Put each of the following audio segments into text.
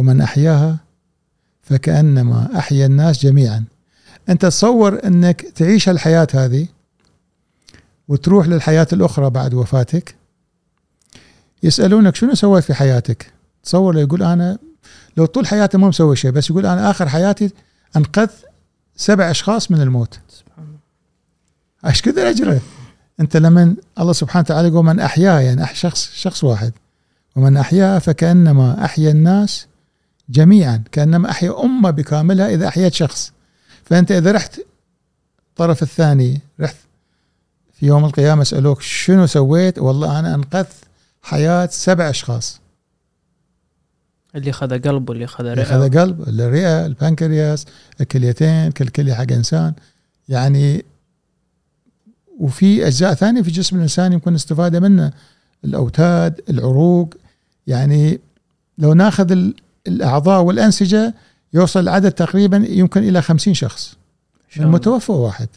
ومن أحياها فكأنما أحيا الناس جميعا. أنت تصور أنك تعيش الحياة هذه وتروح للحياة الأخرى بعد وفاتك؟ يسألونك شنو سويت في حياتك؟ تصور يقول أنا لو طول حياته ما مسوي شيء بس يقول أنا آخر حياتي أنقذ سبع أشخاص من الموت. سبحان الله. أيش كثر أجره؟ أنت لمن الله سبحانه وتعالى يقول من احياه يعني شخص شخص واحد. ومن أحياها فكأنما أحيا الناس جميعا كأنما أحيا أمة بكاملها إذا احيت شخص. فأنت إذا رحت الطرف الثاني رحت في يوم القيامة اسالوك شنو سويت؟ والله أنا أنقذت حياة سبع أشخاص. اللي خذ قلب واللي خذ رئة. اخذ قلب الرئه البنكرياس الكليتين كل كليه حق إنسان. يعني وفي أجزاء ثانية في جسم الإنسان يمكن استفادة منه الأوتاد العروق. يعني لو ناخذ ال- الأعضاء والأنسجة يوصل العدد تقريبا يمكن إلى خمسين شخص. إن شاء الله. المتوفى واحد.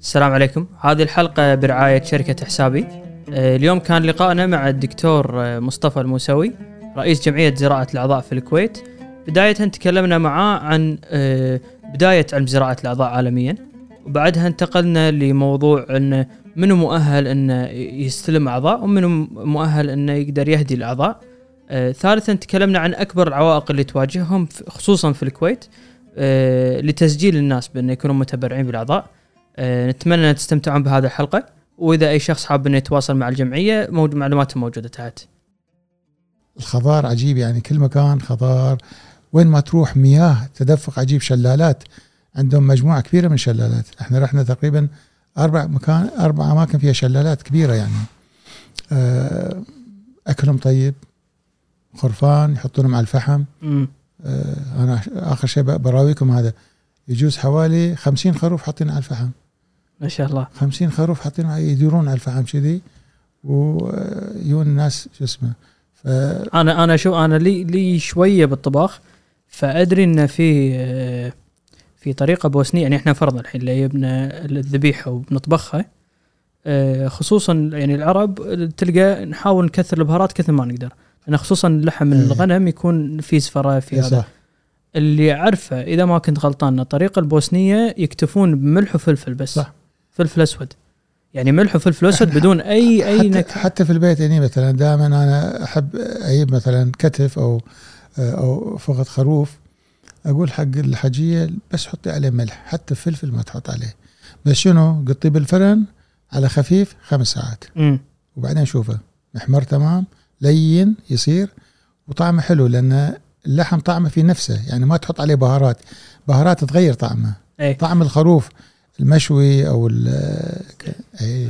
السلام عليكم. هذه الحلقة برعاية شركة حسابي. آه، اليوم كان لقائنا مع الدكتور آه، مصطفى الموسوي رئيس جمعية زراعة الأعضاء في الكويت. بداية تكلمنا معاه عن آه، بداية علم زراعة الأعضاء عالميا. وبعدها انتقلنا لموضوع أن منو مؤهل أنه يستلم أعضاء ومنو مؤهل أنه يقدر يهدي الأعضاء. آه، ثالثا تكلمنا عن أكبر العوائق اللي تواجههم خصوصا في الكويت آه، لتسجيل الناس بأنه يكونوا متبرعين بالأعضاء. آه، نتمنى أن تستمتعون بهذه الحلقة وإذا أي شخص حاب انه يتواصل مع الجمعية موجود معلوماتهم موجودة تحت. الخضار عجيب يعني كل مكان خضار. وين ما تروح مياه تدفق عجيب شلالات. عندهم مجموعة كبيرة من شلالات. إحنا رحنا تقريبا أربع مكان أربع أماكن فيها شلالات كبيرة يعني. آه، أكلهم طيب خرفان يحطونهم على الفحم. آه، أنا آخر شيء براويكم هذا. يجوز حوالي خمسين خروف حاطين على الفحم. ما شاء الله. خمسين خروف حاطين يدورون على الفحم كذي ويون الناس شو اسمه. ف أنا أنا شو أنا لي لي شوية بالطباخ فأدري إن في آه، في طريقة بوسنية يعني إحنا فرضا الحين اللي جبنا الذبيحه وبنطبخها آه، خصوصا يعني العرب تلقى نحاول نكثر البهارات كثر ما نقدر لأن خصوصا لحم إيه. الغنم يكون في زفره في إيه هذا اللي اعرفه إذا ما كنت غلطان الطريقة البوسنية يكتفون بملح وفلفل بس صح. فلفل أسود يعني ملح وفلفل أسود بدون اي أي نكهة حتى في البيت يعني مثلا دائما أنا أحب أجيب مثلا كتف أو أو فقط خروف أقول حق الحجية بس حطي عليه ملح حتى فلفل ما تحط عليه. بس شنو؟ قطيه بالفرن على خفيف خمس ساعات. امم وبعدين شوفه محمر تمام لين يصير وطعمه حلو لأن اللحم طعمه في نفسه يعني ما تحط عليه بهارات. بهارات تغير طعمه. اي طعم الخروف المشوي أو ال اي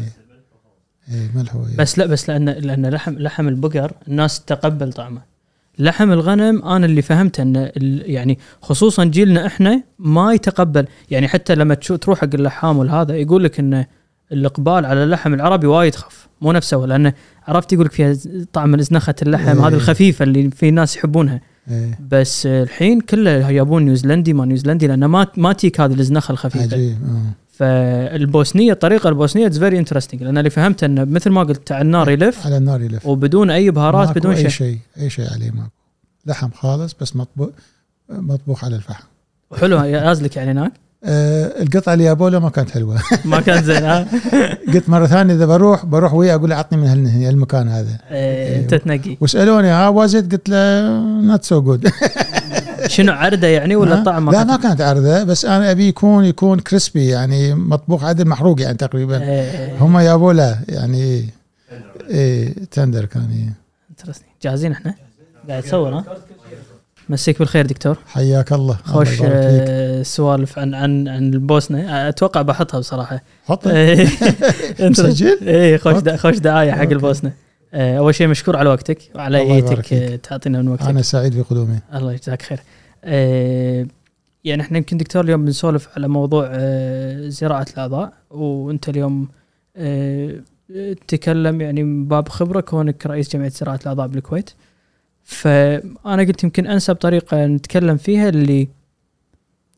اي ملح بس لا بس لأن لأن لحم لحم البقر الناس تتقبل طعمه. لحم الغنم أنا اللي فهمته أن ال- يعني خصوصا جيلنا إحنا ما يتقبل يعني حتى لما تروح حق اللحام والهذا يقول لك إن الإقبال على اللحم العربي وايد خف مو نفسه لأنه عرفت يقول لك فيها طعم زنخة اللحم إيه. هذه الخفيفة اللي في ناس يحبونها إيه. بس الحين كله يبون نيوزيلندي ما نيوزيلندي لأنه ما ما تيك هذه الزنخة الخفيفة عجيب آه. فالبوسنية الطريقة البوسنية it's very interesting لأن اللي فهمت انه مثل ما قلت على النار يلف على النار يلف. وبدون أي بهارات بدون أي شيء. شيء أي شيء عليه ماكو. لحم خالص بس مطبوخ مطبوخ على الفحم. وحلو يازلك يعني هناك؟ آه القطعة اللي جابوا له ما كانت حلوة. ما كان زين ها؟ قلت مرة ثانية إذا بروح بروح وياه أقول له عطني من هال- هالمكان هذا. إيه، انت تنقي وسألوني ها how was it قلت له not so good شنو عرده يعني ولا الطعم لا ما كانت عرضه بس أنا أبي يكون يكون crispy يعني مطبوخ عدل محروق يعني تقريبا. إيه، هم جابوا له يعني إيه tender كان interesting. جاهزين إحنا؟ قاعد تصور ها؟ مسيك بالخير دكتور. حياك الله. خوش. آه، سوالف عن عن عن البوسنة. أتوقع بحطها بصراحة. حط إيه. مسجل؟ إيه خوش. دا خوش دعاية حق. البوسنة. آه، أول شيء مشكور على وقتك وعلى ايتك. آه، تعطينا من وقتك. أنا سعيد بقدومي. الله يجزاك خير. آه، يعني إحنا يمكن دكتور اليوم بنسولف على موضوع آه، زراعة الأعضاء وأنت اليوم آه، تكلم يعني من باب خبرة كونك رئيس جمعية زراعة الأعضاء بالكويت. فأنا قلت يمكن أنسب طريقة نتكلم فيها اللي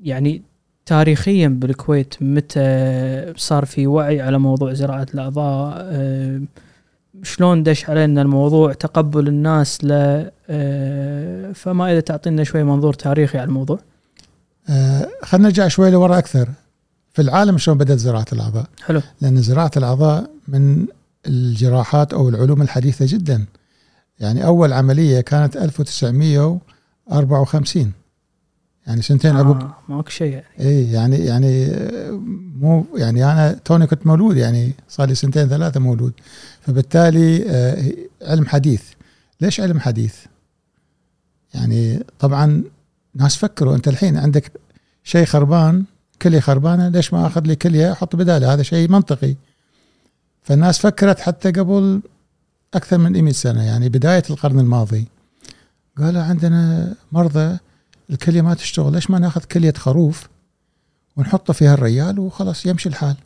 يعني تاريخيا بالكويت متى صار في وعي على موضوع زراعة الأعضاء شلون دش علينا الموضوع تقبل الناس له آه، فما إذا تعطينا شوي منظور تاريخي على الموضوع. آه خلينا نرجع شوي لورا أكثر. في العالم شلون بدأت زراعة الأعضاء؟ حلو. لأن زراعة الأعضاء من الجراحات أو العلوم الحديثة جدا. يعني أول عملية كانت 1954 يعني سنتين عقب. آه ماكو شيء يعني. إي يعني يعني آه، مو يعني أنا توني كنت مولود يعني صار لي سنتين ثلاثة مولود. فبالتالي آه، علم حديث. ليش علم حديث؟ يعني طبعا ناس فكروا أنت الحين عندك شيء خربان كلية خربانة ليش ما أخذ لي كلية أحط بدالها هذا شيء منطقي. فالناس فكرت حتى قبل أكثر من 100 سنة يعني بداية القرن الماضي. قالوا عندنا مرضى الكلية ما تشتغل ليش ما ناخذ كلية خروف ونحطه فيها الريال وخلاص يمشي الحال.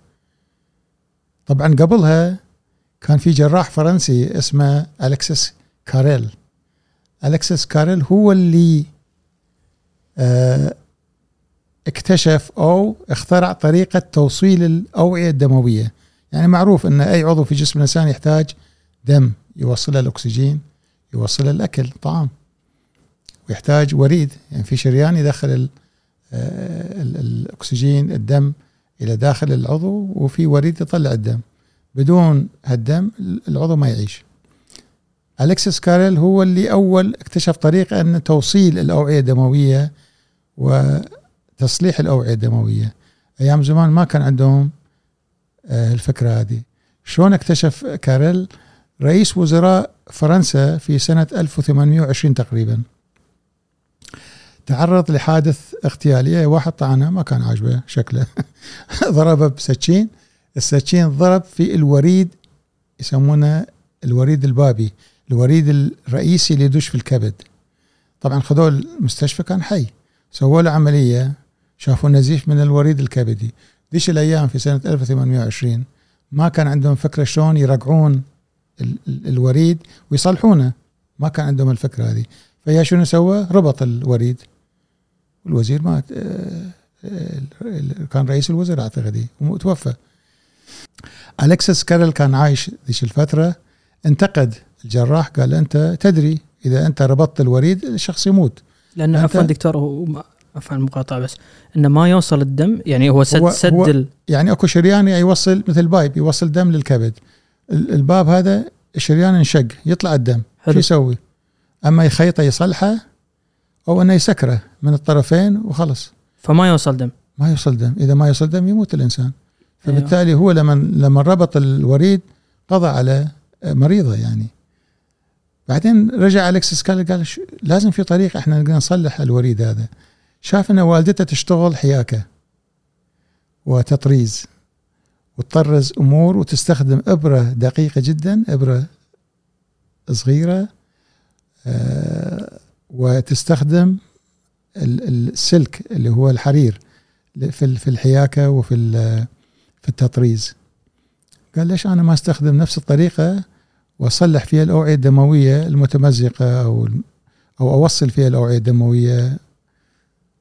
طبعا قبلها كان في جراح فرنسي اسمه الكسس كاريل. الكسس كاريل هو اللي آه اكتشف أو اخترع طريقة توصيل الأوعية الدموية. يعني معروف إن أي عضو في جسم الإنسان يحتاج دم يوصله الأكسجين يوصله الأكل طعام. ويحتاج وريد. يعني في شريان يدخل ال ال الأكسجين الدم إلى داخل العضو وفي وريد يطلع الدم. بدون هالدم العضو ما يعيش. أليكسيس كاريل هو اللي أول اكتشف طريقة أن توصيل الأوعية الدموية وتصليح الأوعية الدموية. أيام زمان ما كان عندهم آه، الفكرة هذه. شلون اكتشف كاريل؟ رئيس وزراء فرنسا في سنة 1820 تقريبا. تعرض لحادث اغتيالية واحد طعنه ما كان عاجبه شكله. ضربه بسكين السكين ضرب في الوريد يسمونه الوريد البابي الوريد الرئيسي اللي يدش في الكبد. طبعا خذوه المستشفى كان حي. سووا له عملية شافوا نزيف من الوريد الكبدي. ذيك الأيام في سنة 1820 ما كان عندهم فكرة شلون يرقعون الوريد ويصلحونه. ما كان عندهم الفكرة هذه. فيا شنو سوى ربط الوريد. الوزير مات آه، آه، كان رئيس الوزراء أعتقد وتوفى. الكسس كارل كان عايش ذيك الفترة انتقد الجراح قال أنت تدري إذا أنت ربطت الوريد الشخص يموت. لأن عفوا دكتور هو عفوا المقاطعه بس إنه ما يوصل الدم يعني هو سد هو سد هو ال... يعني أكو شريان يوصل مثل pipe يوصل دم للكبد. الباب هذا الشريان انشق يطلع الدم. شو يسوي؟ أما يخيطه يصلحه أو إنه يسكره من الطرفين وخلص. فما يوصل دم. ما يوصل دم. إذا ما يوصل دم يموت الإنسان. فبالتالي هو لما لما ربط الوريد قضى على مريضه يعني. بعدين رجع الكسس قال قال لازم في طريقه إحنا نقدر نصلح الوريد هذا. شاف إن والدته تشتغل حياكة وتطريز وتطرز أمور وتستخدم إبرة دقيقة جدا إبرة صغيرة آه وتستخدم السلك اللي هو الحرير في في الحياكة وفي في التطريز قال ليش أنا ما أستخدم نفس الطريقة وأصلح فيها الأوعية الدموية المتمزقة أو أو أوصل فيها الأوعية الدموية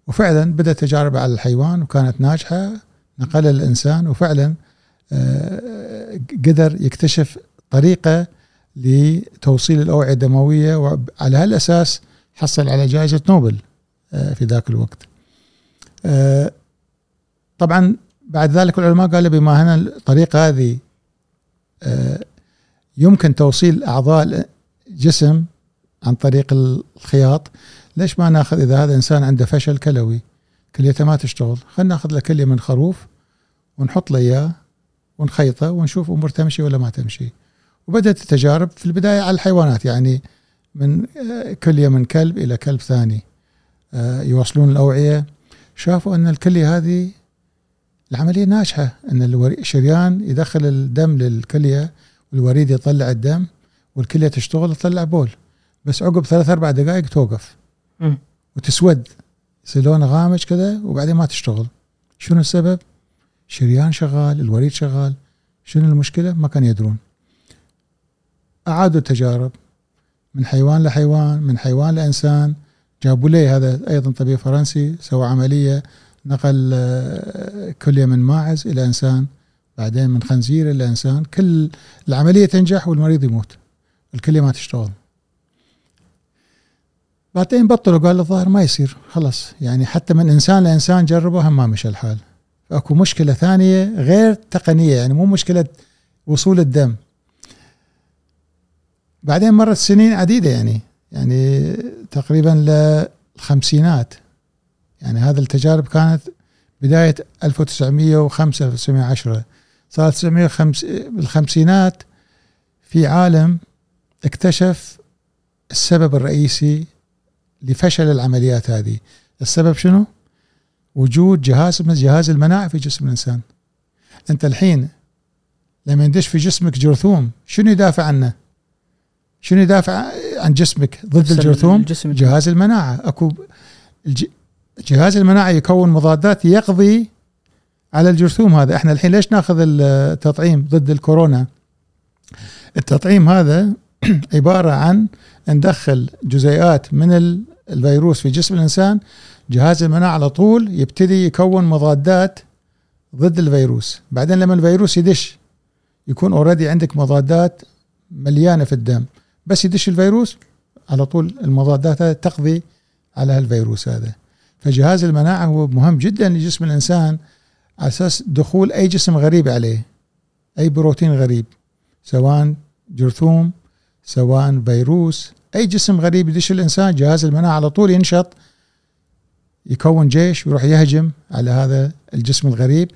وفعلا بدا تجارب على الحيوان وكانت ناجحة نقلها للانسان وفعلا آه، قدر يكتشف طريقة لتوصيل الأوعية الدموية وعلى هالأساس حصل على جائزة نوبل آه، في ذاك الوقت. آه، طبعا بعد ذلك العلماء قالوا بما هنا الطريقة هذه آه، يمكن توصيل أعضاء الجسم عن طريق الخياط. ليش ما ناخذ إذا هذا إنسان عنده فشل كلوي كليته ما تشتغل خلينا ناخذ له كليه من خروف ونحط له إياه ونخيطه ونشوف أمور تمشي ولا ما تمشي. وبدأت التجارب في البداية على الحيوانات يعني من كليه من كلب إلى كلب ثاني آه، يوصلون الأوعية. شافوا أن الكلية هذه العملية ناجحة إن الشريان يدخل الدم للكلية والوريد يطلع الدم والكلية تشتغل تطلع بول. بس عقب ثلاث أربع دقائق توقف. م. وتسود. يصير لونه غامج كذا وبعدين ما تشتغل. شنو السبب؟ شريان شغال الوريد شغال. شنو المشكلة؟ ما كانوا يدرون. أعادوا التجارب. من حيوان لحيوان من حيوان لإنسان. جابوا لي هذا أيضا طبيب فرنسي سوى عملية نقل آه، كليه من ماعز إلى إنسان بعدين من خنزير إلى إنسان كل العملية تنجح والمريض يموت. الكليه ما تشتغل. بعدين بطلوا قال الظاهر ما يصير خلاص. يعني حتى من إنسان لإنسان جربوا هم ما مشى الحال. أكو مشكلة ثانية غير تقنية يعني مو مشكلة وصول الدم. بعدين مرت سنين عديدة يعني يعني تقريبا للخمسينات. يعني هذه التجارب كانت بداية 1905 1910 صارت 1905 بالخمسينات في عالم اكتشف السبب الرئيسي لفشل العمليات هذه. السبب شنو؟ وجود جهاز اسمه جهاز المناعة في جسم الإنسان. أنت الحين لما يندش في جسمك جرثوم شنو يدافع عنه؟ شنو يدافع عن جسمك ضد الجرثوم؟ الجسم. جهاز المناعة. أكو الج... جهاز المناعة يكون مضادات يقضي على الجرثوم هذا. إحنا الحين ليش ناخذ التطعيم ضد الكورونا؟ التطعيم هذا عبارة عن ندخل جزيئات من ال- الفيروس في جسم الإنسان جهاز المناعة على طول يبتدي يكون مضادات ضد الفيروس. بعدين لما الفيروس يدش يكون اوريدي عندك مضادات مليانة في الدم. بس يدش الفيروس على طول المضادات هذه تقضي على هالفيروس هذا. فجهاز المناعة هو مهم جدا لجسم الإنسان على أساس دخول أي جسم غريب عليه أي بروتين غريب سواء جرثوم سواء فيروس أي جسم غريب يدش الإنسان جهاز المناعة على طول ينشط يكون جيش ويروح يهجم على هذا الجسم الغريب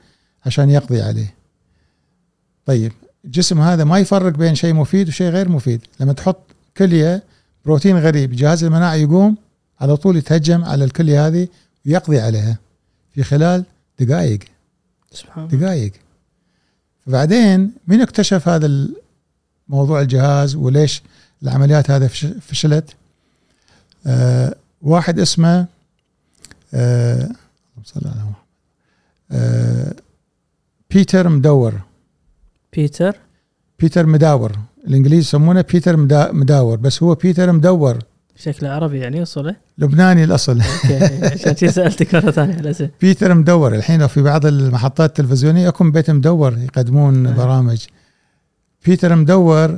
عشان يقضي عليه. طيب الجسم هذا ما يفرق بين شيء مفيد وشيء غير مفيد. لما تحط كلية بروتين غريب جهاز المناعة يقوم على طول يتهجم على الكلية هذه ويقضي عليها في خلال دقائق. سبحان دقائق. فبعدين من اكتشف هذا موضوع الجهاز وليش العمليات هذه فش- فشلت؟ آه واحد اسمه آه اللهم صل على محمد. آه بيتر مدور بيتر؟ بيتر مداور. الانجليز يسمونه بيتر مدا- مداور بس هو بيتر مدور شكله عربي يعني وصله لبناني الأصل. عشان شي سألتك مرة ثانية على اسم بيتر مدور الحين في بعض المحطات التلفزيونية يكون بيتر مدور يقدمون نعم. برامج. بيتر مدور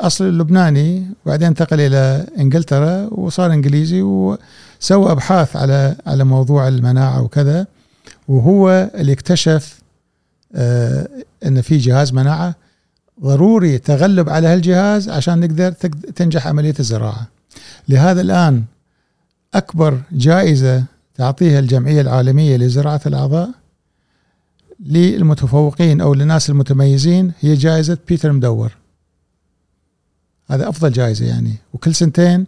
أصل لبناني وبعدين انتقل إلى إنجلترا وصار إنجليزي وسوى أبحاث على على موضوع المناعة وكذا. وهو اللي اكتشف آه إن في جهاز مناعة ضروري تغلب على هالجهاز عشان نقدر تنجح عملية الزراعة. لهذا الآن أكبر جائزة تعطيها الجمعية العالمية لزراعة الأعضاء للمتفوقين أو للناس المتميزين هي جائزة بيتر مدور. هذا أفضل جائزة يعني وكل سنتين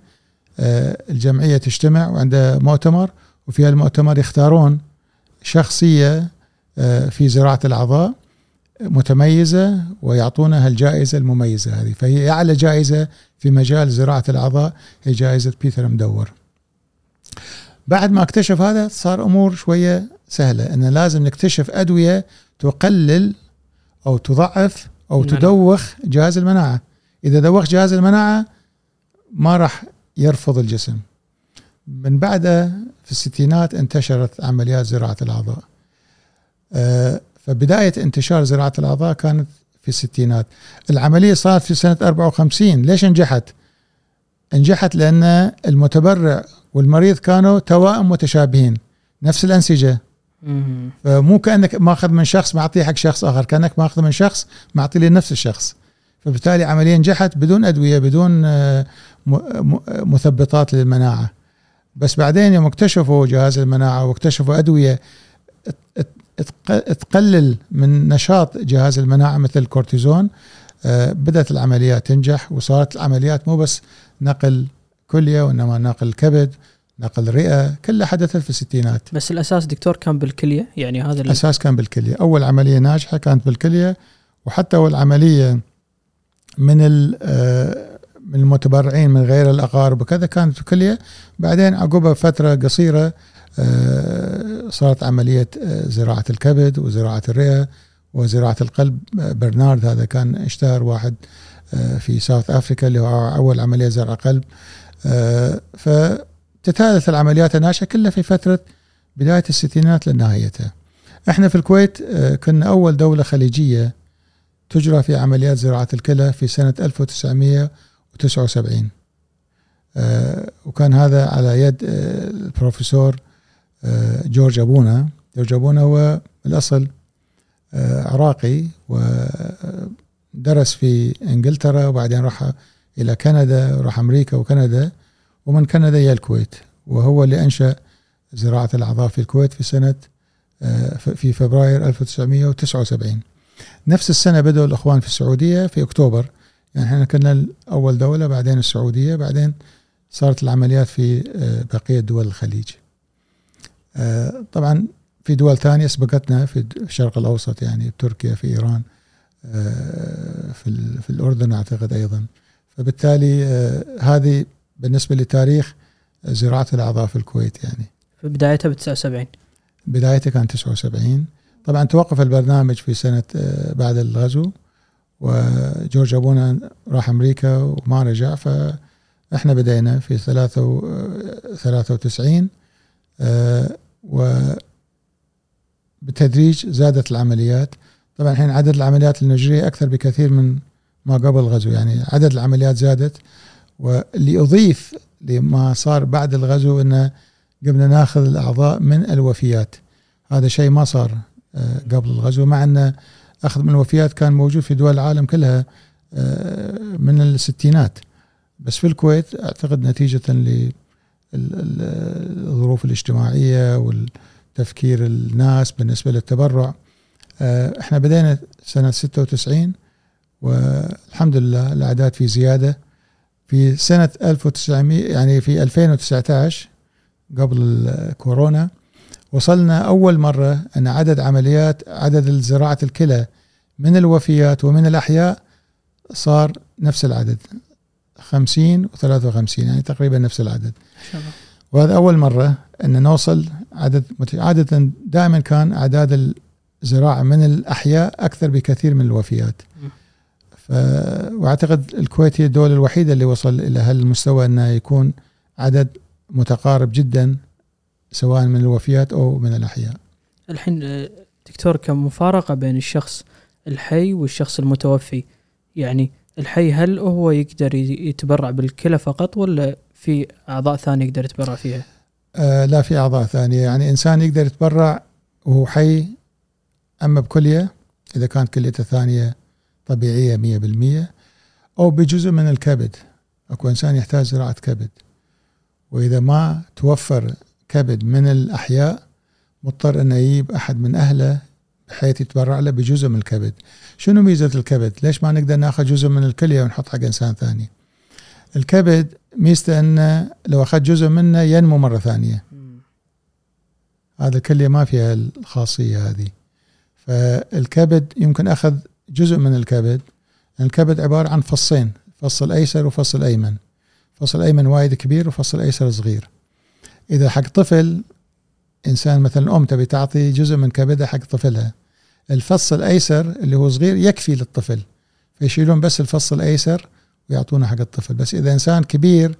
آه، الجمعية تجتمع وعندها مؤتمر وفي المؤتمر يختارون شخصية آه، في زراعة الأعضاء متميزة ويعطونها الجائزة المميزة هذه فهي أعلى جائزة في مجال زراعة الأعضاء هي جائزة بيتر مدور. بعد ما اكتشف هذا صار أمور شوية سهلة إن لازم نكتشف أدوية تقلل أو تضعف أو المناعة. تدوخ جهاز المناعة. إذا دوخ جهاز المناعة ما راح يرفض الجسم. من بعده في الستينات انتشرت عمليات زراعة الأعضاء. آه، فبداية انتشار زراعة الأعضاء كانت في الستينات. العملية صارت في سنة 54 ليش نجحت؟ نجحت لأن المتبرع والمريض كانوا توائم متشابهين نفس الأنسجة مم. فمو كأنك ماخذ من شخص معطيه حق شخص آخر كأنك ماخذ من شخص معطي لنفس الشخص فبالتالي عمليا نجحت بدون أدوية بدون آه، م- مثبطات للمناعة بس بعدين يوم اكتشفوا جهاز المناعة واكتشفوا تق- تقلل من نشاط جهاز المناعة مثل الكورتيزون. آه، بدأت العمليات تنجح وصارت العمليات مو بس نقل كلية وإنما نقل كبد نقل رئة كلها حدثت في الستينات. بس الأساس دكتور كان بالكلية؟ يعني هذا ال- الأساس كان بالكلية. أول عملية ناجحة كانت بالكلية وحتى أول عملية من ال- آه، من المتبرعين من غير الأقارب وكذا كانت بالكلية. بعدين عقبها فترة قصيرة صارت عملية آه، زراعة الكبد وزراعة الرئة وزراعة القلب. آه، برنارد هذا كان اشتهر واحد آه، في ساوث أفريكا اللي هو أول عملية زرع قلب. آه، فتتالت العمليات الناجحة كلها في فترة بداية الستينات لنهايتها. إحنا في الكويت آه، كنا أول دولة خليجية تجرى في عمليات زراعة الكلى في سنة 1979 آه، وكان هذا على يد آه، البروفيسور جورج أبونا. جورج أبونا هو الأصل عراقي ودرس في إنجلترا وبعدين راح إلى كندا وراح أمريكا وكندا. ومن كندا إلى الكويت وهو اللي أنشأ زراعة الأعضاء في الكويت في سنة آه، في فبراير 1979 نفس السنة بدأوا الإخوان في السعودية في أكتوبر. يعني إحنا كنا أول دولة بعدين السعودية بعدين صارت العمليات في آه، بقية دول الخليج. آه، طبعا في دول ثانية سبقتنا في الشرق الأوسط يعني تركيا في إيران في في الأردن أعتقد أيضا. فبالتالي هذه بالنسبة لتاريخ زراعة الأعضاء في الكويت يعني. في بدايتها ب 79 بدايته كان 79 طبعا توقف البرنامج في سنة آه، بعد الغزو وجورج أبونا راح أمريكا وما رجع. فإحنا بدينا في 93 آه، وبالتدريج زادت العمليات. طبعا الحين عدد العمليات النجرية أكثر بكثير من ما قبل الغزو يعني عدد العمليات زادت. واللي أضيف لما صار بعد الغزو أنه قمنا ناخذ الأعضاء من الوفيات. هذا شيء ما صار آه، قبل الغزو مع أن أخذ من الوفيات كان موجود في دول العالم كلها آه، من الستينات. بس في الكويت أعتقد نتيجة للظروف الاجتماعية والتفكير الناس بالنسبة للتبرع. آه، إحنا بدينا سنة 96 والحمد لله الأعداد في زيادة. في سنة 1900 يعني في 2019 قبل الكورونا وصلنا أول مرة أن عدد عمليات عدد زراعة الكلى من الوفيات ومن الأحياء صار نفس العدد. 50 و53 يعني تقريبا نفس العدد. وهذا أول مرة أن نوصل عدد عادة دائما كان أعداد الزراعة من الأحياء أكثر بكثير من الوفيات. ف... وأعتقد الكويت هي الدولة الوحيدة اللي وصل إلى هالمستوى إنه يكون عدد متقارب جدا سواء من الوفيات أو من الأحياء. الحين آه، دكتور كمفارقة بين الشخص الحي والشخص المتوفي يعني الحي هل هو يقدر يتبرع بالكلى فقط ولا في أعضاء ثانية يقدر يتبرع فيها؟ آه لا في أعضاء ثانية. يعني إنسان يقدر يتبرع وهو حي أما بكلية إذا كانت كليته ثانية مية بالمية أو بجزء من الكبد. أكو إنسان يحتاج زراعة كبد. وإذا ما توفر كبد من الأحياء مضطر أنه يجيب أحد من أهله بحيث يتبرع له بجزء من الكبد. شنو ميزة الكبد؟ ليش ما نقدر ناخذ جزء من الكلية ونحط حق إنسان ثاني؟ الكبد ميزته أنه لو أخذ جزء منه ينمو مرة ثانية. هذا الكلية ما فيها الخاصية هذه. فالكبد يمكن أخذ جزء من الكبد. الكبد عبارة عن فصين فص الأيسر وفص الأيمن فص الأيمن وايد كبير وفص الأيسر صغير. إذا حق طفل إنسان مثلا أم تبي تعطي جزء من كبدها حق طفلها. الفص الأيسر اللي هو صغير يكفي للطفل فيشيلون بس الفص الأيسر ويعطونه حق الطفل. بس إذا إنسان كبير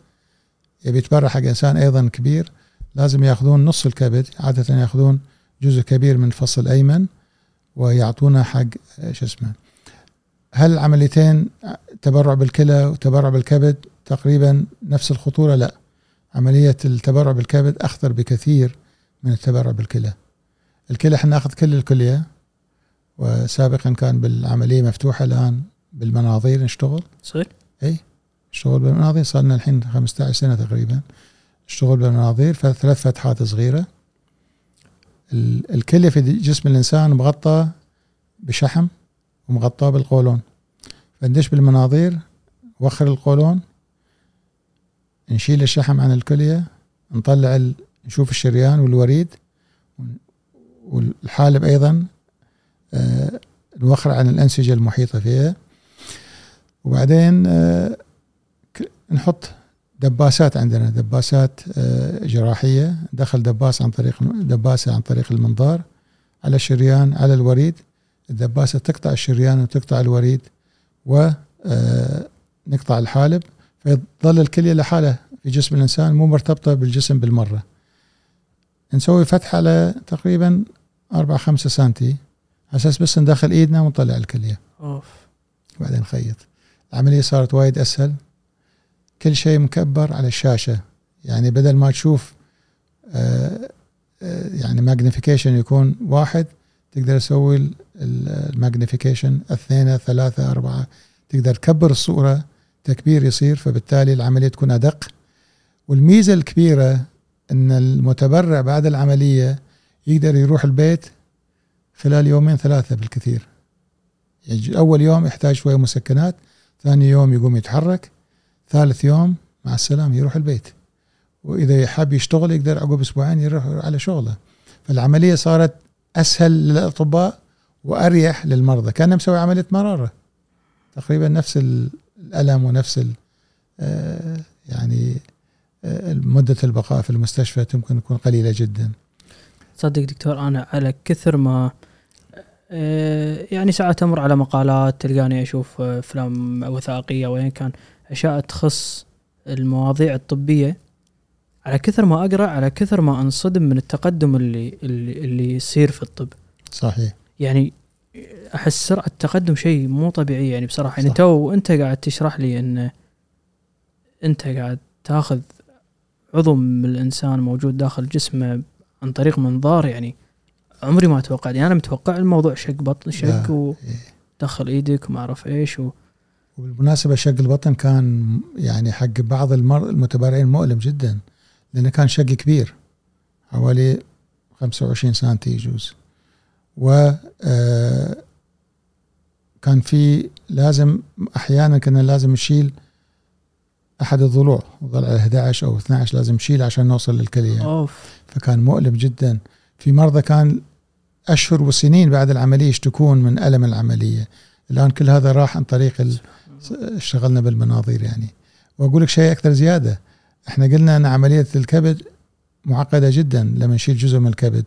يبي يتبرع حق إنسان أيضا كبير لازم يأخذون نص الكبد عادة يأخذون جزء كبير من الفص الأيمن ويعطونا حق شو اسمه. هل العمليتين تبرع بالكلى وتبرع بالكبد تقريبا نفس الخطورة؟ لا. عملية التبرع بالكبد أخطر بكثير. من التبرع بالكلى. الكلى إحنا ناخذ كل الكلية وسابقا كان بالعملية مفتوحة الآن بالمناظير نشتغل. صحيح. اي نشتغل بالمناظير. صار لنا الحين 15 سنة تقريبا. نشتغل بالمناظير فثلاث فتحات صغيرة. الكلية في جسم الإنسان مغطى بشحم ومغطاه بالقولون. فندش بالمناظير وخر القولون نشيل الشحم عن الكلية نطلع ال... نشوف الشريان والوريد والحالب أيضا آه نوخر عن الأنسجة المحيطة فيها. وبعدين آه نحط دباسات عندنا دباسات آه، جراحية. دخل دباس عن طريق دباسة عن طريق المنظار على الشريان على الوريد. الدباسة تقطع الشريان وتقطع الوريد ونقطع الحالب. فيظل الكلية لحاله في جسم الإنسان مو مرتبطة بالجسم بالمرة. نسوي فتحة على تقريبا 4 5 سنتي. على أساس بس ندخل إيدنا ونطلع الكلية. أوف. وبعدين نخيط. العملية صارت وايد أسهل. كل شيء مكبر على الشاشة. يعني بدل ما تشوف آه، آه، يعني magnification يكون واحد تقدر تسوي ال magnification اثنين ثلاثة أربعة. تقدر تكبر الصورة تكبير يصير فبالتالي العملية تكون أدق. والميزة الكبيرة أن المتبرع بعد العملية يقدر يروح البيت خلال يومين ثلاثة بالكثير. يعني أول يوم يحتاج شوية مسكنات ثاني يوم يقوم يتحرك ثالث يوم مع السلامة يروح البيت. وإذا يحب يشتغل يقدر عقب أسبوعين يروح على شغله. فالعملية صارت أسهل للأطباء وأريح للمرضى. كان مسوي عملية مرارة. تقريبا نفس الألم ونفس آه، يعني مدة البقاء في المستشفى ممكن تكون قليلة جدا. تصدق دكتور أنا على كثر ما آه، يعني ساعات أمر على مقالات تلقاني أشوف أفلام وثائقية وين كان أشياء تخص المواضيع الطبية. على كثر ما أقرأ على كثر ما أنصدم من التقدم اللي اللي, اللي يصير في الطب. صحيح. يعني أحس سرعة التقدم شيء مو طبيعي يعني بصراحة. يعني تو أنت قاعد تشرح لي إن أنت قاعد تاخذ عضو من الإنسان موجود داخل جسمه عن طريق منظار يعني عمري ما توقعت يعني أنا متوقع الموضوع شق بطن شق ودخل إيدك وما أعرف إيش و وبالمناسبة شق البطن كان يعني حق بعض المتبرعين مؤلم جدا لأنه كان شق كبير حوالي 25 سنتي يجوز. و آه، كان في لازم أحيانا كنا لازم نشيل أحد الضلوع ضلع 11 أو 12 لازم نشيل عشان نوصل للكلية. أوف. فكان مؤلم جدا. في مرضى كان أشهر وسنين بعد العملية يشتكون من ألم العملية. الآن كل هذا راح عن طريق اشتغلنا بالمناظير يعني. وأقول لك شيء أكثر زيادة. إحنا قلنا أن عملية الكبد معقدة جدا لما نشيل جزء من الكبد.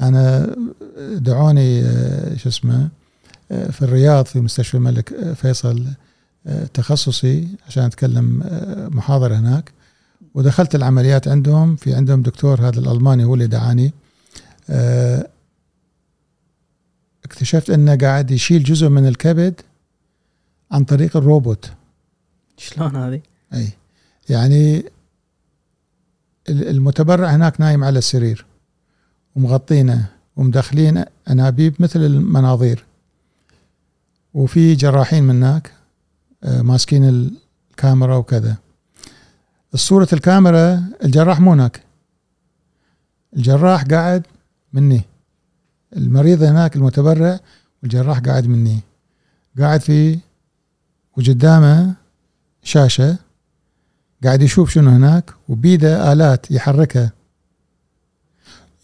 أنا دعوني آه، شو اسمه آه، في الرياض في مستشفى الملك آه، فيصل تخصصي عشان أتكلم محاضرة هناك. ودخلت العمليات عندهم. في عندهم دكتور هذا الألماني هو اللي دعاني. اكتشفت أنه قاعد يشيل جزء من الكبد عن طريق الروبوت. شلون هذه؟ أي. يعني المتبرع هناك نايم على السرير. ومغطينه ومدخلين أنابيب مثل المناظير. وفي جراحين من هناك. آه، ماسكين الكاميرا وكذا. الصورة الكاميرا الجراح مو هناك. الجراح قاعد مني. المريض هناك المتبرع والجراح قاعد مني. قاعد في وقدامه شاشة قاعد يشوف شنو هناك وبيده آلات يحركها.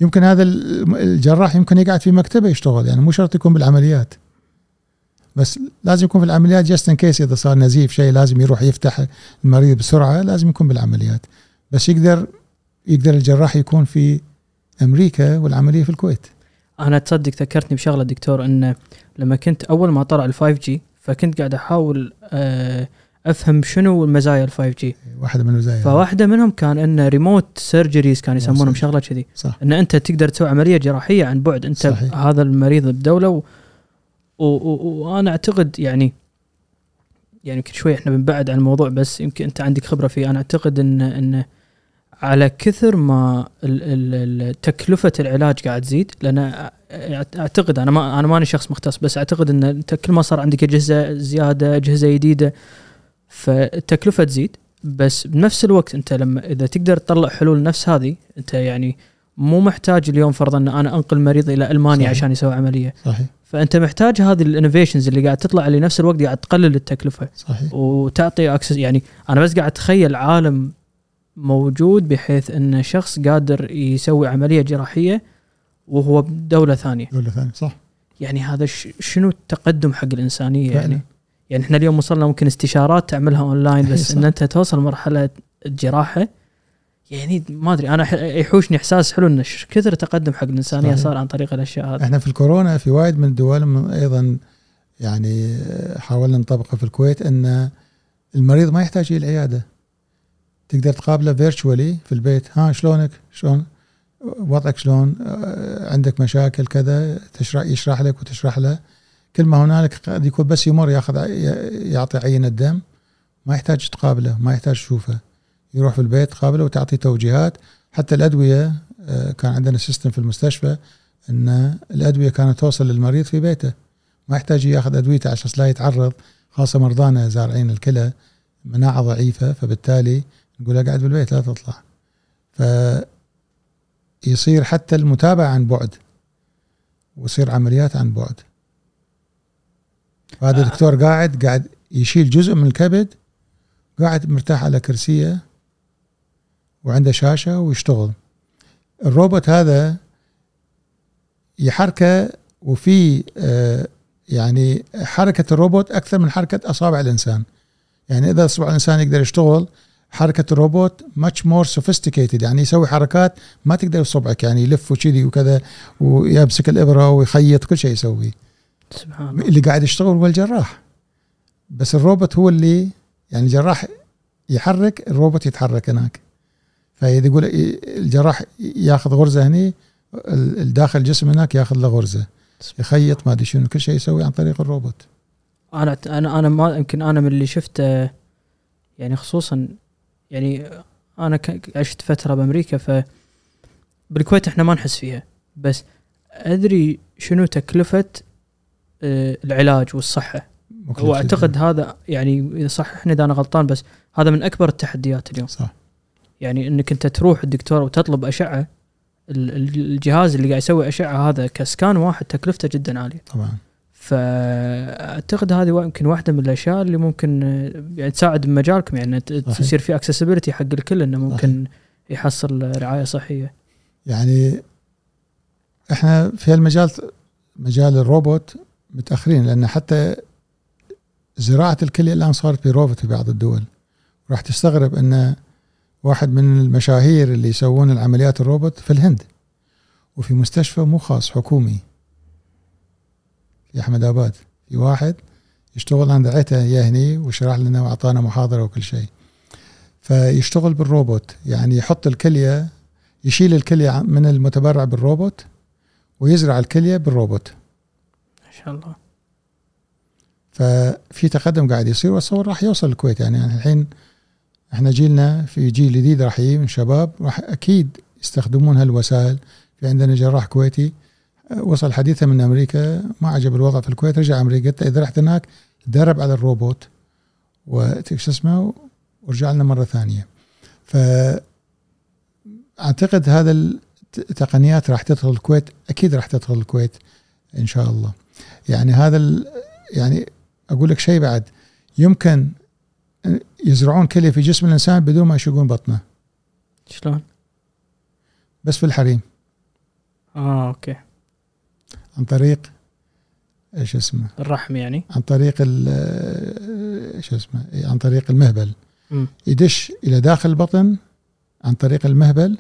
يمكن هذا الجراح يمكن يقعد في مكتبه يشتغل يعني مو شرط يكون بالعمليات. بس لازم يكون في العمليات جاست ان كيس إذا صار نزيف شيء لازم يروح يفتح المريض بسرعة لازم يكون بالعمليات. بس يقدر يقدر الجراح يكون في أمريكا والعملية في الكويت. أنا تصدق ذكرتني بشغلة دكتور انه لما كنت أول ما طلع ال 5G فكنت قاعد أحاول آه أفهم شنو مزايا ال 5G واحدة من المزايا. فواحدة منهم كان إن remote surgeries كان يسمونهم شغلة كذي. صح. إن أنت تقدر تسوي عملية جراحية عن بعد. أنت صحيح. هذا المريض بدولة. وأنا أعتقد يعني يعني يمكن شوي إحنا بنبعد عن الموضوع بس يمكن أنت عندك خبرة فيه. أنا أعتقد ان إن على كثر ما تكلفة العلاج قاعد تزيد لأن أعتقد أنا ما أنا ماني شخص مختص بس أعتقد إن أنت كل ما صار عندك اجهزه زيادة اجهزه جديدة فالتكلفة تزيد. بس بنفس الوقت أنت لما إذا تقدر تطلع حلول نفس هذه أنت يعني مو محتاج اليوم فرضا ان أنا أنقل مريض إلى ألمانيا صحيح. عشان يسوي عملية. صحيح. فأنت محتاج هذه ال innovations اللي قاعد تطلع اللي نفس الوقت قاعد تقلل التكلفة. صحيح. وتعطي access يعني أنا بس قاعد أتخيل عالم موجود بحيث إن شخص قادر يسوي عملية جراحية وهو بدولة ثانية. دولة ثانية صح. يعني هذا شنو التقدم حق الإنسانية فعلا. يعني يعني إحنا اليوم وصلنا ممكن استشارات تعملها اونلاين بس إن أنت توصل مرحلة الجراحه يعني ما أدري أنا يحوشني إحساس حلو إن كثر تقدم حق الإنسانية صحيح. صار عن طريق الأشياء هذه. إحنا في الكورونا في وايد من الدول من أيضا يعني حاولنا نطبقه في الكويت إن المريض ما يحتاج إلى العياده تقدر تقابله فيرتشوالي في البيت. ها شلونك؟ شلون؟ وضعك شلون؟ عندك مشاكل كذا؟ تشرح يشرح لك وتشرح له. كل ما هنالك قد يكون بس يمر ياخذ يعطي عينة دم ما يحتاج تقابله ما يحتاج تشوفه. يروح في البيت تقابله وتعطي توجيهات. حتى الأدوية آه، كان عندنا سيستم في المستشفى إن الأدوية كانت توصل للمريض في بيته. ما يحتاج ياخذ أدويته عشان لا يتعرض. خاصة مرضانا زارعين الكلى مناعة ضعيفة فبالتالي نقول له قاعد بالبيت لا تطلع. فيصير حتى المتابعة عن بعد ويصير عمليات عن بعد. فهذا آه. الدكتور قاعد قاعد يشيل جزء من الكبد قاعد مرتاح على كرسيه وعنده شاشة ويشتغل. الروبوت هذا يحركه وفي آه، يعني حركة الروبوت أكثر من حركة أصابع الإنسان. يعني إذا اصبع الإنسان يقدر يشتغل حركة الروبوت much more sophisticated يعني يسوي حركات ما تقدر صبعك يعني يلف وكذي وكذا ويمسك الإبرة ويخيط كل شيء يسويه. سبحان الله اللي قاعد يشتغل هو الجراح. بس الروبوت هو اللي يعني الجراح يحرك الروبوت يتحرك هناك. فإذا يقول الجراح ياخذ غرزة هني ال- الداخل الجسم هناك ياخذ له غرزة. يخيط ما أدري شنو كل شيء يسوي عن طريق الروبوت. أنا أنا أنا ما يمكن أنا من اللي شفته يعني خصوصا يعني أنا عشت فترة بأمريكا ف بالكويت إحنا ما نحس فيها. بس أدري شنو تكلفة آه، العلاج والصحة. واعتقد. هذا يعني اذا صححني إذا أنا غلطان بس هذا من أكبر التحديات اليوم. صح. يعني إنك أنت تروح الدكتور وتطلب أشعة ال- ال- الجهاز اللي قاعد يسوي أشعة هذا كسكان واحد تكلفته جدا عالية. طبعا. فأعتقد هذه يمكن واحدة من الأشياء اللي ممكن يعني تساعد بمجالكم يعني صحيح. تصير في اكسسبيلتي حق الكل إنه ممكن يحصل رعاية صحية. يعني إحنا في المجال مجال الروبوت متأخرين لأن حتى زراعة الكليه الآن صارت بروبوت في بعض الدول. راح تستغرب إن واحد من المشاهير اللي يسوون العمليات الروبوت في الهند. وفي مستشفى مو خاص حكومي. في أحمد آباد في واحد يشتغل عند عته يهني وشرح لنا وأعطانا محاضرة وكل شيء. فيشتغل بالروبوت يعني يحط الكلية يشيل الكلية من المتبرع بالروبوت ويزرع الكلية بالروبوت. ما شاء الله. ففي تقدم قاعد يصير واتصور راح يوصل الكويت. يعني, يعني الحين إحنا جيلنا في جيل جديد راح يجي من شباب راح أكيد يستخدمون هالوسائل. في عندنا جراح كويتي وصل حديثة من أمريكا ما عجب الوضع في الكويت رجع أمريكا. قلت إذا رحت هناك درب على الروبوت وش اسمه ورجع لنا مرة ثانية. ف أعتقد هذا التقنيات راح تدخل الكويت أكيد راح تدخل الكويت إن شاء الله. يعني هذا يعني أقول لك شيء بعد. يمكن يزرعون كليه في جسم الإنسان بدون ما يشقون بطنه. شلون؟ بس في الحريم. آه أوكي. عن طريق إيش اسمه؟ الرحم يعني؟ عن طريق ال- إيش اسمه؟ عن طريق المهبل. مم. يدش إلى داخل البطن عن طريق المهبل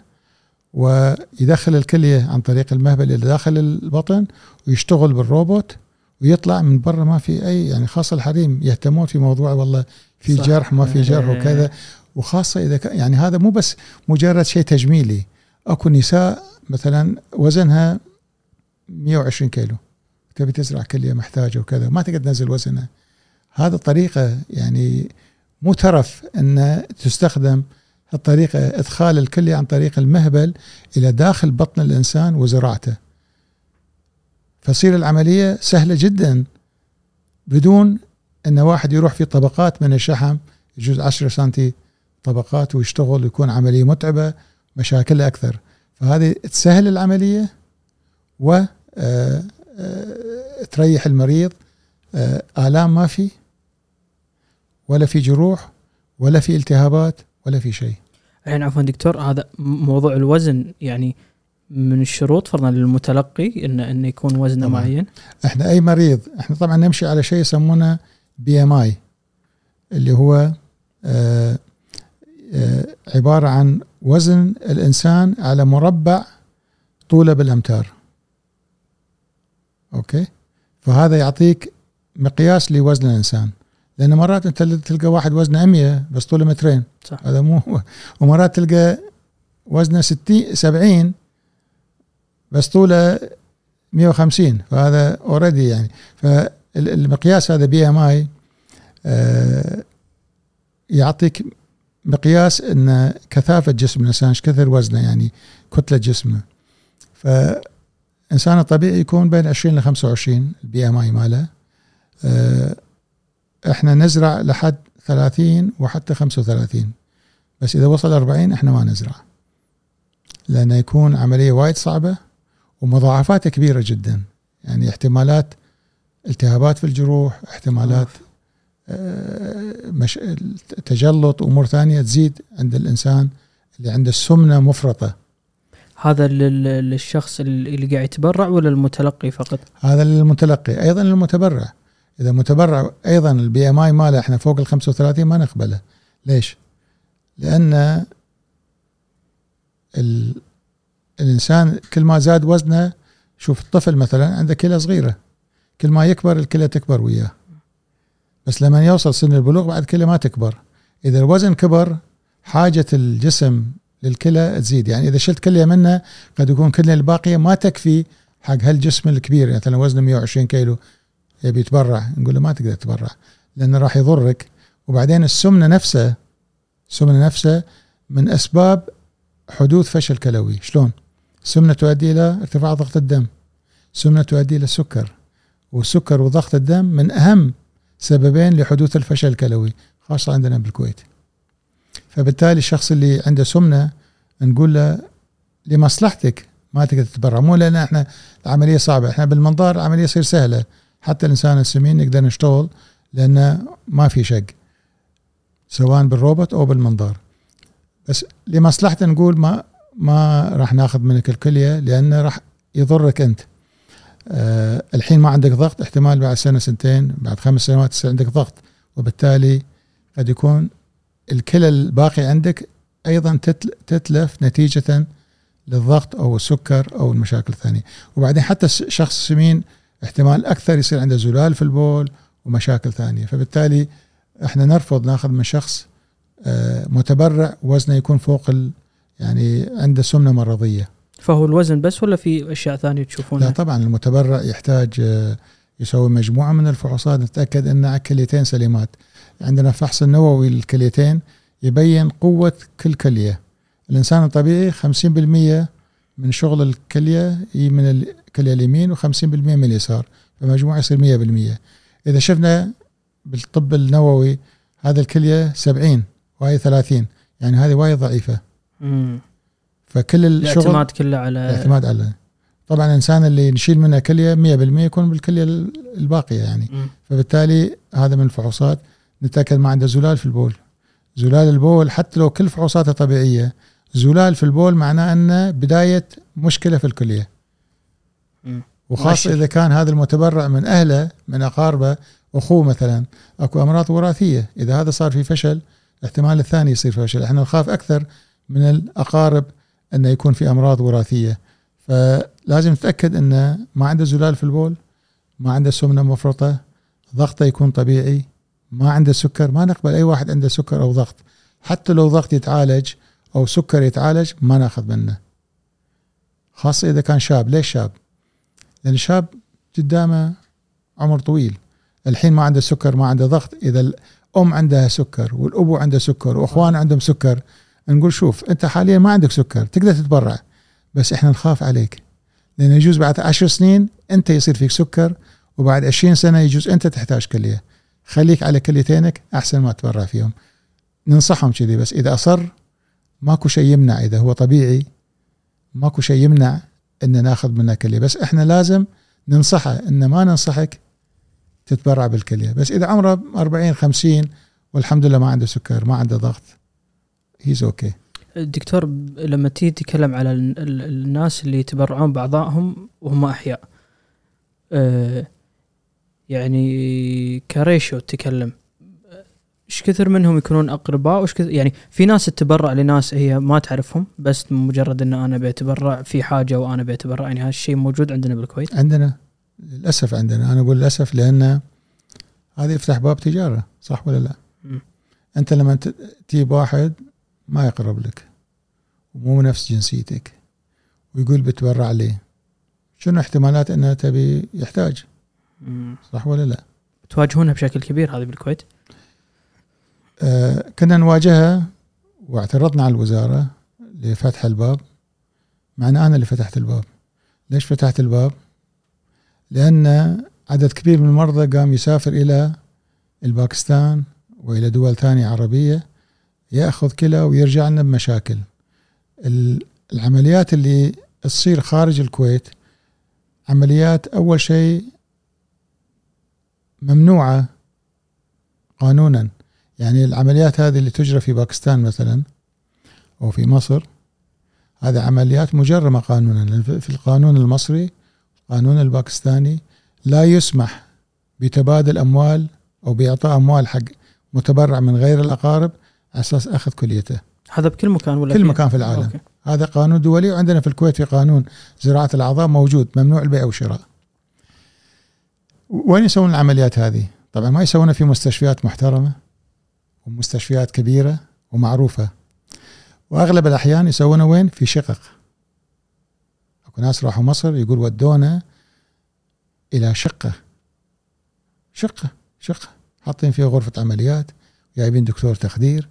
ويدخل الكلية عن طريق المهبل إلى داخل البطن ويشتغل بالروبوت ويطلع من برا ما في أي يعني خاصة الحريم يهتمون في موضوع والله في صح. جرح ما في جرح إيه. وكذا. وخاصة إذا كان يعني هذا مو بس مجرد شيء تجميلي. أكو نساء مثلا وزنها 120 كيلو. تبي تزرع كليه محتاجة وكذا ما تقدر تنزل وزنها. هذا طريقة يعني مو ترف إن تستخدم الطريقة إدخال الكليه عن طريق المهبل إلى داخل بطن الإنسان وزراعته. فتصير العملية سهلة جدا بدون إن واحد يروح في طبقات من الشحم يجوز 10 سنتي طبقات ويشتغل ويكون عملية متعبة مشاكلها أكثر. فهذه تسهل العملية و آه، آه، تريح المريض. آه، آلام ما في ولا في جروح ولا في التهابات ولا في شيء. الحين عفوا دكتور هذا موضوع الوزن يعني من الشروط فرضا للمتلقي انه انه يكون وزنه طبعاً. معين. إحنا أي مريض إحنا طبعا نمشي على شيء يسمونه BMI اللي هو آه، آه، عبارة عن وزن الإنسان على مربع طوله بالأمتار. okay؟ فهذا يعطيك مقياس لوزن الإنسان. لأن مرات أنت تلقى واحد وزنه 100 بس طوله مترين. صح. هذا مو هو. ومرات تلقى وزنه 60 70 بس طوله 150 فهذا already يعني. فالمقياس هذا BMI يعطيك مقياس إن كثافة جسم الانسان إيش كثر وزنه يعني كتلة جسمه. فإنسان الطبيعي يكون بين 20 ل 25 ال BMI ماله. آه، إحنا نزرع لحد 30 وحتى 35 بس إذا وصل 40 إحنا ما نزرع. لأنه يكون عملية وايد صعبة. ومضاعفاتها كبيرة جدا يعني احتمالات التهابات في الجروح احتمالات آه، مش تجلط أمور ثانية تزيد عند الإنسان اللي عنده السمنه مفرطة هذا لل- للشخص اللي قاعد يتبرع ولا المتلقي فقط؟ هذا للمتلقي أيضا للمتبرع إذا متبرع أيضا ال BMI ماله إحنا فوق ال 35 ما نقبله ليش؟ لأن. الإنسان كل ما زاد وزنه شوف الطفل مثلا عنده كلى صغيرة كل ما يكبر الكلى تكبر وياه. بس لما يوصل سن البلوغ بعد كلى ما تكبر. إذا الوزن كبر حاجة الجسم للكلى تزيد. يعني إذا شلت كلية منه قد يكون كلية الباقية ما تكفي حق هالجسم الكبير. يعني مثلا وزنه 120 كيلو يبي يتبرع نقول له ما تقدر تتبرع لأنه راح يضرك. وبعدين السمنة نفسها السمنة نفسها من أسباب حدوث فشل كلوي. شلون؟ السمنه تؤدي إلى ارتفاع ضغط الدم. السمنه تؤدي إلى السكر والسكر وضغط الدم من أهم سببين لحدوث الفشل الكلوي خاصة عندنا بالكويت. فبالتالي الشخص اللي عنده سمنة نقول له لمصلحتك ما تقدر تتبرع. مو لأن إحنا العملية صعبة إحنا بالمنظار العملية تصير سهلة. حتى الإنسان السمين نقدر نشتغل لأنه ما في شق سواء بالروبوت أو بالمنظار. بس لمصلحته نقول ما ما راح ناخذ منك الكلية لأنه راح يضرك أنت. أه الحين ما عندك ضغط احتمال بعد سنة سنتين بعد خمس سنوات يصير عندك ضغط. وبالتالي قد يكون الكلى الباقي عندك أيضا تتل- تتلف نتيجة للضغط أو السكر أو المشاكل الثانية. وبعدين حتى الس- شخص سمين احتمال أكثر يصير عنده زلال في البول ومشاكل ثانية. فبالتالي إحنا نرفض ناخذ من شخص آه، متبرع وزنه يكون فوق ال يعني عنده سمنة مرضية. فهو الوزن بس ولا في أشياء ثانية لا تشوفونها؟ طبعا المتبرع يحتاج آه، يسوي مجموعة من الفحوصات. نتأكد ان كليتين سليمات. عندنا فحص النووي للكليتين يبين قوة كل كلية. الإنسان الطبيعي 50% من شغل الكلية من الكلية اليمين و50% من اليسار. فمجموعه يصير 100% إذا شفنا بالطب النووي هذا الكلية 70 وهي 30 يعني هذه وايد ضعيفة. مم. فكل الشغل الاعتماد كله على الاعتماد على طبعا الإنسان اللي نشيل منه كلية 100% يكون بالكلية الباقية يعني مم. فبالتالي هذا من الفحوصات نتأكد ما عنده زلال في البول زلال البول حتى لو كل فحوصاته طبيعية زلال في البول معناه انه بداية مشكلة في الكلية مم. وخاصة. إذا كان هذا المتبرع من أهله من أقاربه أخوه مثلا أكو أمراض وراثية إذا هذا صار في فشل احتمال الثاني يصير فشل إحنا نخاف أكثر من الأقارب انه يكون في أمراض وراثية. فلازم نتاكد انه ما عنده زلال في البول ما عنده سمنة مفرطة ضغطه يكون طبيعي ما عنده سكر ما نقبل أي واحد عنده سكر أو ضغط. حتى لو ضغط يتعالج أو سكر يتعالج ما ناخذ منه. خاصة إذا كان شاب. ليش شاب؟ لأن الشاب قدامه عمر طويل. الحين ما عنده سكر ما عنده ضغط. إذا الأم عندها سكر والأبو عنده سكر وأخوان عندهم سكر نقول شوف أنت حاليا ما عندك سكر تقدر تتبرع بس إحنا نخاف عليك. لأن يجوز بعد عشر سنين أنت يصير فيك سكر وبعد عشرين سنة يجوز أنت تحتاج كلية. خليك على كليتينك أحسن ما تتبرع فيهم. ننصحهم كذي بس إذا أصر ماكو شيء يمنع إذا هو طبيعي ماكو شيء يمنع إن ناخذ منه كلية. بس إحنا لازم ننصحه إن ما ننصحك تتبرع بالكلية. بس إذا عمره 40 50 والحمد لله ما عنده سكر ما عنده ضغط he's okay الدكتور لما تيجي تتكلم على ال- ال- الناس اللي يتبرعون بأعضائهم وهم أحياء أه يعني كريشو تتكلم إيش كثر منهم يكونون أقرباء وإيش كثر يعني في ناس تتبرع لناس هي ما تعرفهم بس مجرد إن أنا بتبرع في حاجة وأنا بتبرع يعني هذا الشيء موجود عندنا بالكويت عندنا للأسف عندنا أنا أقول للأسف لأن هذا يفتح باب تجارة صح ولا لا؟ مم. أنت لما تجيب واحد ما يقرب لك ومو نفس جنسيتك ويقول بتبرع لي شنو احتمالات انه تبي يحتاج. صح ولا لا؟ تواجهونها بشكل كبير هذه بالكويت آه كنا نواجهها واعترضنا على الوزارة لفتح الباب مع ان أنا اللي فتحت الباب ليش فتحت الباب؟ لأن عدد كبير من المرضى قام يسافر إلى الباكستان وإلى دول ثانية عربية ياخذ كلى ويرجع لنا بمشاكل. ال- العمليات اللي تصير خارج الكويت عمليات أول شيء ممنوعة قانونا. يعني العمليات هذه اللي تجرى في باكستان مثلا أو في مصر هذه عمليات مجرمة قانونا. في القانون المصري القانون الباكستاني لا يسمح بتبادل أموال أو بإعطاء أموال حق متبرع من غير الأقارب. على أساس أخذ كليته. هذا بكل مكان ولا كل مكان في العالم. okay. هذا قانون دولي وعندنا في الكويت في قانون زراعة الأعضاء موجود ممنوع البيع والشراء. وين يسوون العمليات هذه؟ طبعا ما يسوونها في مستشفيات محترمة ومستشفيات كبيرة ومعروفة. وأغلب الأحيان يسوونها وين؟ في شقق. أكو ناس راحوا مصر يقول ودونا إلى شقة. شقة شقة. حاطين فيها غرفة عمليات جايبين دكتور تخدير.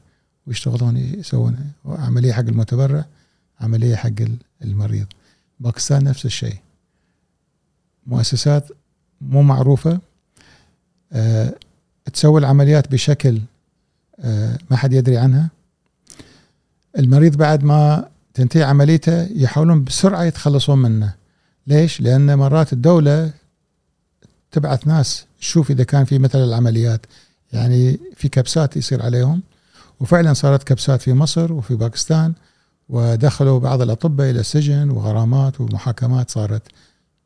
ويشتغلون يسوون عملية حق المتبرع عملية حق المريض. باكستان نفس الشيء. مؤسسات مو معروفة أه تسوي العمليات بشكل أه ما حد يدري عنها. المريض بعد ما تنتهي عمليته يحاولون بسرعة يتخلصون منه. ليش؟ لأن مرات الدولة تبعث ناس تشوف إذا كان في مثل العمليات. يعني في كبسات يصير عليهم. وفعلا صارت كبسات في مصر وفي باكستان ودخلوا بعض الأطباء إلى السجن وغرامات ومحاكمات صارت.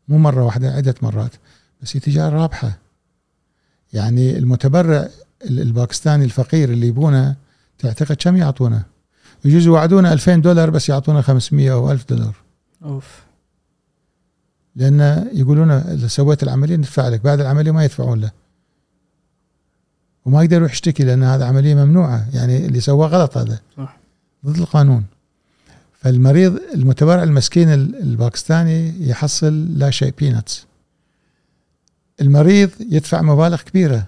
مو مرة واحدة عدة مرات. بس هي تجارة رابحة. يعني المتبرع ال- الباكستاني الفقير اللي يبونه تعتقد كم يعطونه؟ يجوز يوعدونه 2000 دولار بس يعطونه 500 أو 1000 دولار. أوف. لأن يقولون إذا سويت العملية ندفع لك بعد العملية ما يدفعون له. وما يقدر يروح يشتكي لأن هذا عملية ممنوعة يعني اللي سواه غلط هذا. صح. ضد القانون. فالمريض المتبرع المسكين ال- الباكستاني يحصل لا شيء بيناتس المريض يدفع مبالغ كبيرة.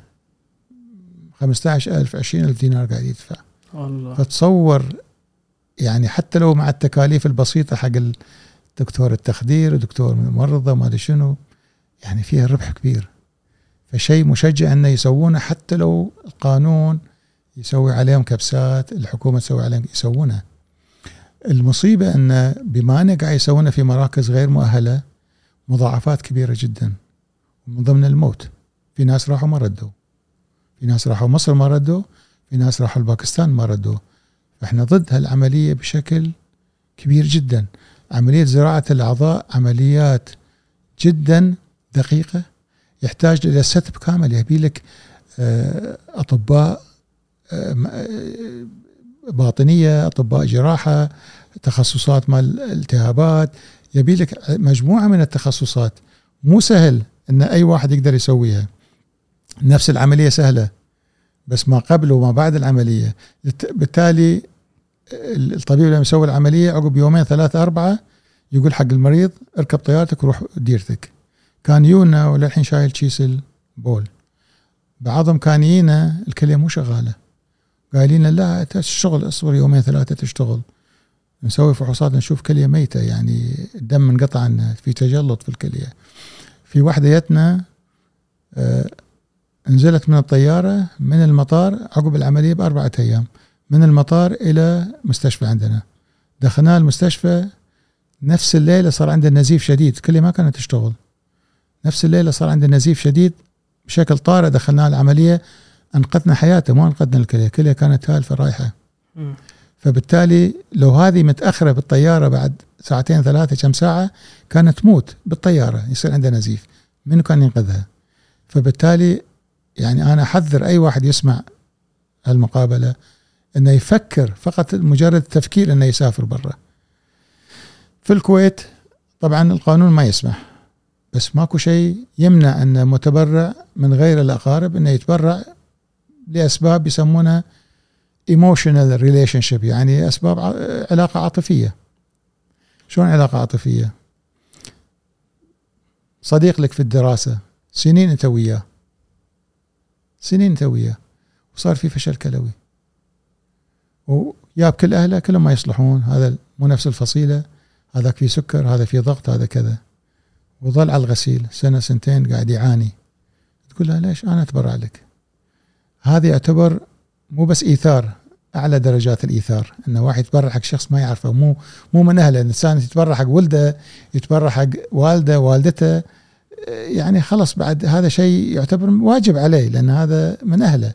15000 20000 دينار قاعد يدفع. والله. فتصور يعني حتى لو مع التكاليف البسيطة حق الدكتور التخدير ودكتور الممرضه وما أدري شنو يعني فيها ربح كبير. فشيء مشجع أنه يسوونه حتى لو القانون يسوي عليهم كبسات الحكومة تسوي عليهم يسوونها المصيبة أن بما أنه قاعد يسوونها في مراكز غير مؤهلة مضاعفات كبيرة جدا. من ضمن الموت في ناس راحوا ما ردوا. في ناس راحوا مصر ما ردوا في ناس راحوا الباكستان ما ردوا. فإحنا ضد هالعملية بشكل كبير جدا. عملية زراعة الأعضاء عمليات جدا دقيقة. يحتاج إلى setup كامل. يبي لك آه، أطباء آه، آه، باطنية أطباء جراحة تخصصات مال التهابات يبي لك مجموعة من التخصصات. مو سهل إن أي واحد يقدر يسويها. نفس العملية سهلة بس ما قبل وما بعد العملية. بالت- بالتالي الطبيب لما يسوي العملية عقب يومين ثلاثة أربعة يقول حق المريض اركب طيارتك وروح ديرتك. كان يونا وللحين شايل كيس البول. بعضهم كان يجينا الكلية مو شغالة. قايلين لا الشغل اصبر يومين ثلاثة تشتغل. نسوي فحوصات نشوف كلية ميتة يعني الدم انقطع عنها في تجلط في الكلية. في واحدة جتنا آه نزلت من الطيارة من المطار عقب العملية بأربعة أيام من المطار إلى مستشفى عندنا. دخلنا المستشفى نفس الليلة صار عنده نزيف شديد كلية ما كانت تشتغل. نفس الليلة صار عنده نزيف شديد بشكل طارئ دخلناه العملية أنقذنا حياته مو أنقذنا الكلية الكليه كانت هالفة رايحة. فبالتالي لو هذه متأخرة بالطيارة بعد ساعتين ثلاثة كم ساعة كانت تموت بالطيارة يصير عندها نزيف. منو كان ينقذها؟ فبالتالي يعني أنا أحذر أي واحد يسمع هالمقابلة إنه يفكر فقط مجرد التفكير إنه يسافر برا. في الكويت طبعا القانون ما يسمح. بس ماكو شيء يمنع أن متبرع من غير الأقارب إنه يتبرع لأسباب يسمونها emotional relationship يعني أسباب ع- علاقة عاطفية. شلون علاقة عاطفية؟ صديق لك في الدراسة سنين أنت وياه. سنين أنت وياه. وصار في فشل كلوي. وياب كل أهله كلهم ما يصلحون هذا مو نفس الفصيلة هذاك في سكر هذا في ضغط هذا كذا. وظل على الغسيل سنة سنتين قاعد يعاني. تقول له ليش أنا أتبرع لك؟ هذا يعتبر مو بس إيثار أعلى درجات الإيثار. انه واحد يتبرع حق شخص ما يعرفه مو مو من أهله. الإنسان يتبرع حق ولده يتبرع حق والده والدته. يعني خلص بعد هذا شيء يعتبر واجب عليه لأن هذا من أهله.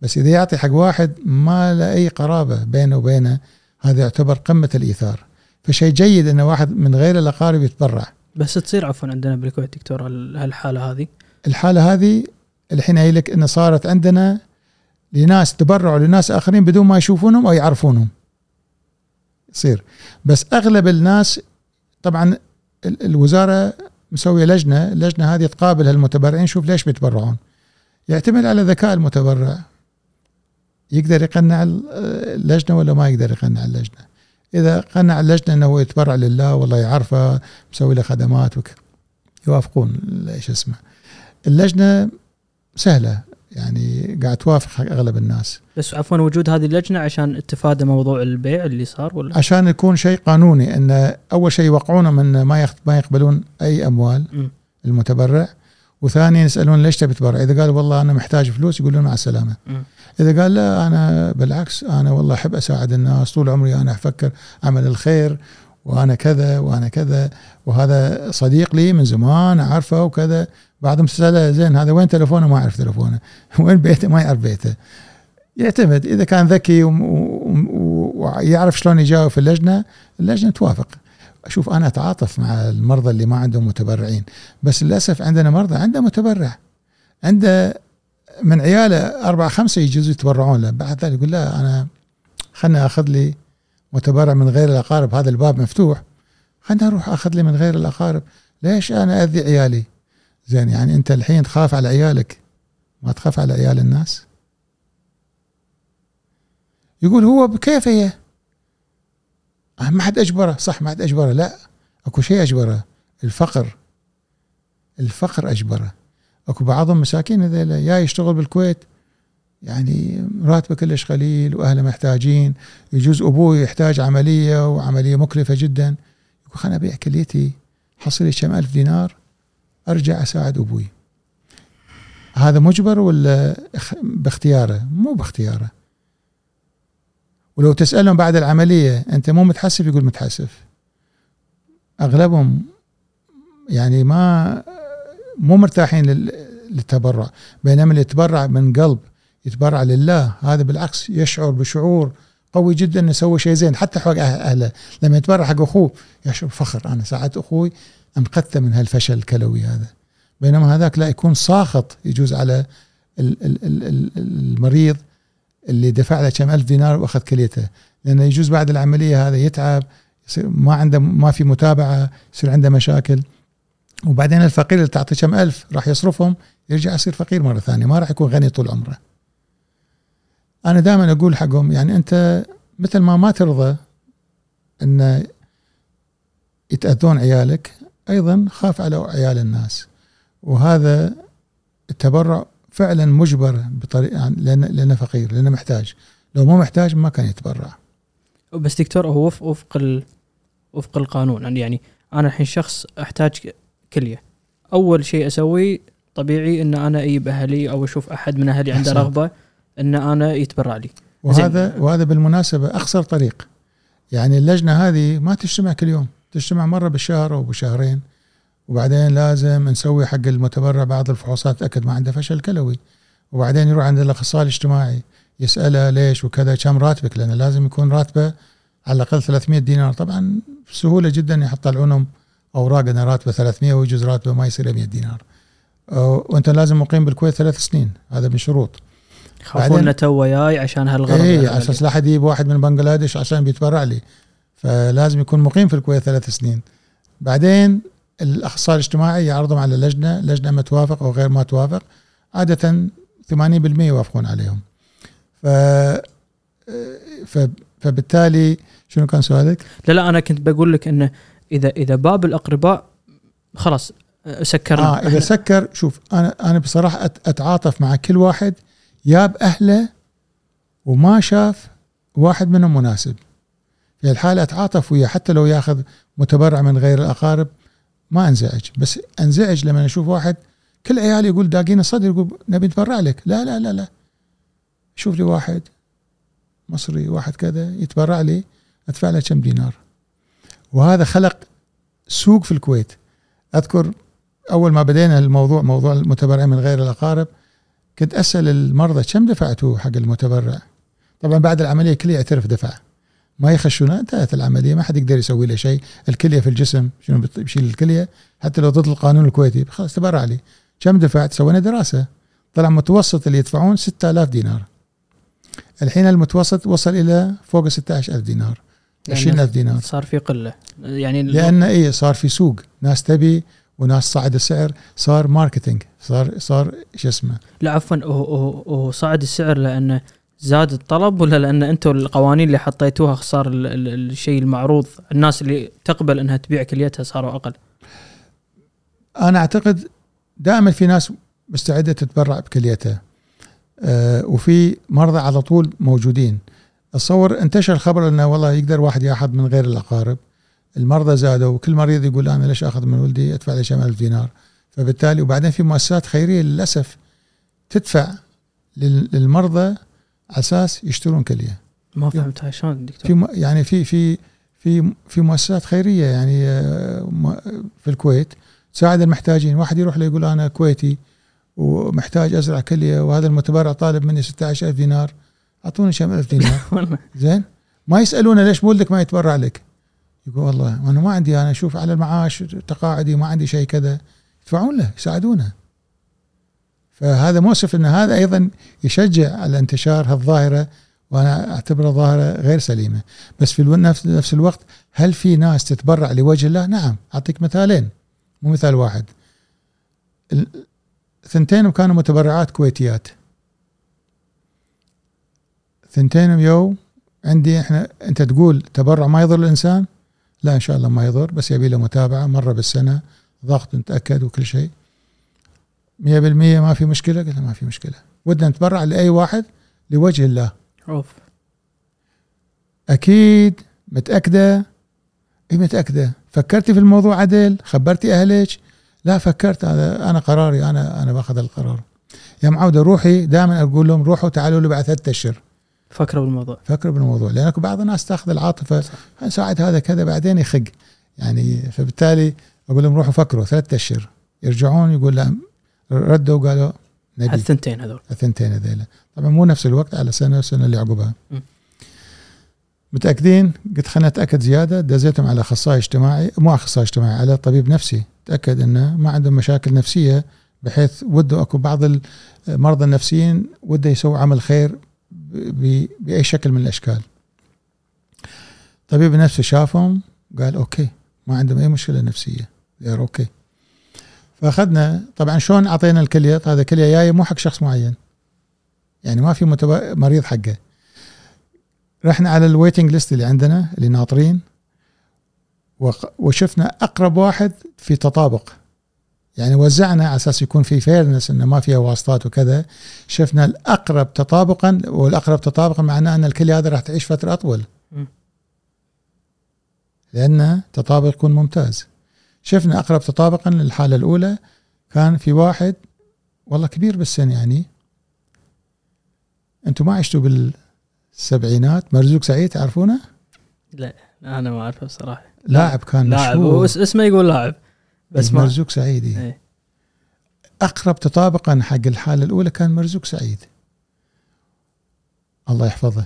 بس إذا يعطي حق واحد ما له أي قرابة بينه وبينه هذا يعتبر قمة الإيثار. فشيء جيد إن واحد من غير الأقارب يتبرع. بس تصير عفوا عندنا بالكويت دكتور هالحالة هذه. الحالة هذه الحين قايل لك ان صارت عندنا لناس تبرعوا لناس آخرين بدون ما يشوفونهم أو يعرفونهم. يصير. بس أغلب الناس طبعا الوزارة مسوية لجنة اللجنة هذه تقابل هالمتبرعين شوف ليش بيتبرعون. يعتمد على ذكاء المتبرع. يقدر يقنع اللجنة ولا ما يقدر يقنع اللجنة؟ إذا قنع اللجنة إنه يتبرع لله والله يعرفه مسوي له خدمات وك يوافقون إيش اسمه. اللجنة سهلة يعني قاعد توافق أغلب الناس. بس عفوا وجود هذه اللجنة عشان اتفادى موضوع البيع اللي صار ولا؟ عشان يكون شيء قانوني إن أول شيء يوقعونه من ما ما يقبلون أي أموال م. المتبرع وثانيا يسألون ليش تبي تبرع؟ إذا قال والله أنا محتاج فلوس يقولون مع السلامة. م. إذا قال لا أنا بالعكس أنا والله أحب أساعد الناس طول عمري أنا أفكر اعمل الخير وأنا كذا وأنا كذا وهذا صديق لي من زمان اعرفه وكذا. بعضهم سأله زين هذا وين تلفونه؟ ما أعرف تلفونه. وين بيته؟ ما يعرف بيته. يعتمد إذا كان ذكي ويعرف شلون يجاوب في اللجنة اللجنة توافق. أشوف أنا أتعاطف مع المرضى اللي ما عندهم متبرعين بس للأسف عندنا مرضى عنده متبرع عنده من عياله أربعة خمسة يجوز يتبرعون له. بعد ذلك يقول لا أنا خلنا أخذ لي متبرع من غير الأقارب هذا الباب مفتوح. خلنا أروح أخذ لي من غير الأقارب. ليش أنا أذي عيالي؟ زين يعني أنت الحين تخاف على عيالك؟ ما تخاف على عيال الناس؟ يقول هو بكيف هي ما حد أجبره. صح ما حد أجبره. لا أكو شيء أجبره. الفقر. الفقر أجبره. اكو بعضهم مساكين هذيلا يا يشتغل بالكويت يعني راتبه كلش قليل واهله محتاجين يجوز ابوه يحتاج عمليه وعمليه مكلفه جدا. يقول خليني ابيع كليتي حصل لي كم ألف دينار ارجع اساعد أبوي. هذا مجبر ولا باختياره؟ مو باختياره. ولو تسألهم بعد العملية انت مو متحسف؟ يقول متحسف. اغلبهم يعني ما مو مرتاحين للتبرع. بينما اللي يتبرع من قلب يتبرع لله هذا بالعكس يشعر بشعور قوي جدا إنه سوى شيء زين. حتى حق أهله. لما يتبرع حق أخوه يشعر بفخر. أنا ساعدت أخوي انقذته من هالفشل الكلوي هذا. بينما هذاك لا يكون ساخط يجوز على المريض اللي دفع له كم ألف دينار وأخذ كليته. لأنه يجوز بعد العملية هذا يتعب ما عنده ما في متابعة يصير عنده مشاكل. وبعدين الفقير اللي تعطيه كم ألف راح يصرفهم يرجع يصير فقير مرة ثانية ما راح يكون غني طول عمره. أنا دائما أقول حقهم يعني أنت مثل ما ما ترضى أن يتأذون عيالك أيضا خاف على عيال الناس. وهذا التبرع فعلا مجبر بطريقة يعني لأنه, لأنه فقير لأنه محتاج. لو مو محتاج ما كان يتبرع. بس دكتور هو وفق وفق القانون يعني أنا الحين شخص أحتاج كلية. أول شيء أسويه طبيعي إن أنا أجيب أهلي أو أشوف أحد من أهلي عنده رغبة إن أنا يتبرع لي. وهذا وهذا بالمناسبة أقصر طريق. يعني اللجنة هذه ما تجتمع كل يوم تجتمع مرة بالشهر أو بشهرين وبعدين لازم نسوي حق المتبرع بعض الفحوصات تاكد ما عنده فشل كلوي. وبعدين يروح عند الأخصائي الاجتماعي يسأله ليش وكذا كم راتبك؟ لأنه لازم يكون راتبه على الأقل 300 دينار. طبعا بسهولة جدا يحط العنم أوراق أنا راتبة 300 ويجوز راتبة ما يصير 100 دينار. وانت لازم مقيم بالكويت ثلاث سنين هذا من شروط. خافونا تو جاي عشان هالغرض اي على أساس لا أحد يجيب واحد من بنغلاديش عشان بيتبرع لي. فلازم يكون مقيم في الكويت ثلاث سنين. بعدين الأخصائي الاجتماعي يعرضهم على لجنة لجنة ما توافق أو غير ما توافق. عادة 80% يوافقون عليهم. ف فبالتالي شنو كان سؤالك؟ لا لا أنا كنت بقول لك إنه إذا إذا باب الأقرباء خلاص سكر آه إذا سكر شوف أنا أنا بصراحة أتعاطف مع كل واحد ياب اهله وما شاف واحد منهم مناسب. في الحاله أتعاطف وياه حتى لو ياخذ متبرع من غير الأقارب ما أنزعج. بس أنزعج لما أشوف واحد كل عيالي يقول داقين الصدر يقول نبي نتبرع لك. لا لا لا لا. شوف لي واحد مصري واحد كذا يتبرع لي أدفع له كم دينار. وهذا خلق سوق في الكويت. أذكر أول ما بدينا الموضوع موضوع المتبرع من غير الأقارب كنت أسأل المرضى كم دفعتوا حق المتبرع؟ طبعا بعد العملية الكل يعترف دفع. ما يخشون انتهت العملية ما حد يقدر يسوي له شيء. الكلية في الجسم شنو بيشيل الكلية. حتى لو ضد القانون الكويتي خلاص تبرع لي. كم دفعت؟ سوينا دراسة. طلع متوسط اللي يدفعون 6000 دينار. الحين المتوسط وصل إلى فوق 16000 دينار. يعني 20000 دينار. صار في قلة. يعني لأن إيه صار في سوق. ناس تبي وناس صعد السعر صار ماركتينج صار صار شو اسمه. لا عفوا هو هو هو صعد السعر لأنه زاد الطلب ولا لأن أنتم القوانين اللي حطيتوها صار ال- ال- الشيء المعروض؟ الناس اللي تقبل إنها تبيع كليتها صاروا أقل. أنا أعتقد دائما في ناس مستعدة تتبرع بكليتها. آه وفي مرضى على طول موجودين. اتصور انتشر الخبر إنه والله يقدر واحد ياخذ من غير الأقارب. المرضى زادوا وكل مريض يقول أنا ليش أخذ من ولدي؟ أدفع له كم ألف دينار فبالتالي وبعدين في مؤسسات خيرية للأسف تدفع لل- للمرضى على أساس يشترون كلية. ما فهمت هاي شلون دكتور؟ في م- يعني في في في في مؤسسات خيرية يعني آه، في الكويت تساعد المحتاجين. واحد يروح له يقول أنا كويتي ومحتاج أزرع كلية وهذا المتبرع طالب مني 16000 دينار. أعطوني كم الف دينار. زين؟ ما يسالونه ليش ولدك ما يتبرع لك. يقول والله أنا ما عندي أنا أشوف على المعاش تقاعدي ما عندي شيء كذا. يدفعون له يساعدونه. فهذا مؤسف إن هذا أيضا يشجع على انتشار هالظاهرة وأنا اعتبرها ظاهرة غير سليمة. بس في نفس نفس الوقت هل في ناس تتبرع لوجه الله؟ نعم. أعطيك مثالين مو مثال واحد. ثنتينهم كانوا متبرعات كويتيات. ثنتينهم يو عندي إحنا أنت تقول تبرع ما يضر الإنسان؟ لا إن شاء الله ما يضر بس يبي له متابعة مرة بالسنة ضغط نتاكد وكل شيء. 100% ما في مشكلة؟ قلت ما في مشكلة. ودنا نتبرع لأي واحد؟ لوجه الله. أوف. أكيد متأكدة؟ اي متأكدة؟ فكرتي في الموضوع عدل؟ خبرتي أهلك؟ لا فكرت. هذا أنا قراري أنا أنا باخذ القرار. يا معوده روحي دائما أقول لهم روحوا تعالوا لي بعد ثلاثة اشهر فكروا بالموضوع. فكروا بالموضوع. لأن أكو بعض الناس تأخذ العاطفة نساعد هذا كذا بعدين يخق. يعني فبالتالي أقول لهم روحوا فكروا. ثلاثة أشهر يرجعون يقول لا ردوا وقالوا نبي هالثنتين هذول. الثنتين هذيلا. طبعا مو نفس الوقت على سنة والسنة اللي عقبها. م. متأكدين؟ قلت خلينا نتاكد زيادة. دزيتهم على أخصائي اجتماعي مو أخصائي اجتماعي على طبيب نفسي. تأكد انه ما عندهم مشاكل نفسية بحيث وده أكو بعض المرضى النفسيين وده يسوي عمل خير بأي شكل من الأشكال. طبيب نفسي شافهم قال okay ما عندهم أي مشكلة نفسية. يا okay فأخذنا طبعا شلون أعطينا الكلية؟ هذا كلية جاية مو حق شخص معين. يعني ما في. مريض حقه. رحنا على ال waiting list اللي عندنا اللي ناطرين وشفنا أقرب واحد في تطابق. يعني وزعنا على أساس يكون في fairness إنه ما فيها واسطات وكذا شفنا الأقرب تطابقا والأقرب تطابقا معناه إن الكليه هذا راح تعيش فترة أطول. م. لأن تطابق يكون ممتاز. شفنا أقرب تطابقا للحالة الأولى كان في واحد والله كبير بالسن يعني. أنتم ما عشتوا بالسبعينات؟ مرزوق سعيد تعرفونه؟ لا أنا ما أعرفه بصراحة. لاعب كان لاعب مشهور. هو اس- اسمه يقول لاعب. بس مرزوق سعيدي إيه. أقرب تطابقا حق الحالة الأولى كان مرزوق سعيد. الله يحفظه.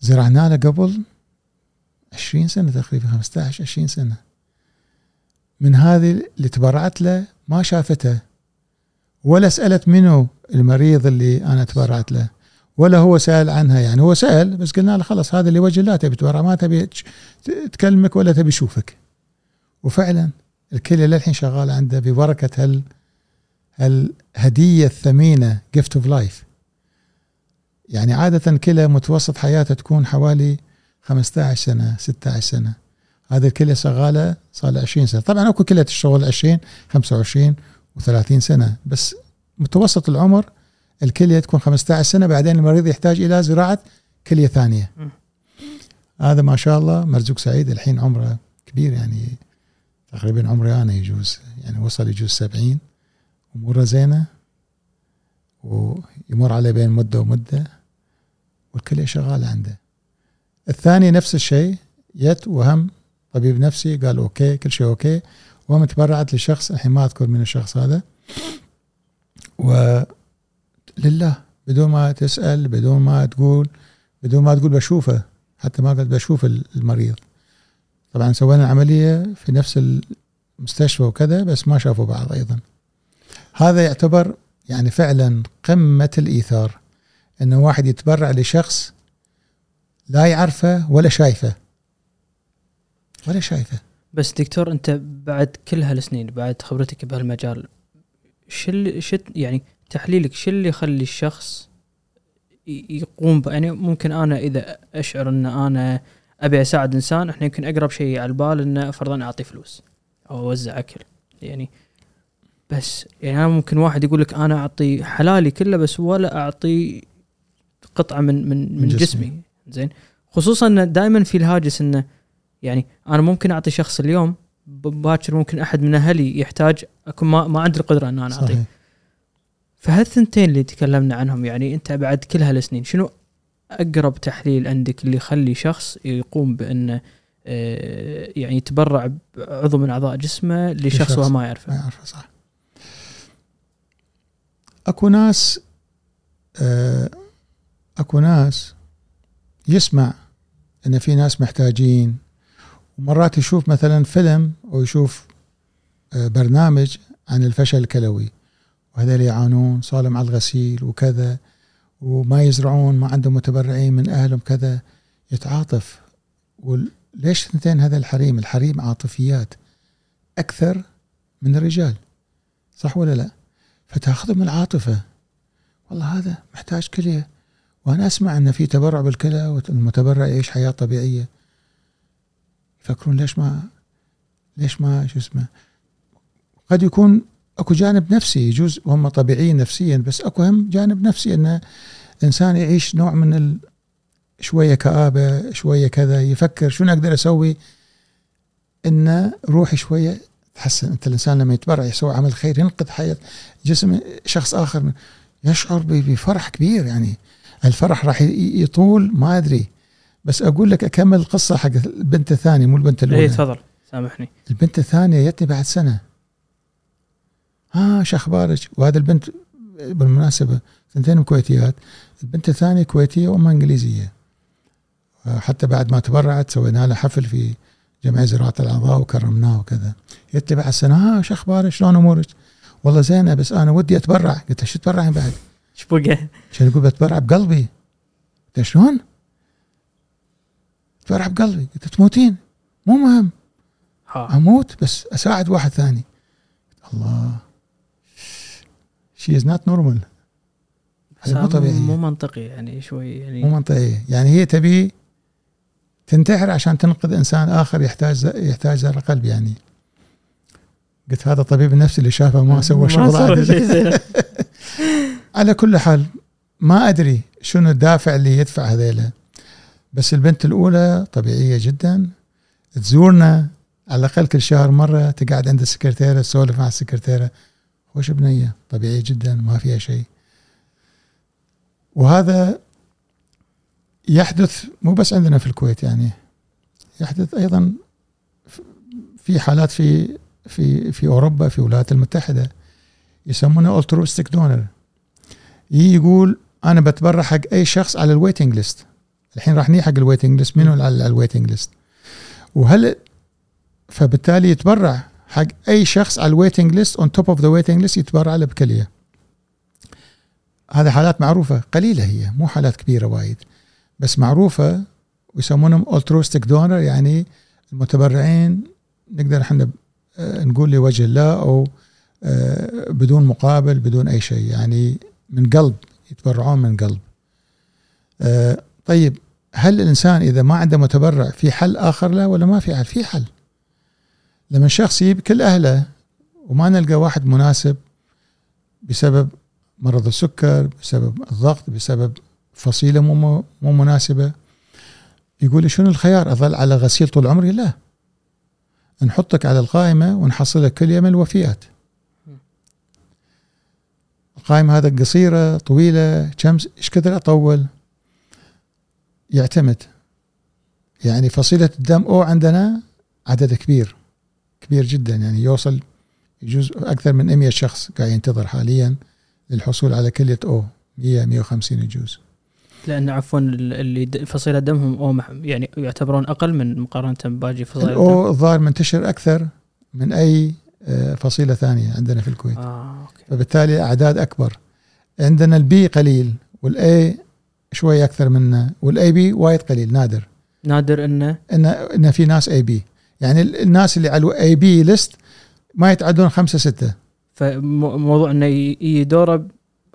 زرعنا له قبل 20 سنة تقريبا 15 20 سنة. من هذه اللي تبرعت له ما شافته ولا سألت منه المريض اللي أنا تبرعت له ولا هو سأل عنها. يعني هو سأل بس قلنا له خلاص هذا اللي وجه الله تبي تبرع ما تبي تكلمك ولا تبي يشوفك. وفعلا الكليه للحين شغاله عنده ببركة هال هالهدية الثمينة gift of life يعني عادة كلى متوسط حياته تكون حوالي 15 سنة 16 سنة. هذه الكليه شغالة صار لها 20 سنة. طبعا أكو كليه تشتغل 20 25 و30 سنة. بس متوسط العمر الكليه تكون 15 سنة بعدين المريض يحتاج إلى زراعة كلية ثانية. هذا ما شاء الله مرزوق سعيد الحين عمره كبير يعني تقريبا عمري أنا يجوز يعني وصل يجوز 70 اموره زينة ويمر عليه بين مدة ومدة والكليه شغاله عنده. الثاني نفس الشيء يت وهم. طبيب نفسي قال أوكي كل شيء أوكي. وهم تبرعت لشخص الحين ما أذكر من الشخص هذا. ولله بدون ما تسأل بدون ما تقول بدون ما تقول بشوفه. حتى ما قلت بشوف المريض. طبعا سوينا العملية في نفس المستشفى وكذا بس ما شافوا بعض أيضا. هذا يعتبر يعني فعلا قمة الإيثار إنه واحد يتبرع لشخص لا يعرفه ولا شايفه. ولا شايفه. بس دكتور أنت بعد كل هالسنين بعد خبرتك بهالمجال اللي شو يعني تحليلك شو اللي يخلي الشخص يقوم يعني ممكن أنا إذا أشعر إن أنا أبي أساعد إنسان إحنا يمكن أقرب شيء على البال إنه فرضا أعطي فلوس أو أوزع أكل. يعني بس يعني أنا ممكن واحد يقول لك أنا أعطي حلالي كله بس ولا أعطي قطعة من من من جسمي. جسمي. زين؟ خصوصا انه دائما في الهاجس إنه يعني أنا ممكن أعطي شخص اليوم باكر ممكن أحد من أهلي يحتاج أكون ما, ما عندي القدرة إن أنا اعطيه فهالثنتين اللي تكلمنا عنهم يعني أنت بعد كل هالسنين شنو أقرب تحليل عندك اللي يخلي شخص يقوم بأنه آه، يعني يتبرع بعضو من أعضاء جسمه لشخص. وهو ما ما يعرفه. يعرفه صح. أكو ناس آه، أكو ناس يسمع إن في ناس محتاجين. ومرات يشوف مثلا فيلم أو يشوف آه، برنامج عن الفشل الكلوي. وهذول يعانون صالم على الغسيل وكذا. وما يزرعون ما عندهم متبرعين من أهلهم كذا يتعاطف. وليش اثنتين هذا الحريم؟ الحريم عاطفيات أكثر من الرجال. صح ولا لا؟ فتأخذهم العاطفة. والله هذا محتاج كليه وأنا أسمع إن في تبرع بالكلى والمتبرع يعيش حياة طبيعية. يفكرون ليش ما ليش ما شو اسمه قد يكون أكو جانب نفسي يجوز هم طبيعيين نفسيا بس أكو هم جانب نفسي إن إنسان يعيش نوع من ال شوية كآبة شوية كذا يفكر شنو أقدر أسوي؟ إن روحي شوية تحسن. أنت الإنسان لما يتبرع يسوي عمل خير ينقذ حياة جسم شخص آخر من يشعر بفرح كبير يعني. الفرح راح يطول ما أدري. بس أقول لك أكمل القصة حق البنت الثانية مو البنت الأولى. اي تفضل سامحني. البنت الثانية جتني بعد سنة. ها شو أخبارك؟ وهذا البنت بالمناسبة ثنتين كويتيات البنت الثانية كويتية وأمها إنجليزية. حتى بعد ما تبرعت سوينا لها حفل في جمعية زراعة الأعضاء وكرمناه وكذا. قلت لي بعد سنة ها شو أخبارك؟ شلون أمورك؟ والله زينة بس أنا ودي أتبرع. قلت لها شو تبرعين بعد؟ إيش بقى؟ عشان يقول بتبرع بقلبي؟ قلت شلون؟ تبرع بقلبي. قلت تموتين. مو مهم. ها. أموت بس أساعد واحد ثاني. الله. she is not normal مو طبيعي. مو منطقي يعني شوي يعني مو منطقيه يعني هي تبي تنتحر عشان تنقذ إنسان آخر يحتاج يحتاج زر قلب يعني. قلت هذا الطبيب النفسي اللي شافه ما سوى شغل. عدل. على كل حال ما أدري شنو الدافع اللي يدفع هذيلا. بس البنت الأولى طبيعية جدا. تزورنا على الأقل كل شهر مرة تقعد عند السكرتيرة تسولف مع السكرتيرة. خوش بنية طبيعية جدا ما فيها شيء. وهذا يحدث مو بس عندنا في الكويت يعني يحدث أيضا في حالات في في في أوروبا في الولايات المتحدة يسمونه ال altruistic donor يقول أنا بتبرع حق أي شخص على ال waiting list الحين راح نيجي حق ال waiting list منو على ال waiting list وهل فبالتالي يتبرع؟ حق أي شخص على ال waiting list on top of the waiting list يتبرع له بكلية هذه حالات معروفة قليلة هي مو حالات كبيرة وايد بس معروفة ويسمونهم ال altruistic donor يعني المتبرعين نقدر إحنا آه، نقول لوجه الله أو آه، بدون مقابل بدون أي شيء يعني من قلب يتبرعون من قلب آه، طيب هل الإنسان إذا ما عنده متبرع في حل آخر له ولا ما في حل؟ في حل. لما شخص يجيب كل أهله وما نلقى واحد مناسب بسبب مرض السكر، بسبب الضغط، بسبب فصيلة مو مو مناسبة يقول لي شنو الخيار؟ أظل على غسيل طول عمري؟ لا. نحطك على القائمة ونحصلك كل يوم الوفيات. القائمه هذا قصيرة طويلة كم إيش كثر أطول؟ يعتمد يعني فصيلة الدم أو عندنا عدد كبير كبير جدا. يعني يوصل يجوز أكثر من 100 شخص قاعد ينتظر حاليا للحصول على كلية أو. 100 150 يجوز لأن عفوا اللي فصيلة دمهم أو يعني يعتبرون أقل من مقارنة بباقي فصائل الأو الظاهر منتشر أكثر من أي آه، فصيلة ثانية عندنا في الكويت. آه، okay. فبالتالي أعداد أكبر. عندنا ال B قليل وال A شوي أكثر منه وال AB وايد قليل نادر. نادر إنه؟ ان ان في ناس AB يعني الناس اللي على ال AB list ما يتعدون خمسة ستة. فموضوع إنه يجي دوره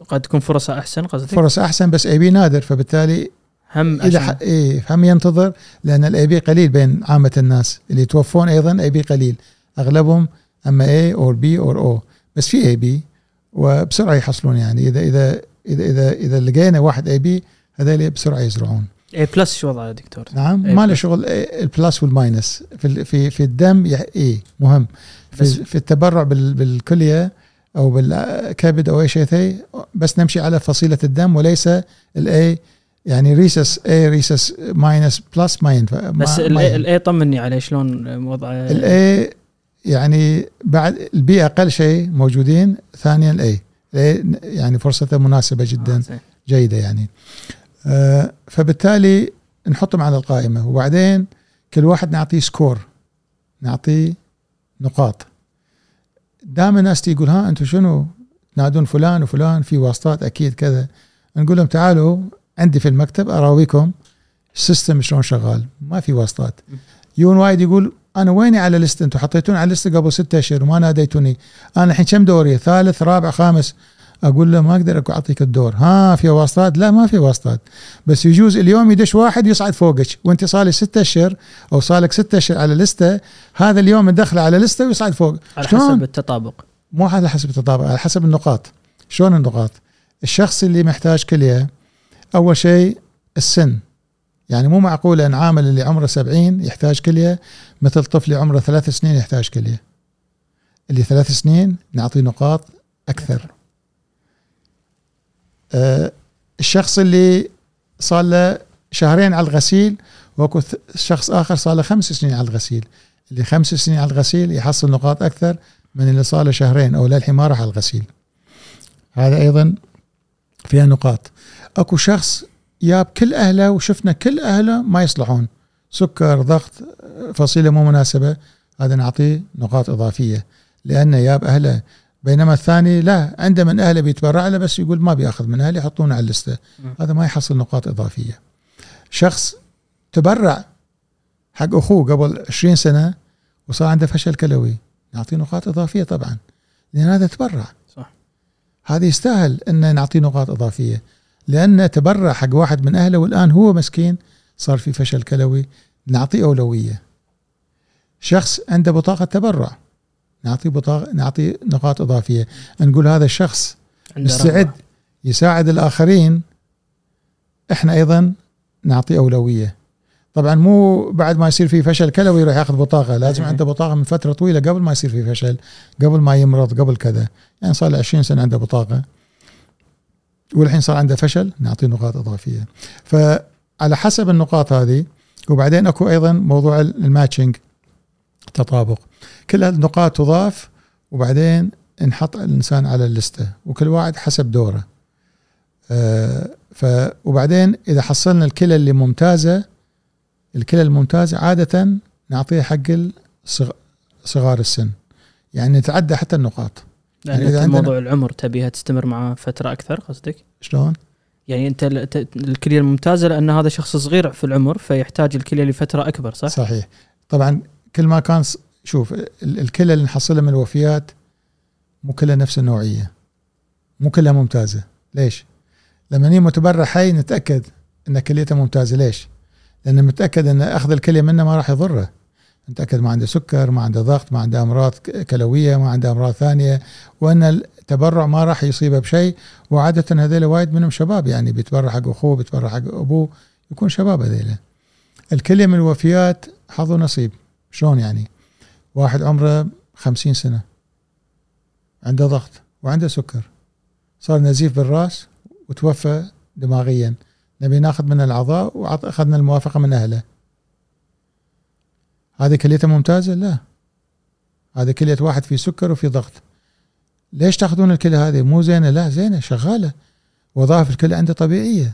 قد تكون فرصة أحسن قصدك؟ فرص أحسن بس AB نادر فبالتالي هم اذا ح... إيه هم ينتظر لأن ال AB قليل بين عامة الناس. اللي يتوفون أيضا AB قليل. أغلبهم أما A أو B أو O بس في AB وبسرعة يحصلون يعني. إذا إذا إذا إذا, إذا لقينا واحد AB هذول بسرعة يزرعون. اي بلس شو وضعه دكتور؟ نعم ما له شغل البلس والماينس في في في الدم اي مهم. في, في التبرع بالكلية أو بالكبد أو أي شيء ثاني بس نمشي على فصيلة الدم وليس الاي يعني ريسس اي ريسس ماينس بلس ما ينفع بس الاي طمني عليه شلون وضعه الاي يعني بعد البي أقل شيء موجودين ثانيا الاي يعني فرصته مناسبة جدا آه جيدة يعني. فبالتالي نحطهم على القائمة. وبعدين كل واحد نعطيه score نعطيه نقاط. دائما الناس تقول ها أنتم شنو؟ تنادون فلان وفلان في واسطات أكيد كذا. نقول لهم تعالوا عندي في المكتب أراويكم ال system شلون شغال. ما في واسطات. يون وايد يقول أنا ويني على list أنتم حطيتوني على list قبل ستة أشهر وما ناديتوني. أنا الحين كم دوري؟ ثالث رابع خامس. أقول له ما أقدر أعطيك الدور. ها في واسطات؟ لا ما في واسطات. بس يجوز اليوم يدش واحد يصعد فوقك وأنت صار لي ستة أشهر أو صار لك ستة أشهر على لستة هذا اليوم ندخله على لستة ويصعد فوق. على حسب التطابق. مو على حسب التطابق على حسب النقاط. شلون النقاط؟ الشخص اللي محتاج كلية أول شيء السن. يعني مو معقول أن عامل اللي عمره 70 يحتاج كلية مثل طفل عمره ثلاث سنين يحتاج كلية. اللي ثلاث سنين نعطيه نقاط أكثر. آه الشخص اللي صار له شهرين على الغسيل واكو شخص آخر صار له خمس سنين على الغسيل. اللي خمس سنين على الغسيل يحصل نقاط أكثر من اللي صار له شهرين أو للحين ما راح على الغسيل. هذا أيضا فيها نقاط. أكو شخص جاب كل أهله وشفنا كل أهله ما يصلحون. سكر ضغط فصيلة مو مناسبة. هذا نعطيه نقاط إضافية. لأنه جاب أهله. بينما الثاني لا عنده من أهله بيتبرع له بس يقول ما بيأخذ من أهلي يحطونه على اللستة. هذا ما يحصل نقاط إضافية. شخص تبرع حق أخوه قبل 20 سنة وصار عنده فشل كلوي. نعطيه نقاط إضافية طبعا لأن هذا تبرع. صح. هذا يستاهل إن نعطيه نقاط إضافية لأنه تبرع حق واحد من أهله والآن هو مسكين صار في فشل كلوي. نعطيه أولوية. شخص عنده بطاقة تبرع. نعطي بطاقه نعطي نقاط إضافية. نقول هذا الشخص مستعد يساعد الآخرين إحنا أيضا نعطي أولوية. طبعا مو بعد ما يصير في فشل كلوي يروح يأخذ بطاقة. لازم عنده بطاقة من فترة طويلة قبل ما يصير في فشل قبل ما يمرض قبل كذا. يعني صار له 20 سنة عنده بطاقة. والحين صار عنده فشل نعطيه نقاط إضافية. فعلى حسب النقاط هذه وبعدين أكو أيضا موضوع الماتشنج تطابق كل النقاط تضاف وبعدين نحط الإنسان على اللستة وكل واحد حسب دوره آه ف وبعدين إذا حصلنا الكلى اللي ممتازة الكلى الممتازه عادة نعطيها حق صغار السن يعني نتعدى حتى النقاط يعني, يعني إذا موضوع العمر تبيها تستمر معاه فترة أكثر قصدك؟ شلون؟ يعني أنت الكلية الممتازة لأن هذا شخص صغير في العمر فيحتاج الكلية لفترة أكبر صح؟ صحيح طبعا كل ما كان شوف الكلى اللي نحصلها من الوفيات مو كلها نفس النوعية. مو كلها ممتازة. ليش؟ لما هي متبرع حي نتأكد إن كليته ممتازة. ليش؟ لأنه متأكد إن أخذ الكلية منه ما راح يضره. متاكد ما عنده سكر ما عنده ضغط ما عنده أمراض كلوية ما عنده أمراض ثانية وإن التبرع ما راح يصيبه بشيء. وعادة هذول وايد منهم شباب يعني بيتبرع حق أخوه بيتبرع حق أبوه يكون شباب هذيلا الكلية من الوفيات حظ ونصيب شلون يعني؟ واحد عمره خمسين سنة عنده ضغط وعنده سكر. صار نزيف بالراس وتوفى دماغيا. نبي ناخذ منه الاعضاء واخذنا الموافقة من أهله. هذه كليته ممتازة؟ لا. هذه كلية واحد في سكر وفي ضغط. ليش تاخذون الكليه هذه؟ مو زينة؟ لا زينة شغالة. وظائف الكليه عنده طبيعية.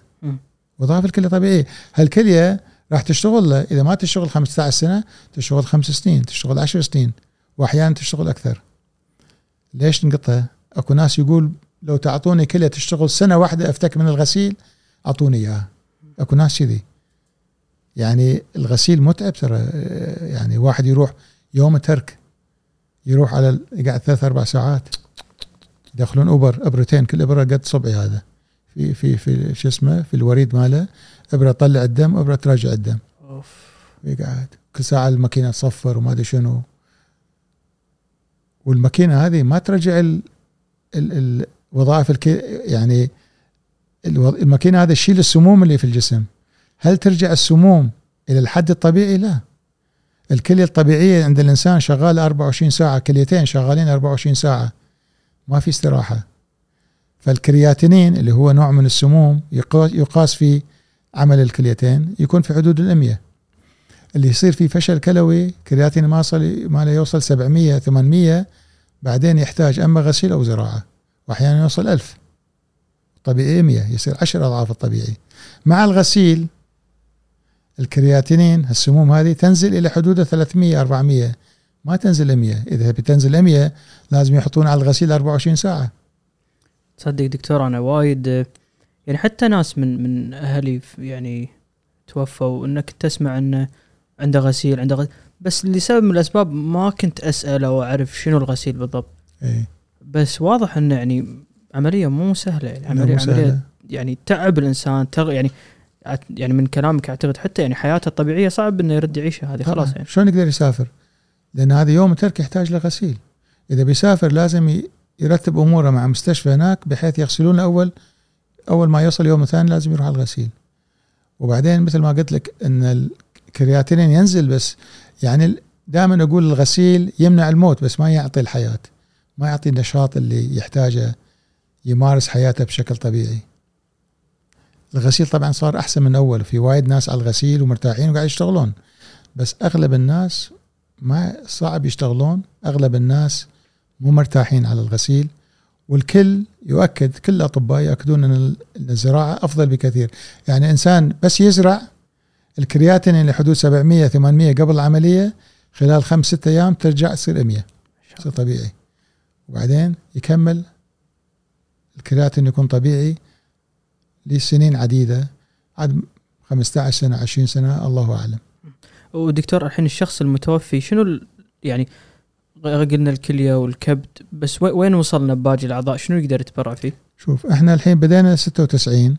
وظائف الكليه طبيعية. هالكلية راح تشتغل إذا ما تشتغل 15 سنة تشتغل خمس سنين تشتغل 10 سنين واحيانا تشتغل أكثر. ليش نقطها أكو ناس يقول لو تعطوني كلية تشتغل سنة واحدة أفتك من الغسيل أعطوني إياها. أكو ناس كذي. يعني الغسيل متعب ترى. يعني واحد يروح يوم ترك يروح على يقعد ثلاث أربع ساعات. يدخلون أوبر ابرتين كل ابره قد صبعي هذا. في في في شو اسمه؟ في الوريد ماله. أبرة تطلع الدم أبرة تراجع الدم. أوف. يقعد. كل ساعة الماكينة تصفر وما أدري شنو. والماكينة هذه ما ترجع ال ال الوظائف الكي يعني الماكينة هذه تشيل السموم اللي في الجسم. هل ترجع السموم إلى الحد الطبيعي؟ لا. الكلية الطبيعية عند الإنسان شغالة 24 ساعة كليتين شغالين 24 ساعة. ما في استراحة. فالكرياتينين اللي هو نوع من السموم يقاس في عمل الكليتين يكون في حدود ال100 اللي يصير فيه فشل كلوي كرياتين ما يصل ما يوصل 700 800 بعدين يحتاج أما غسيل أو زراعة وأحيانا يوصل 1000 طبيعي 100 يصير 10 أضعاف الطبيعي. مع الغسيل الكرياتينين السموم هذه تنزل إلى حدود 300 400 ما تنزل 100 إذا بتنزل 100 لازم يحطون على الغسيل 24 ساعة. تصدق دكتور أنا وايد يعني حتى ناس من من أهلي يعني توفوا إنك تسمع إنه عنده غسيل عنده غسيل بس لسبب من الأسباب ما كنت اسال أو أعرف شنو الغسيل بالضبط. إيه. بس واضح إنه يعني عملية مو سهلة يعني عملية عملية يعني تعب الإنسان تغ يعني يعني من كلامك أعتقد حتى يعني حياته الطبيعية صعب إنه يرد يعيشها هذه خلاص يعني. شلون يقدر يسافر؟ لأن هذا يوم ترك يحتاج لغسيل. إذا بيسافر لازم يرتب أموره مع مستشفى هناك بحيث يغسلون أول أول ما يوصل يوم ثاني لازم يروح على الغسيل. وبعدين مثل ما قلت لك إن الكرياتينين ينزل بس يعني دائما أقول الغسيل يمنع الموت بس ما يعطي الحياة ما يعطي النشاط اللي يحتاجه يمارس حياته بشكل طبيعي. الغسيل طبعا صار أحسن من أول في وايد ناس على الغسيل ومرتاحين وقاعد يشتغلون بس أغلب الناس ما صعب يشتغلون أغلب الناس مو مرتاحين على الغسيل. والكل يؤكد كل الأطباء ياكدون أن الزراعة أفضل بكثير. يعني إنسان بس يزرع الكرياتين لحدود 700 800 قبل العملية خلال خمس ست أيام ترجع تصير 100 تصير طبيعي. وبعدين يكمل الكرياتين يكون طبيعي لسنين عديدة عاد 15 سنة 20 سنة الله أعلم. ودكتور الحين الشخص المتوفي شنو يعني قلنا الكلية والكبد بس وين وصلنا بباقي الأعضاء؟ شنو يقدر يتبرع فيه؟ شوف إحنا الحين بدينا 96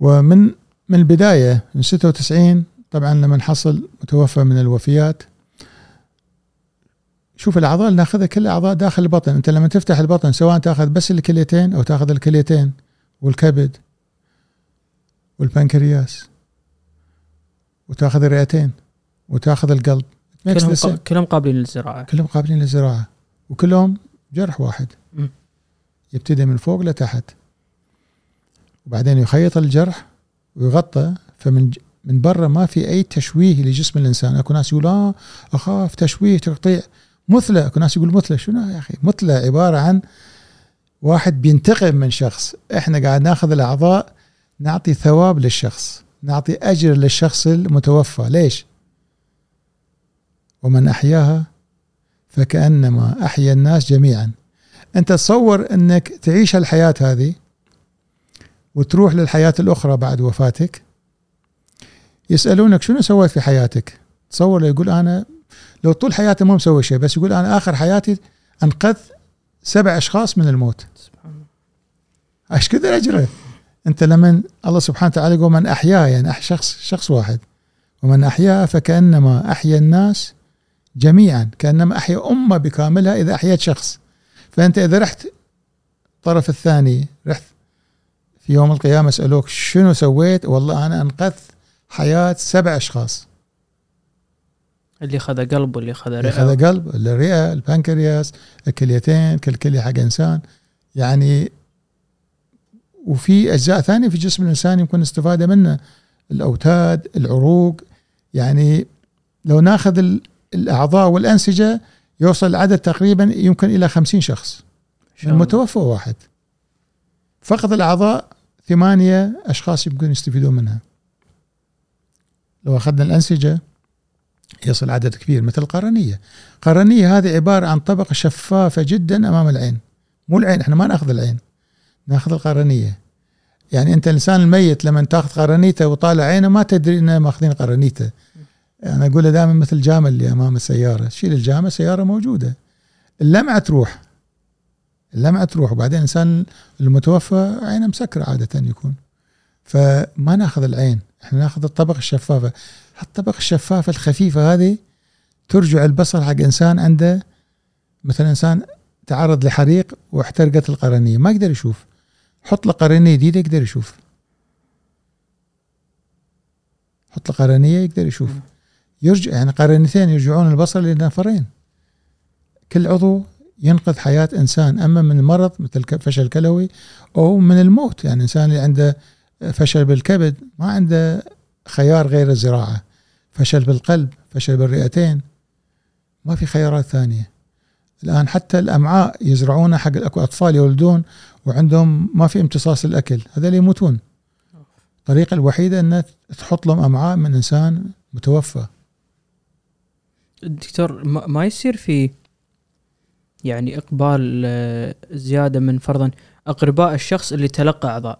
ومن من البداية من 96 طبعا لما نحصل متوفى من الوفيات شوف الأعضاء اللي ناخذها كل أعضاء داخل البطن. أنت لما تفتح البطن سواء تاخذ بس الكليتين أو تاخذ الكليتين والكبد والبنكرياس وتاخذ الرئتين وتاخذ القلب. كلهم, كلهم قابلين للزراعة. كلهم قابلين للزراعة. وكلهم جرح واحد. م. يبتدي من فوق لتحت. وبعدين يخيط الجرح ويغطى. فمن من برا ما في أي تشويه لجسم الإنسان. أكو ناس يقول آه أخاف تشويه تقطيع. مثلى. أكو ناس يقول مثلى. شنو يا أخي؟ مثلى عبارة عن واحد بينتقم من شخص. إحنا قاعد ناخذ الأعضاء نعطي ثواب للشخص. نعطي أجر للشخص المتوفى. ليش؟ ومن أحياها فكأنما أحيا الناس جميعا. أنت تصور أنك تعيش الحياة هذه وتروح للحياة الأخرى بعد وفاتك؟ يسألونك شنو سويت في حياتك؟ تصور يقول أنا لو طول حياتي ما مسوي شيء بس يقول أنا آخر حياتي انقذت سبع أشخاص من الموت. إيش كثر أجره؟ أنت لمن الله سبحانه وتعالى يقول من احياه يعني أح شخص شخص واحد. ومن احياه فكأنما أحيا الناس جميعا كأنما أحيا أمة بكاملها إذا احيت شخص. فأنت إذا رحت الطرف الثاني رحت في يوم القيامة اسالوك شنو سويت؟ والله أنا أنقذت حياة سبع أشخاص. اللي خذ قلب واللي خذ اللي رئة. خذ قلب الرئه البنكرياس الكليتين كل كليه حق إنسان. يعني وفي أجزاء ثانية في جسم الإنسان يمكن استفادة منه الأوتاد العروق. يعني لو ناخذ ال- الأعضاء والأنسجة يوصل العدد تقريبا يمكن إلى خمسين شخص. المتوفى واحد. فقط الأعضاء ثمانية أشخاص يمكن يستفيدون منها. لو أخذنا الأنسجة يصل عدد كبير مثل القرنيه القرنيه هذه عبارة عن طبقة شفافة جدا أمام العين. مو العين إحنا ما نأخذ العين نأخذ القرنية. يعني أنت الانسان الميت لما تأخذ قرنيته وطالع عينه ما تدري إنه ماخذين قرنيته. أنا أقول دائما مثل الجامه اللي أمام السيارة شيل الجامه السياره موجودة. اللمعة تروح. اللمعة تروح. وبعدين الانسان المتوفى عينه مسكرة عادة يكون. فما ناخذ العين. إحنا ناخذ الطبقة الشفافة. الطبقه الشفافة الخفيفة هذه ترجع البصر حق إنسان عنده. مثلا إنسان تعرض لحريق واحترقت القرنية. ما يقدر يشوف. حط له قرنية جديدة يقدر يشوف. حط له قرنية يقدر يشوف. يرجع يعني قرنيتين يرجعون البصر لنفرين كل عضو ينقذ حياة إنسان أما من مرض مثل فشل كلوي أو من الموت. يعني إنسان اللي عنده فشل بالكبد ما عنده خيار غير الزراعة. فشل بالقلب فشل بالرئتين. ما في خيارات ثانية. الآن حتى الأمعاء يزرعونها حق اكو أطفال يولدون وعندهم ما في امتصاص الأكل. هذول يموتون. الطريقة الوحيدة ان تحط لهم أمعاء من إنسان متوفى. دكتور ما يصير في يعني إقبال آه، زيادة من فرضا أقرباء الشخص اللي تلقى أعضاء؟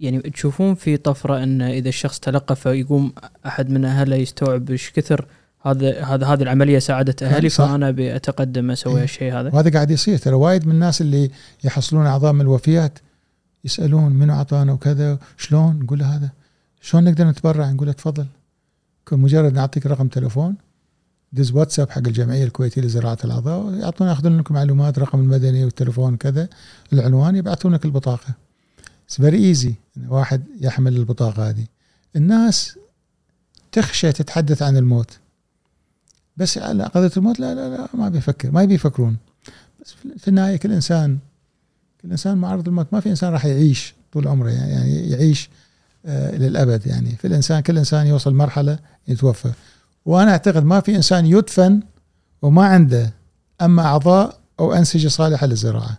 يعني تشوفون في طفرة إن إذا الشخص تلقى فيقوم أحد من أهله يستوعب إيش كثر هذا هذا هذه العملية ساعدت أهلي صح. فأنا ابي اتقدم أسوي إيه. الشيء هذا؟ وهذا قاعد يصير ترى. وايد من الناس اللي يحصلون أعضاء من الوفيات يسألون منو أعطانا وكذا شلون؟ نقول له هذا. شلون نقدر نتبرع؟ نقول له تفضل. مجرد نعطيك رقم تليفون دز واتساب حق الجمعية الكويتية لزراعة الأعضاء يعطونا ياخذون لكم معلومات رقم المدني والتليفون كذا العنوان يبعثونك البطاقه it's very easy واحد يحمل البطاقة هذه. الناس تخشى تتحدث عن الموت. بس على قضية الموت لا لا لا ما بيفكر ما يبي يفكرون بس في- النهاية كل انسان كل إنسان معرض للموت. ما في إنسان راح يعيش طول عمره يعني يعني يعيش آه إلى الأبد يعني. في الانسان كل إنسان يوصل مرحلة يتوفى. وأنا أعتقد ما في إنسان يدفن وما عنده أما أعضاء أو أنسجة صالحة للزراعة.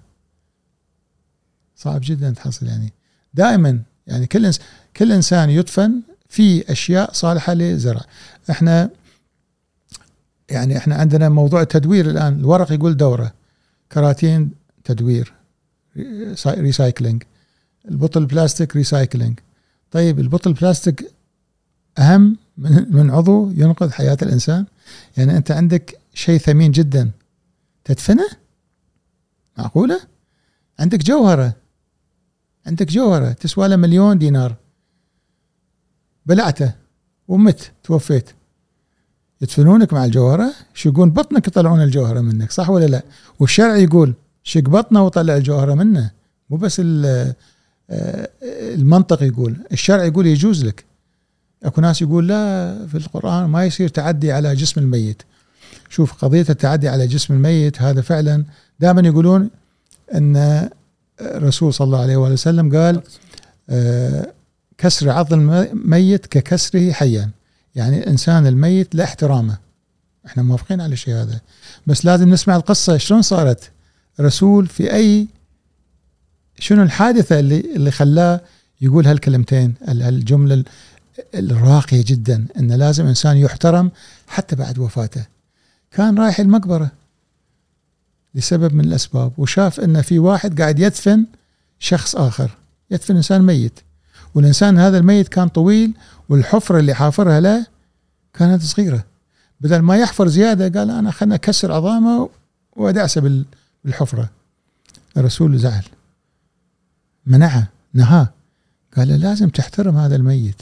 صعب جدا تحصل يعني. دائما يعني كل إنس كل إنسان يدفن في أشياء صالحة للزرع إحنا يعني إحنا عندنا موضوع التدوير الآن. الورق يقول دوره. كراتين تدوير. recycling. البطل البلاستيك recycling. طيب البطل البلاستيك أهم من من عضو ينقذ حياة الإنسان. يعني أنت عندك شيء ثمين جدا تدفنه؟ معقولة؟ عندك جوهرة. عندك جوهرة. تسوى له مليون دينار. بلعته. ومت. توفيت. يدفنونك مع الجوهرة؟ يشقون بطنك يطلعون الجوهرة منك. صح ولا لا؟ والشرع يقول شق بطنه وطلع الجوهرة منه. مو بس آه، المنطق يقول. الشرع يقول يجوز لك. أكو ناس يقول لا في القرآن ما يصير تعدي على جسم الميت. شوف قضية التعدي على جسم الميت هذا فعلا دائما يقولون إن الرسول صلى الله عليه وآله وسلم قال آه، كسر عظم الميت ككسره حيا. يعني الإنسان الميت له احترامه. إحنا موافقين على الشيء هذا. بس لازم نسمع القصة شلون صارت. رسول في أي شنو الحادثة اللي اللي خلاه يقول هالكلمتين ال- الجملة ال- الراقية جدا إن لازم إنسان يحترم حتى بعد وفاته. كان رايح المقبرة لسبب من الأسباب وشاف إن في واحد قاعد يدفن شخص آخر يدفن إنسان ميت. والإنسان هذا الميت كان طويل والحفرة اللي حافرها له كانت صغيرة. بدل ما يحفر زيادة قال أنا خلنا أكسر عظامه وأدعسه بال- بالحفرة. الرسول زعل. منعه نهاه. قال له لازم تحترم هذا الميت.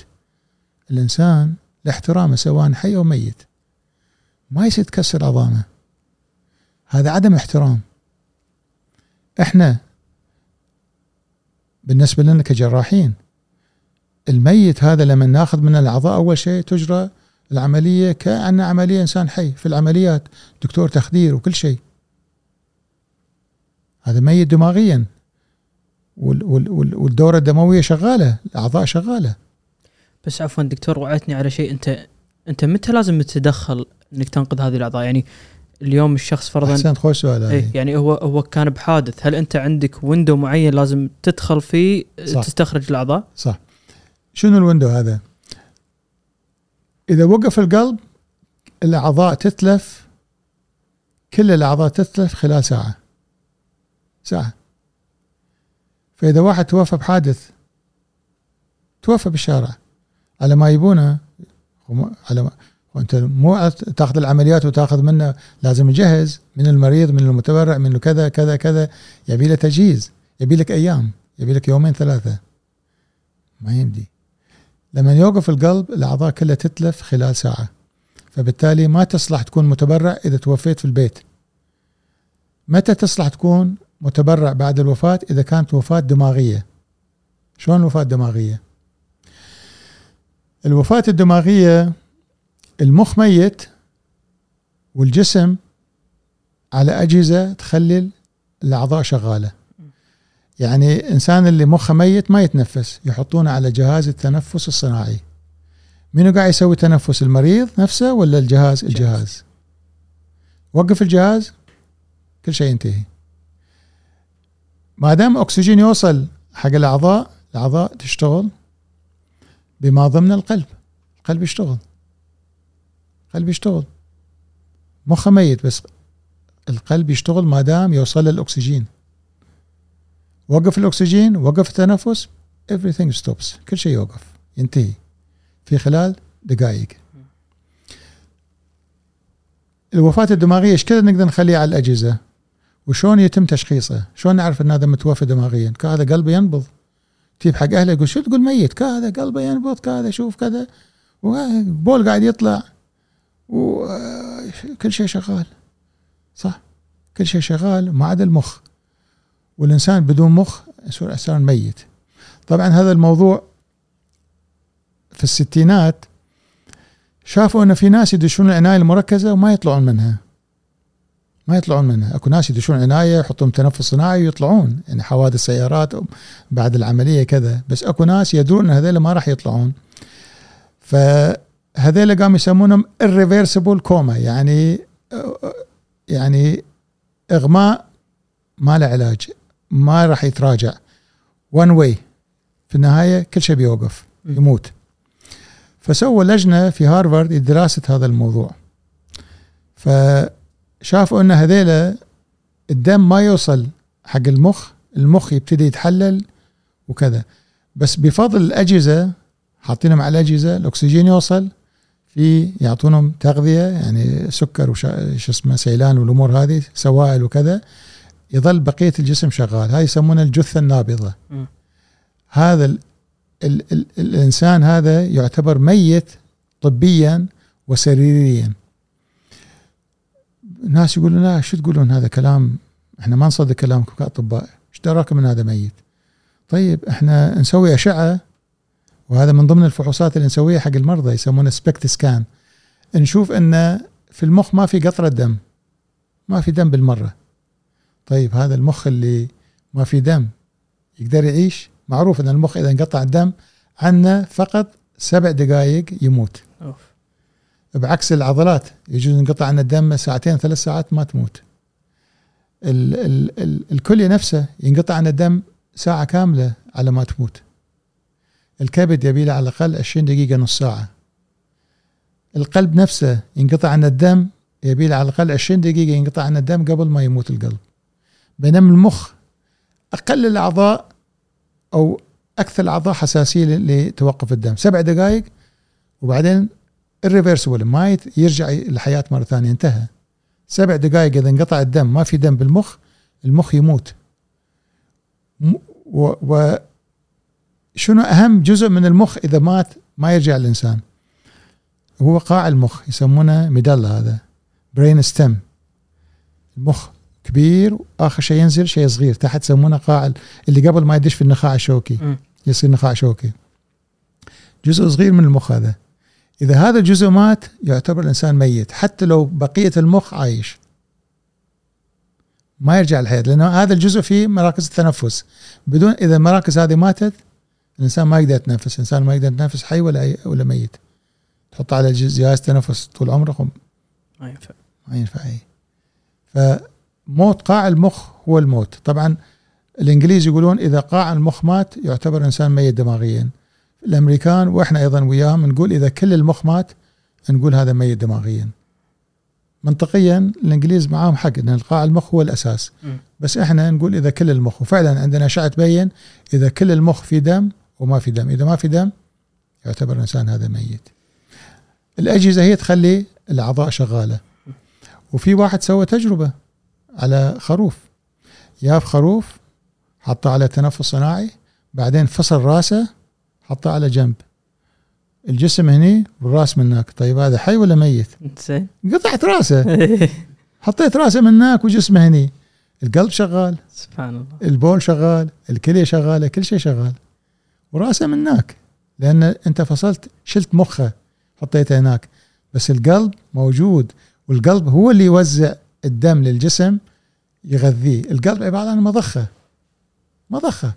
الإنسان لاحترامه سواء حي أو ميت ما يصير تكسر عظامه. هذا عدم احترام إحنا بالنسبة لنا كجراحين الميت هذا لما ناخذ من الأعضاء أول شيء تجرى العملية كأن عملية إنسان حي في العمليات دكتور تخدير وكل شيء. هذا ميت دماغيا والدورة الدموية شغالة الأعضاء شغالة. بس عفوا دكتور وعدتني على شيء. أنت أنت متى لازم تتدخل إنك تنقذ هذه الأعضاء؟ يعني اليوم الشخص فرضا احسنت خوش سؤال إيه يعني هو هو كان بحادث. هل أنت عندك ويندو معين لازم تدخل فيه صح. تستخرج الأعضاء؟ صح. شنو الويندو هذا؟ إذا وقف القلب الأعضاء تتلف كل الأعضاء تتلف خلال ساعة. ساعة. فإذا واحد توفى بحادث توفى بالشارع. على ما يبونه. على ما وأنت مو تاخذ العمليات وتاخذ منه لازم يجهز من المريض من المتبرع من كذا كذا كذا. يبي له تجهيز يبي لك أيام يبي لك يومين ثلاثة. ما يمدي. لما يوقف القلب الأعضاء كلها تتلف خلال ساعة. فبالتالي ما تصلح تكون متبرع إذا توفيت في البيت. متى تصلح تكون متبرع بعد الوفاة؟ إذا كانت وفاة دماغية. شلون الوفاه الدماغيه الوفاة الدماغية المخ ميت والجسم على أجهزة تخلي الأعضاء شغالة. يعني إنسان اللي مخه ميت ما يتنفس يحطونه على جهاز التنفس الصناعي. منو قاعد يسوي تنفس؟ المريض نفسه ولا الجهاز؟ الجهاز. وقف الجهاز كل شيء ينتهي. ما دام أكسجين يوصل حق الأعضاء الأعضاء تشتغل. بما ضمن القلب. القلب يشتغل. القلب يشتغل. مخه ميت بس القلب يشتغل ما دام يوصل له الاكسجين وقف الأكسجين وقف التنفس everything stops. كل شيء يوقف ينتهي. في خلال دقائق. الوفاة الدماغية إيش كذا نقدر نخليها على الأجهزة؟ وشون يتم تشخيصه؟ شلون نعرف إن هذا متوفى دماغيا؟ كهذا قلبه ينبض. تجيب حق أهله يقول شو تقول ميت؟ كهذا قلبه ينبض كهذا شوف كذا. وبول قاعد يطلع. وكل شيء شغال. صح. كل شيء شغال ما عدا المخ. والإنسان بدون مخ يصير إنسان ميت. طبعا هذا الموضوع في الستينات شافوا أن في ناس يدشون العناية المركزة وما يطلعون منها. ما يطلعون منها. أكو ناس يدشون عناية يحطون تنفس صناعي ويطلعون. يعني حوادث سيارات بعد العملية كذا. بس أكو ناس يدرون إن هذول ما راح يطلعون. فهذول قاموا يسمونهم irreversible coma يعني يعني إغماء ما له علاج ما راح يتراجع. one way في النهاية كل شيء بيوقف يموت. فسووا لجنة في هارفارد لدراسة هذا الموضوع. فشافوا إن هذيلا الدم ما يوصل حق المخ المخ يبتدي يتحلل وكذا. بس بفضل الأجهزة حاطينهم على الأجهزة الأكسجين يوصل في يعطونهم تغذية يعني سكر وش اسمه سيلان والأمور هذه سوائل وكذا يظل بقية الجسم شغال. هاي يسمونها الجثة النابضة. م. هذا ال ال ال الإنسان هذا يعتبر ميت طبيا وسريريا. الناس يقولون لا شو تقولون؟ هذا كلام إحنا ما نصدق كلامكم كأطباء إيش دراكم من هذا ميت؟ طيب إحنا نسوي أشعة وهذا من ضمن الفحوصات اللي نسويها حق المرضى يسمونه سبكت سكان نشوف إن في المخ ما في قطرة دم ما في دم بالمرة. طيب هذا المخ اللي ما في دم يقدر يعيش؟ معروف إن المخ إذا انقطع الدم عنا فقط سبع دقائق يموت. أوف. بعكس العضلات يجوز ينقطع عنا الدم ساعتين ثلاث ساعات ما تموت. ال ال ال الكلية نفسه ينقطع عن الدم ساعة كاملة على ما تموت. الكبد يبي له على الأقل 20 دقيقة نص ساعة. القلب نفسه ينقطع عن الدم يبي له على الأقل 20 دقيقة ينقطع عن الدم قبل ما يموت القلب. بينما المخ أقل الأعضاء أو أكثر الأعضاء حساسيه لتوقف الدم. سبع دقائق وبعدين irreversible ما يرجع للحياه مرة ثانية. انتهى. سبع دقائق إذا انقطع الدم ما في دم بالمخ المخ يموت. و, و شنو أهم جزء من المخ إذا مات؟ ما يرجع الإنسان. هو قاع المخ يسمونه medulla هذا brain stem المخ كبير واخر شيء ينزل شيء صغير. تحت يسمونه قاع اللي قبل ما يدش في النخاع الشوكي. يصير نخاع شوكي. جزء صغير من المخ هذا. إذا هذا الجزء مات يعتبر الإنسان ميت حتى لو بقية المخ عايش. ما يرجع الحياة لأنه هذا الجزء فيه مراكز التنفس. بدون إذا المراكز هذه ماتت الإنسان ما يقدر يتنفس. الإنسان ما يقدر يتنفس حي ولا ولا ميت. تحط على جهاز جهاز تنفس طول عمره ما ينفع. ما ينفع اي فموت قاع المخ هو الموت. طبعا الإنجليز يقولون إذا قاع المخ مات يعتبر انسان ميت دماغيا. الأمريكان وإحنا أيضا وياهم نقول إذا كل المخ مات نقول هذا ميت دماغيا. منطقيا الإنجليز معاهم حق إن قاع المخ هو الأساس. بس إحنا نقول إذا كل المخ وفعلا عندنا اشعه تبين إذا كل المخ في دم وما في دم. إذا ما في دم يعتبر الإنسان هذا ميت. الأجهزة هي تخلي الأعضاء شغالة. وفي واحد سوى تجربة على خروف. جاب خروف حطه على تنفس صناعي بعدين فصل راسه حطه على جنب. الجسم هني والراس من هناك طيب هذا حي ولا ميت؟ زين قطعت راسه. حطيت راسه من هناك وجسمه هني. القلب شغال. سبحان الله. البول شغال. الكلية شغالة. كل شيء شغال. وراسه من هناك لأن أنت فصلت شلت مخه. حطيته هناك. بس القلب موجود. والقلب هو اللي يوزع الدم للجسم يغذيه. القلب عبارة عن مضخة. مضخة.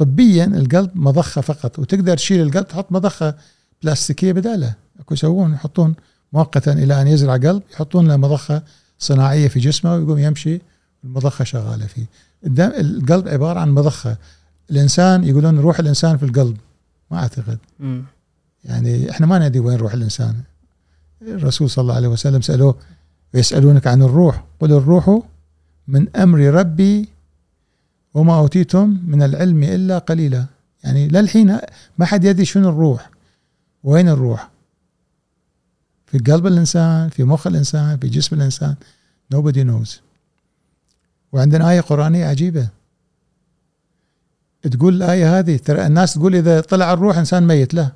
طبيا القلب مضخة فقط وتقدر تشيل القلب تحط مضخة بلاستيكية بدالة. أكو يسوون يحطون مؤقتا إلى أن يزرع قلب يحطون له مضخة صناعية في جسمه ويقوم يمشي المضخه شغالة فيه. الدم القلب عبارة عن مضخة. الإنسان يقولون روح الإنسان في القلب ما أعتقد. مم. يعني إحنا ما ندري وين روح الإنسان. الرسول صلى الله عليه وسلم سألوه ويسالونك عن الروح؟ قل الروح من أمر ربي وما أوتيتم من العلم إلا قليلا. يعني للحين ما حد يدري شنو الروح. وين الروح؟ في قلب الإنسان في مخ الإنسان في جسم الإنسان. Nobody knows. وعندنا آية قرآنية عجيبة. تقول الآية هذه ترى الناس تقول إذا طلع الروح إنسان ميت. لا.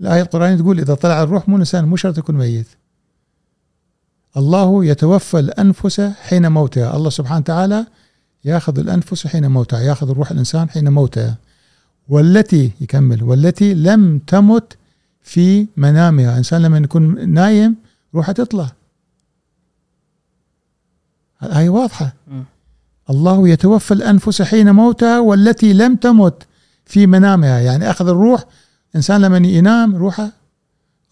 الآية القرآنية تقول إذا طلع الروح مو إنسان مو شرط يكون ميت. الله يتوفى الأنفس حين موتها. الله سبحانه وتعالى ياخذ الأنفس حين موتها ياخذ الروح الإنسان حين موتها. والتي يكمل والتي لم تمت في منامها. إنسان لما يكون نايم روحه تطلع. هاي واضحة. الله يتوفى الأنفس حين موتها والتي لم تمت في منامها. يعني أخذ الروح إنسان لما ينام روحه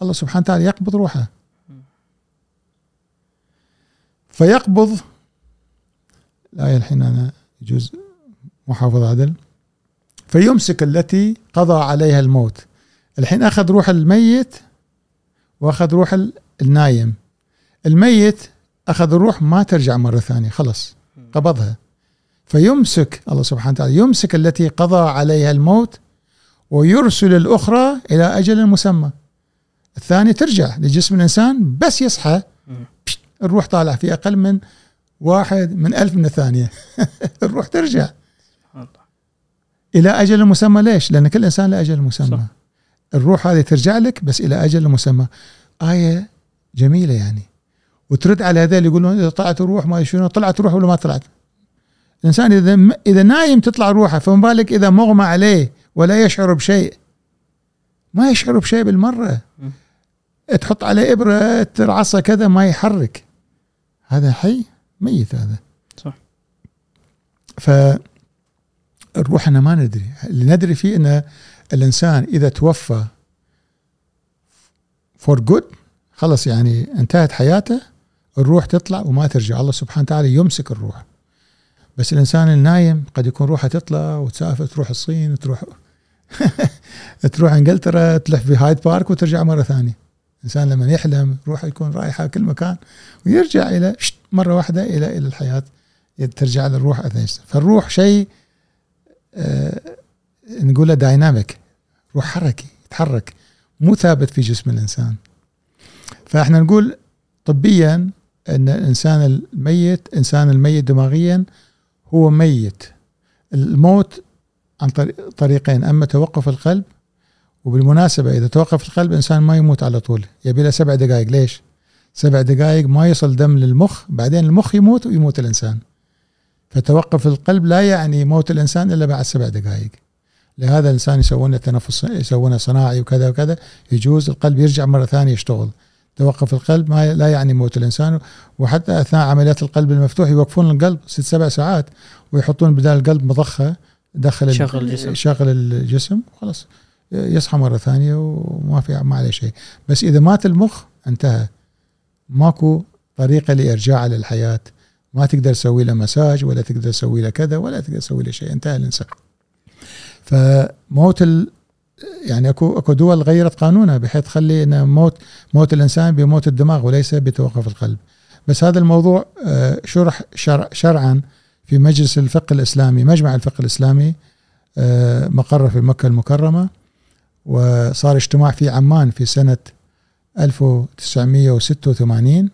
الله سبحانه وتعالى يقبض روحه. فيقبض الآية الحين أنا يجوز محافظ عدل. فيمسك التي قضى عليها الموت. الحين أخذ روح الميت وأخذ روح ال- النايم. الميت أخذ الروح ما ترجع مرة ثانية خلص قبضها. فيمسك الله سبحانه وتعالى يمسك التي قضى عليها الموت ويرسل الأخرى إلى أجل مسمى. الثانية ترجع لجسم الإنسان بس يصحى. الروح طالع في أقل من واحد من ألف من الثانية. الروح ترجع. إلى أجل مسمى ليش؟ لأن كل إنسان له أجل مسمى. صح. الروح هذه ترجع لك بس إلى أجل مسمى. آية جميلة يعني. وترد على هذول يقولون إذا طلعت الروح ما شنو طلعت الروح ولا ما طلعت؟ الإنسان إذا إذا نايم تطلع روحه فما بالك إذا مغمى عليه ولا يشعر بشيء؟ ما يشعر بشيء بالمرة. تحط عليه إبرة ترعصه كذا ما يحرك. هذا حي. ميت هذا. صح. فالروح إحنا ما ندري. اللي ندري فيه ان الإنسان إذا توفى فور جود خلص يعني انتهت حياته الروح تطلع وما ترجع. الله سبحانه وتعالى يمسك الروح. بس الإنسان النايم قد يكون روحه تطلع وتسافر تروح الصين تروح تروح إنجلترا تلف في هايد بارك وترجع مرة ثانية. الإنسان لما يحلم روحه يكون رايحة كل مكان ويرجع إلى مرة واحدة إلى إلى الحياة ترجع للروح السنة. فالروح شيء آه نقوله dynamic روح حركي يتحرك مو ثابت في جسم الإنسان فإحنا نقول طبيا إن الإنسان الميت إنسان الميت دماغيا هو ميت الموت عن طريق- طريقين أما توقف القلب وبالمناسبة إذا توقف القلب الانسان ما يموت على طول. يبي له سبع دقائق ليش؟ سبع دقائق ما يصل دم للمخ بعدين المخ يموت ويموت الإنسان. فتوقف القلب لا يعني موت الإنسان إلا بعد سبع دقائق لهذا الإنسان يسوون تنفس يسوونه صناعي وكذا وكذا يجوز القلب يرجع مرة ثانية يشتغل. توقف القلب ما لا يعني موت الإنسان. وحتى أثناء عمليات القلب المفتوح يوقفون القلب ست سبع ساعات ويحطون بدال القلب مضخة دخل شغل الجسم. شغل الجسم خلاص. يصحى مرة ثانية وما في ما عليه شيء. بس إذا مات المخ انتهى. ماكو طريقة لارجاعه للحياة. ما تقدر تسوي له مساج ولا تقدر تسوي له كذا ولا تقدر تسوي له شيء. انتهى الإنسان. فموت ال يعني اكو أكو دول غيرت قانونها بحيث تخلي إن موت موت الإنسان بموت الدماغ وليس بتوقف القلب. بس هذا الموضوع آه، شرح شرع شرعا في مجلس الفقه الإسلامي مجمع الفقه الإسلامي آه، مقرة في مكة المكرمة. وصار اجتماع في عمان في سنة 1986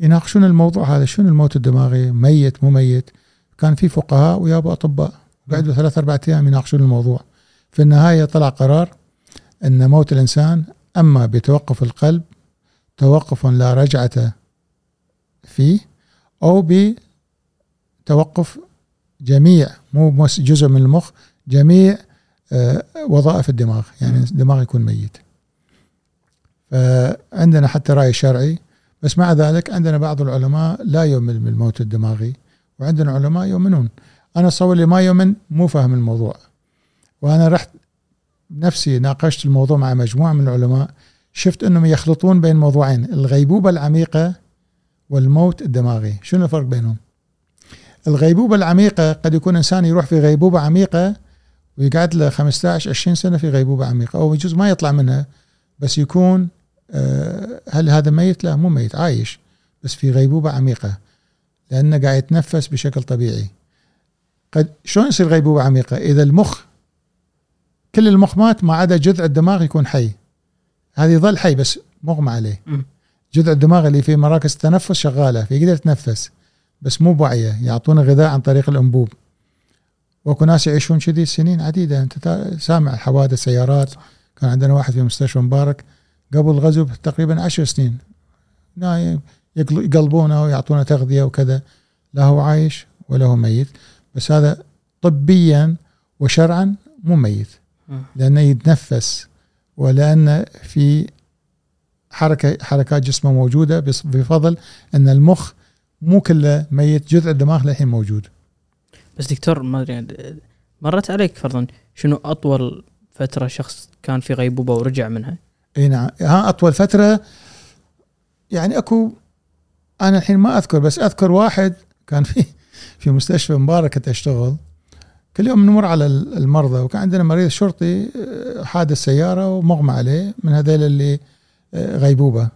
يناقشون الموضوع هذا شنو الموت الدماغي؟ ميت مو ميت؟ كان في فقهاء ويابوا أطباء. قعدوا ثلاث أربع أيام يناقشون الموضوع. في النهاية طلع قرار إن موت الإنسان أما بتوقف القلب توقف لا رجعة فيه أو بتوقف جميع مو جزء من المخ جميع وظائف الدماغ يعني. الدماغ يكون ميت. فعندنا حتى رأي شرعي بس مع ذلك عندنا بعض العلماء لا يؤمن بالموت الدماغي وعندنا علماء يؤمنون. أنا اتصور اللي ما يؤمن مو فاهم الموضوع. وأنا رحت نفسي ناقشت الموضوع مع مجموعة من العلماء شفت أنهم يخلطون بين موضوعين الغيبوبة العميقة والموت الدماغي. شنو الفرق بينهم؟ الغيبوبة العميقة قد يكون إنسان يروح في غيبوبة عميقة ويقعد له 15 20 سنة في غيبوبة عميقة. أو يجوز ما يطلع منها بس يكون آه، هل هذا ميت؟ لا مو ميت عايش بس في غيبوبة عميقة. لأنه قاعد يتنفس بشكل طبيعي. قد شلون يصير غيبوبة عميقة؟ إذا المخ كل المخ مات ما عدا جذع الدماغ يكون حي. هذا يظل حي بس مغمى عليه. جذع الدماغ اللي في مراكز التنفس شغالة فيقدر يتنفس بس مو بوعية. يعطونه غذاء عن طريق الأنبوب. واكو ناس يعيشون كذي سنين عديدة. أنت سامع حوادث سيارات. كان عندنا واحد في مستشفى مبارك قبل الغزو تقريبا عشر سنين. نايم يقل- يقلبونه ويعطونه تغذية وكذا. لا هو عايش ولا هو ميت. بس هذا طبيا وشرعا مو ميت. لأنه يتنفس ولأن في حركه حركات جسمه موجودة بفضل أن المخ مو كله ميت. جذع الدماغ للحين موجود. بس دكتور ما أدري مرت عليك فرضا شنو أطول فترة شخص كان في غيبوبة ورجع منها؟ إي نعم. ها أطول فترة يعني أكو أنا الحين ما أذكر بس أذكر واحد كان في في مستشفى مبارك كنت أشتغل. كل يوم نمر على المرضى وكان عندنا مريض شرطي آه، حادث سيارة ومغمى عليه من هذيل اللي آه، غيبوبة.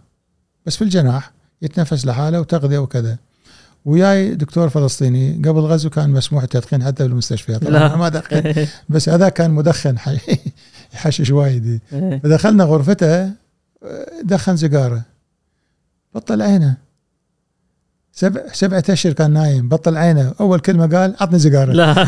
بس في الجناح يتنفس لحاله وتغذية وكذا. وياي دكتور فلسطيني قبل الغزو كان مسموح التدخين حتى بالمستشفيات طبعا ما دخن بس هذا كان مدخن يحشش وايد. إيه. فدخلنا غرفته دخن سيجارة. بطل عينه. سبع سبعة أشهر كان نايم. بطل عينه. أول كلمة قال عطني سيجارة. لا.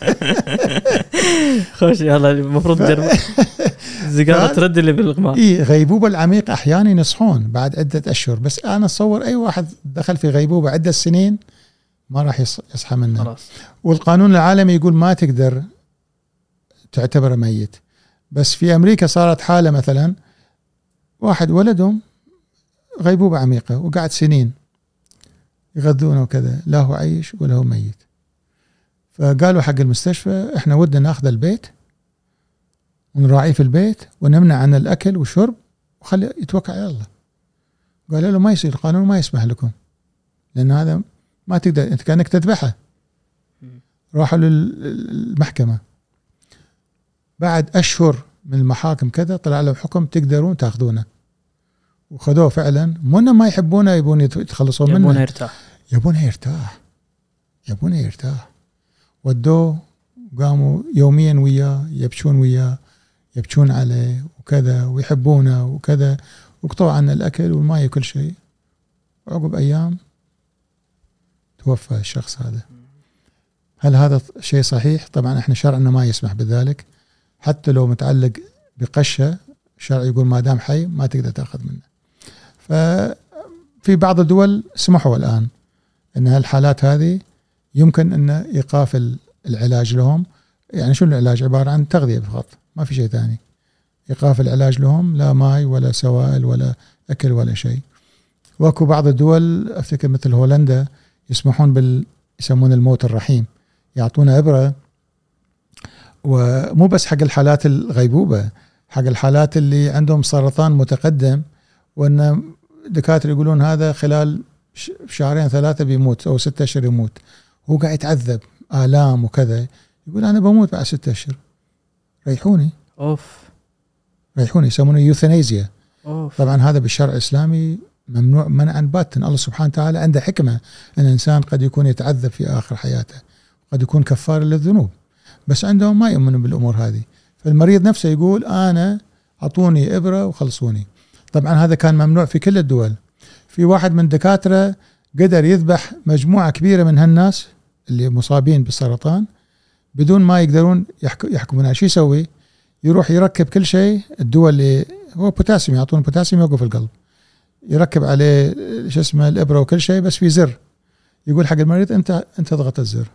خوش يلا المفروض تجرب ف- ترد اللي بالاغماء اي غيبوبة العميق أحيانا يصحون بعد عدة أشهر بس أنا اتصور أي واحد دخل في غيبوبة عدة سنين ما راح يص- يصحى منها خلاص. والقانون العالمي يقول ما تقدر تعتبره ميت. بس في أمريكا صارت حالة مثلا واحد ولدهم غيبوبة عميقة وقعد سنين يغذونه وكذا لا هو عايش ولا هو ميت. فقالوا حق المستشفى إحنا ودنا ناخذ البيت ونراعيه في البيت ونمنع عنه الأكل والشرب وخلي يتوكل على الله قالوا له ما يصير القانون ما يسمح لكم. لأن هذا ما تقدر أنت كأنك تذبحه. راحوا للمحكمة. بعد أشهر من المحاكم كذا طلع لهم حكم تقدرون تاخذونه. وخذوه فعلا. مو ما يحبونه يبون يت- يتخلصون يبونه منه يرتاح. يبونه يرتاح. يبونه يرتاح. ودوه قاموا يوميا وياه يبكون وياه يبكون عليه وكذا ويحبونه وكذا وقطعوا عنه الأكل والماء وكل شيء وعقب أيام توفى الشخص هذا هل هذا شيء صحيح؟ طبعا إحنا شرعنا ما يسمح بذلك حتى لو متعلق بقشة الشرع يقول ما دام حي ما تقدر تأخذ منه. ففي بعض الدول سمحوا الآن إن الحالات هذه يمكن أن إيقاف العلاج لهم يعني شو العلاج عبارة عن تغذية فقط ما في شيء ثاني. إيقاف العلاج لهم لا ماي ولا سوائل ولا أكل ولا شيء. وأكو بعض الدول أفتكر مثل هولندا يسمحون بال يسمون الموت الرحيم يعطونا إبرة ومو بس حق الحالات الغيبوبة حق الحالات اللي عندهم سرطان متقدم وأن دكاترة يقولون هذا خلال شهرين ثلاثة بيموت أو ستة أشهر يموت هو قاعد يتعذب آلام وكذا. يقول أنا بموت بعد ستة أشهر. ريحوني. أوف. ريحوني يسمونه يوثنيزيا أوف. طبعا هذا بالشرع الإسلامي ممنوع منعا باتا الله سبحانه وتعالى عنده حكمة إن الانسان قد يكون يتعذب في آخر حياته قد يكون كفار للذنوب. بس عندهم ما يؤمنون بالأمور هذه. فالمريض نفسه يقول أنا أعطوني إبرة وخلصوني. طبعا هذا كان ممنوع في كل الدول. في واحد من الدكاترة قدر يذبح مجموعة كبيرة من هالناس. اللي مصابين بالسرطان بدون ما يقدرون يحكمونها. شو يسوي؟ يروح يركب كل شيء الدول اللي هو بوتاسيوم يعطون بوتاسيوم يوقف القلب. يركب عليه شو اسمه الإبرة وكل شيء بس في زر. يقول حق المريض أنت أنت ضغط الزر.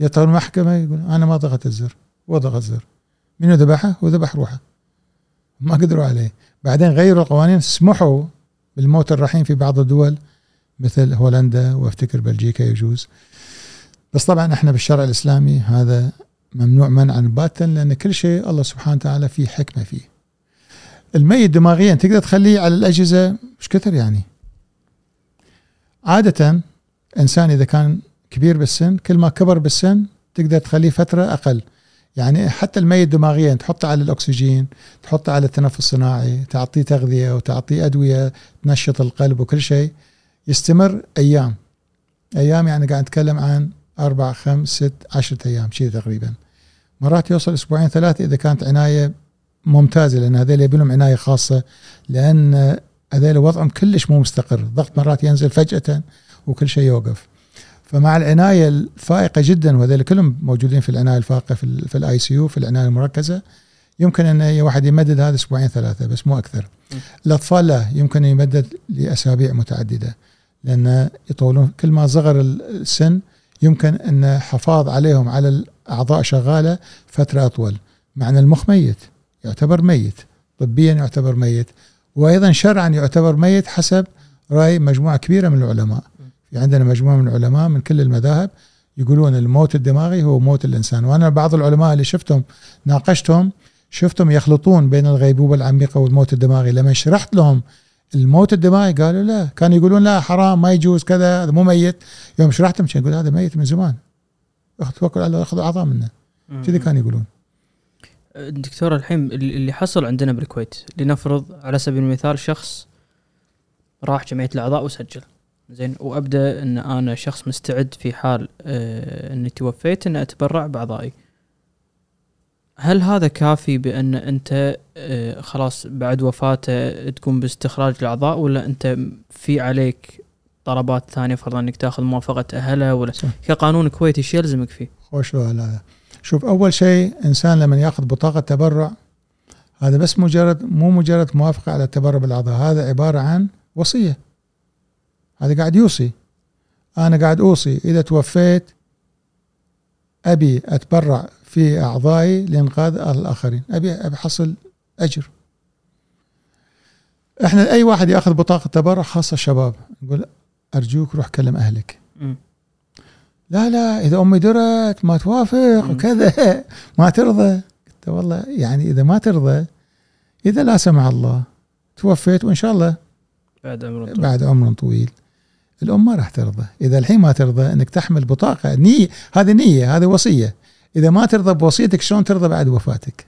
يطلع المحكمة يقول أنا ما ضغط الزر هو ضغط الزر. منو ذبحه؟ هو ذبح روحه. ما قدروا عليه. بعدين غيروا القوانين سمحوا بالموت الرحيم في بعض الدول مثل هولندا وافتكر بلجيكا يجوز. بس طبعا إحنا بالشرع الإسلامي هذا ممنوع منعا باتا لأن كل شيء الله سبحانه وتعالى فيه حكمة فيه. الميت دماغيا تقدر تخليه على الأجهزة مش كثر يعني. عادة إنسان إذا كان كبير بالسن كل ما كبر بالسن تقدر تخليه فترة أقل. يعني حتى الميت دماغيا تحطه على الأكسجين تحطه على التنفس الصناعي تعطيه تغذية وتعطيه أدوية تنشط القلب وكل شيء يستمر أيام. أيام يعني قاعد نتكلم عن أربع خمس ست عشرة أيام شيء تقريبا. مرات يوصل أسبوعين ثلاثة إذا كانت عناية ممتازة لأن هذول يبي لهم عناية خاصة لأن هذول وضعهم كلش مو مستقر. ضغط مرات ينزل فجأة وكل شيء يوقف. فمع العناية الفائقة جدا وهذول كلهم موجودين في العناية الفائقه في, ال ICU في العناية المركزة يمكن أن اي واحد يمدد هذا أسبوعين ثلاثة بس مو أكثر. الأطفال لا يمكن يمدد لأسابيع متعددة لأن يطولون كل ما صغر السن يمكن أن حفاظ عليهم على الأعضاء شغالة فترة أطول. مع ان المخ ميت يعتبر ميت طبيا يعتبر ميت وأيضا شرعا يعتبر ميت حسب رأي مجموعة كبيرة من العلماء. في عندنا مجموعة من العلماء من كل المذاهب يقولون الموت الدماغي هو موت الإنسان. وأنا بعض العلماء اللي شفتهم ناقشتهم شفتهم يخلطون بين الغيبوبة العميقة والموت الدماغي. لما شرحت لهم الموت الدماغي قالوا لا كانوا يقولون لا حرام ما يجوز كذا هذا مو ميت. يوم شرحتهم يقول هذا ميت من زمان. توكل على الله اخذ أعضاء منه. كذا كانوا يقولون. دكتور الحين اللي حصل عندنا بالكويت لنفرض على سبيل المثال شخص راح جمعية الأعضاء وسجل. زين وأبدأ إن أنا شخص مستعد في حال آه إني توفيت إن أتبرع بأعضائي. هل هذا كافي بأن أنت آه خلاص بعد وفاته تقوم باستخراج الأعضاء ولا أنت في عليك طلبات ثانية فرضا أنك تأخذ موافقة اهله ولا صح. كقانون كويتي شو يلزمك فيه؟ خوش هذا شوف أول شيء إنسان لما يأخذ بطاقة تبرع هذا بس مجرد مو مجرد موافقة على التبرع بالأعضاء هذا عبارة عن وصية هذا قاعد يوصي أنا قاعد أوصي إذا توفيت أبي أتبرع في أعضائي لإنقاذ الآخرين. أبي أبي احصل أجر. إحنا أي واحد يأخذ بطاقة تبرع خاصة الشباب نقول أرجوك روح كلم أهلك. م. لا لا إذا أمي درت ما توافق وكذا ما ترضى. قلت والله يعني إذا ما ترضى إذا لا سمح الله توفيت وإن شاء الله بعد عمر طويل. بعد عمر طويل. الأم ما راح ترضى. إذا الحين ما ترضى إنك تحمل بطاقة نية هذه نية هذه وصية. إذا ما ترضى بوصيتك شلون ترضى بعد وفاتك؟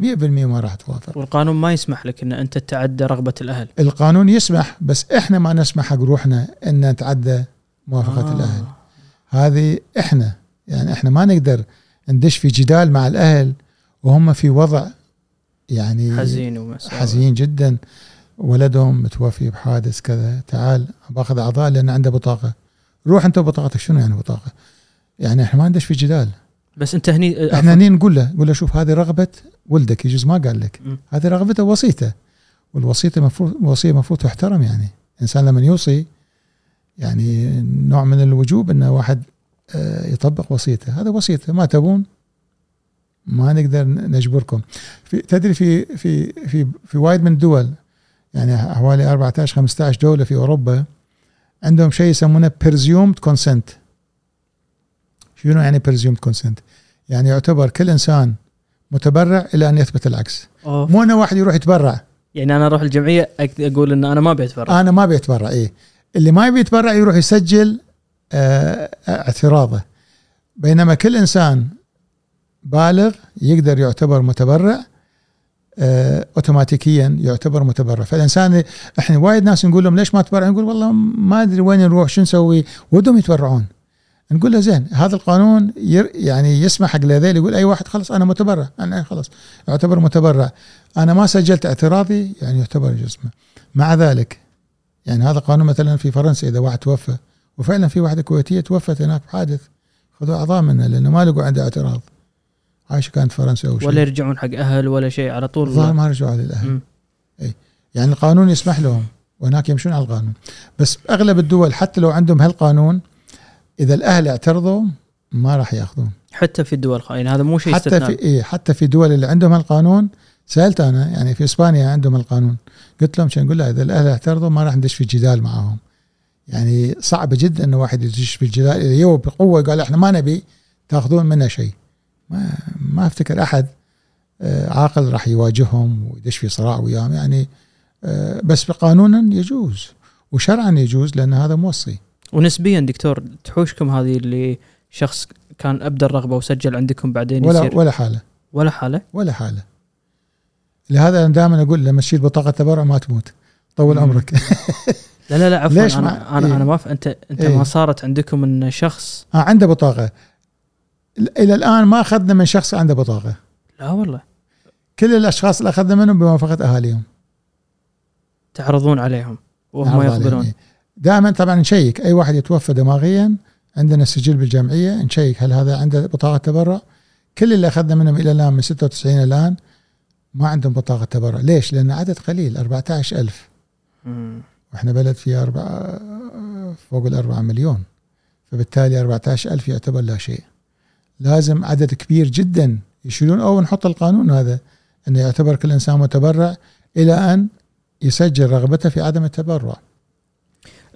100% ما راح توافق. والقانون ما يسمح لك إن أنت تتعدى رغبة الأهل. القانون يسمح بس إحنا ما نسمح حق روحنا إن نتعدى موافقة آه. الأهل. هذه إحنا يعني إحنا ما نقدر ندش في جدال مع الأهل وهم في وضع يعني حزين ومساوي. حزين جدا. ولدهم متوفي بحادث كذا تعال باخذ أعضاء لأن عنده بطاقة. روح أنت بطاقتك شنو يعني بطاقة؟ يعني إحنا ما ندش في جدال. بس انت هني إحنا هني نقول له نقول له شوف هذه رغبة ولدك يجوز ما قال لك. هذه رغبته وصيته. والوصية المفروض وصية المفروض تحترم يعني. الإنسان لما يوصي يعني نوع من الوجوب إنه واحد آه، يطبق وصيته. هذا وصيته ما تبون؟ ما نقدر نجبركم. في تدري في في في في وايد من الدول يعني حوالي 14 15 دولة في أوروبا عندهم شيء يسمونه presumed consent. شنو يعني presumed consent؟ يعني يعتبر كل إنسان متبرع إلى أن يثبت العكس. أوف. مو إنه واحد يروح يتبرع. يعني أنا أروح الجمعية أقول ان أنا ما بيتفرج أنا ما بيتبرع إيه. اللي ما يبي يتبرع يروح يسجل آه اعتراضه. بينما كل إنسان بالغ يقدر يعتبر متبرع آه اوتوماتيكيا يعتبر متبرع. فالإنسان إحنا وايد ناس نقول لهم ليش ما تبرع نقول والله ما أدري وين نروح شو نسوي؟ ودهم يتبرعون. نقول له زين هذا القانون ير يعني يسمح حق لذيل يقول أي واحد خلص أنا متبرع. أنا خلاص يعتبر متبرع. أنا ما سجلت اعتراضي يعني يعتبر جسمه مع ذلك يعني هذا قانون مثلا في فرنسا إذا واحد توفى وفعلا في واحدة كويتية توفت هناك بحادث خذوا أعضاء منها لأنه ما لقوا عنده اعتراض. عايشة كانت فرنسا أو شيء. ولا يرجعون حق أهل ولا شيء على طول الظاهر ما رجعوا للاهل مم. يعني القانون يسمح لهم وهناك يمشون على القانون. بس أغلب الدول حتى لو عندهم هالقانون إذا الأهل اعترضوا ما راح يأخذون. حتى في الدول يعني هذا مو شيء حتى استثناء. في إيه حتى في دول اللي عندهم هالقانون سألت أنا يعني في إسبانيا عندهم القانون قلت لهم شو نقول له؟ إذا الأهل اعترضوا ما راح ندش في جدال معاهم. يعني صعب جدا إنه واحد يدش في الجدال. إذا يو بقوة قال إحنا ما نبي تأخذون منا شيء. ما ما أفتكر أحد آه، عاقل راح يواجههم ويدش في صراع وياهم. يعني آه، بس قانونا يجوز وشرعا يجوز لأن هذا موصي. ونسبيا دكتور تحوشكم هذه اللي شخص كان ابدى الرغبة وسجل عندكم بعدين ولا يصير؟ ولا حالة. ولا حالة؟ ولا حالة. لهذا أنا دائما أقول لما تشيل بطاقة تبرع ما تموت. طول. عمرك. لا لا لا عفوا ليش أنا ما- أنا إيه. أنا ما ف... انت أنت إيه. ما صارت عندكم إن شخص آه عنده بطاقة. إلى الآن ما أخذنا من شخص عنده بطاقة. لا والله. كل الأشخاص اللي أخذنا منهم بموافقة أهاليهم. تعرضون عليهم وهم يقبلون. إيه. دائما طبعا نشيك. أي واحد يتوفى دماغيا عندنا السجل بالجمعيه نشيك هل هذا عنده بطاقة تبرع؟ كل اللي أخذنا منهم إلى الآن من 96 الآن ما عندهم بطاقة تبرع. ليش؟ لأن عدد قليل 14000 مم. وإحنا بلد فيه أربعة فوق الأربعة مليون. فبالتالي 14000 يعتبر لا شيء. لازم عدد كبير جدا يشيلون. أو نحط القانون هذا أنه يعتبر كل إنسان متبرع إلى أن يسجل رغبته في عدم التبرع.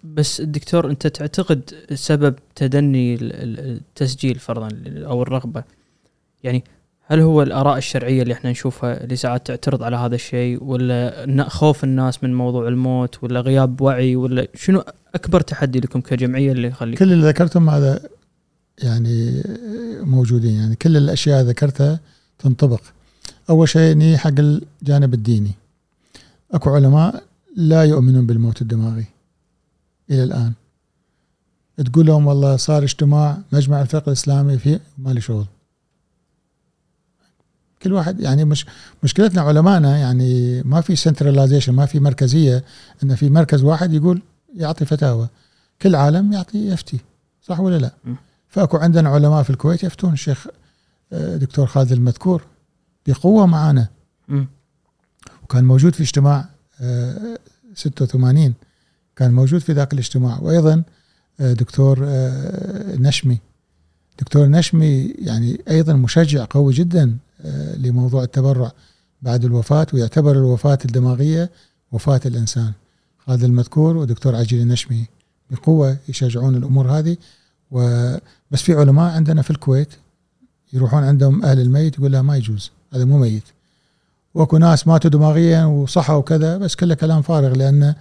بس الدكتور انت تعتقد سبب تدني ال- ال- التسجيل فرضا أو الرغبة؟ يعني هل هو الآراء الشرعية اللي إحنا نشوفها اللي ساعات تعترض على هذا الشيء ولا خوف الناس من موضوع الموت ولا غياب وعي ولا شنو أكبر تحدي لكم كجمعية اللي يخليكم كل اللي ذكرتهم هذا يعني موجودين. يعني كل الأشياء ذكرتها تنطبق. أول شيء حق الجانب الديني. أكو علماء لا يؤمنون بالموت الدماغي. إلى الآن. تقول لهم والله صار اجتماع مجمع الفقه الإسلامي في ما لي شغل. كل واحد يعني مش مشكلتنا علمائنا يعني ما في سنتراليزيشن ما في مركزية إن في مركز واحد يقول يعطي فتاوى. كل عالم يعطي يفتي صح ولا لا؟ فأكو عندنا علماء في الكويت يفتون الشيخ آه، دكتور خالد المذكور بقوة معانا. وكان موجود في اجتماع آه، 86 كان موجود في ذاك الاجتماع. وأيضا آه، دكتور آه، نشمي. دكتور نشمي يعني أيضا مشجع قوي جدا آه، لموضوع التبرع بعد الوفاة ويعتبر الوفاة الدماغية وفاة الإنسان. خالد المذكور ودكتور عجيل النشمي بقوة يشجعون الأمور هذه. وبس في علماء عندنا في الكويت يروحون عندهم أهل الميت يقول لا ما يجوز. هذا مو ميت. وأكو ناس ماتوا دماغيا وصحوا وكذا بس كله كلام فارغ لأنه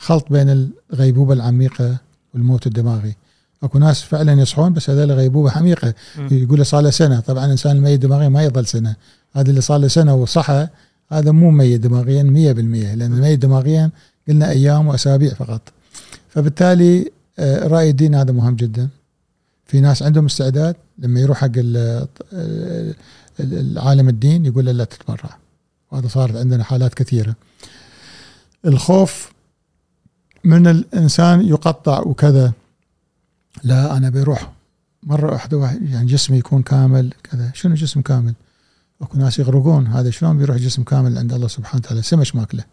خلط بين الغيبوبة العميقة والموت الدماغي. أكو ناس فعلا يصحون بس هذول غيبوبة عميقة. يقول له صار له سنة. طبعا الانسان الميت دماغيا ما يظل سنة. هذا اللي صار له سنة وصحى هذا مو ميت دماغيا 100% لأن الميت دماغيا قلنا أيام وأسابيع فقط. فبالتالي آه، رأي الدين هذا مهم جدا. في ناس عندهم استعداد لما يروح حق ال- ال- العالم الدين يقول له لا تتبرع. وهذا صارت عندنا حالات كثيرة. الخوف من الإنسان يقطع وكذا لا أنا بروح مرة واحدة واحد يعني جسمه يكون كامل كذا. شنو جسم كامل؟ أكو ناس يغرقون هذا شلون بيروح جسم كامل عند الله سبحانه وتعالى؟ سمش ماكلة.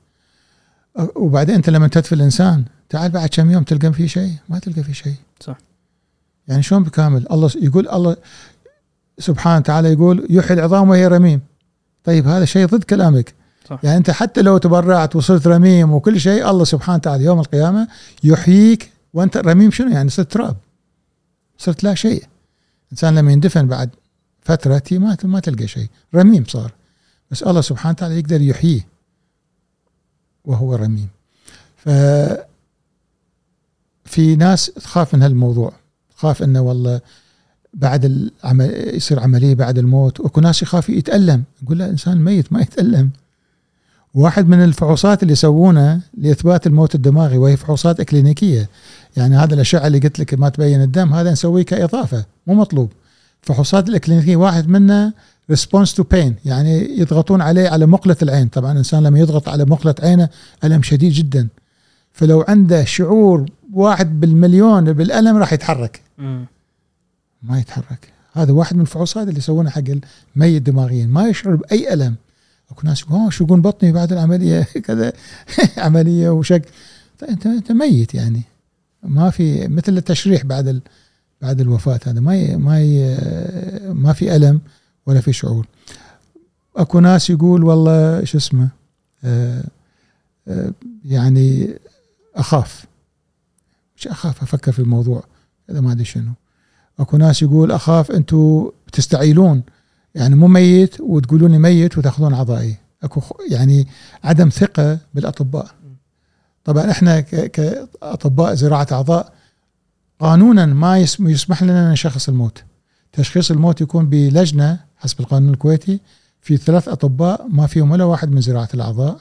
وبعدين انت لما تدفي الإنسان تعال بعد كم يوم تلقى فيه شيء؟ ما تلقى فيه شيء. صح. يعني شلون بكامل؟ الله يقول الله سبحانه وتعالى يقول يحيي العظام وهي رميم. طيب هذا شيء ضد كلامك. صح. يعني انت حتى لو تبرعت وصرت رميم وكل شيء الله سبحانه وتعالى يوم القيامة يحييك. وانت رميم شنو؟ يعني صرت تراب. صرت لا شيء. الانسان لما يندفن بعد فترة ما ما تلقى شيء. رميم صار. بس الله سبحانه وتعالى يقدر يحييه وهو رميم. ف في ناس تخاف من هالموضوع. تخاف إنه والله بعد العمل يصير عملية بعد الموت. واكو ناس يخاف يتألم. يقول لا إنسان ميت ما يتألم. واحد من الفحوصات اللي يسوونها لإثبات الموت الدماغي وهي فحوصات إكلينيكية. يعني هذا الأشعة اللي قلت لك ما تبين الدم هذا نسويه كإضافة مو مطلوب. فحوصات الإكلينيكية واحد منها response to pain يعني يضغطون عليه على مقلة العين. طبعا الإنسان لما يضغط على مقلة عينه ألم شديد جدا. فلو عنده شعور واحد بالمليون بالألم راح يتحرك. ما يتحرك. هذا واحد من الفحوصات اللي يسوونها حق الميت دماغيا ما يشعر بأي ألم. اكو ناس يقول شو يقول بطني بعد العملية؟ كذا عملية وشك. طيب أنت أنت ميت يعني. ما في مثل التشريح بعد ال... بعد الوفاة هذا. ما ي... ما ي... ما في ألم ولا في شعور. أكو ناس يقول والله شو اسمه آه آه يعني أخاف. مش أخاف أفكر في الموضوع. هذا ما أدري شنو. أكو ناس يقول أخاف أنتم تستعيلون يعني مو ميت وتقولون لي ميت وتاخذون اعضائي أكو يعني عدم ثقة بالأطباء. طبعا إحنا كأطباء زراعة أعضاء قانونا ما يسمح لنا نشخص الموت. تشخيص الموت يكون بلجنة حسب القانون الكويتي في ثلاث أطباء ما فيهم ولا واحد من زراعة الأعضاء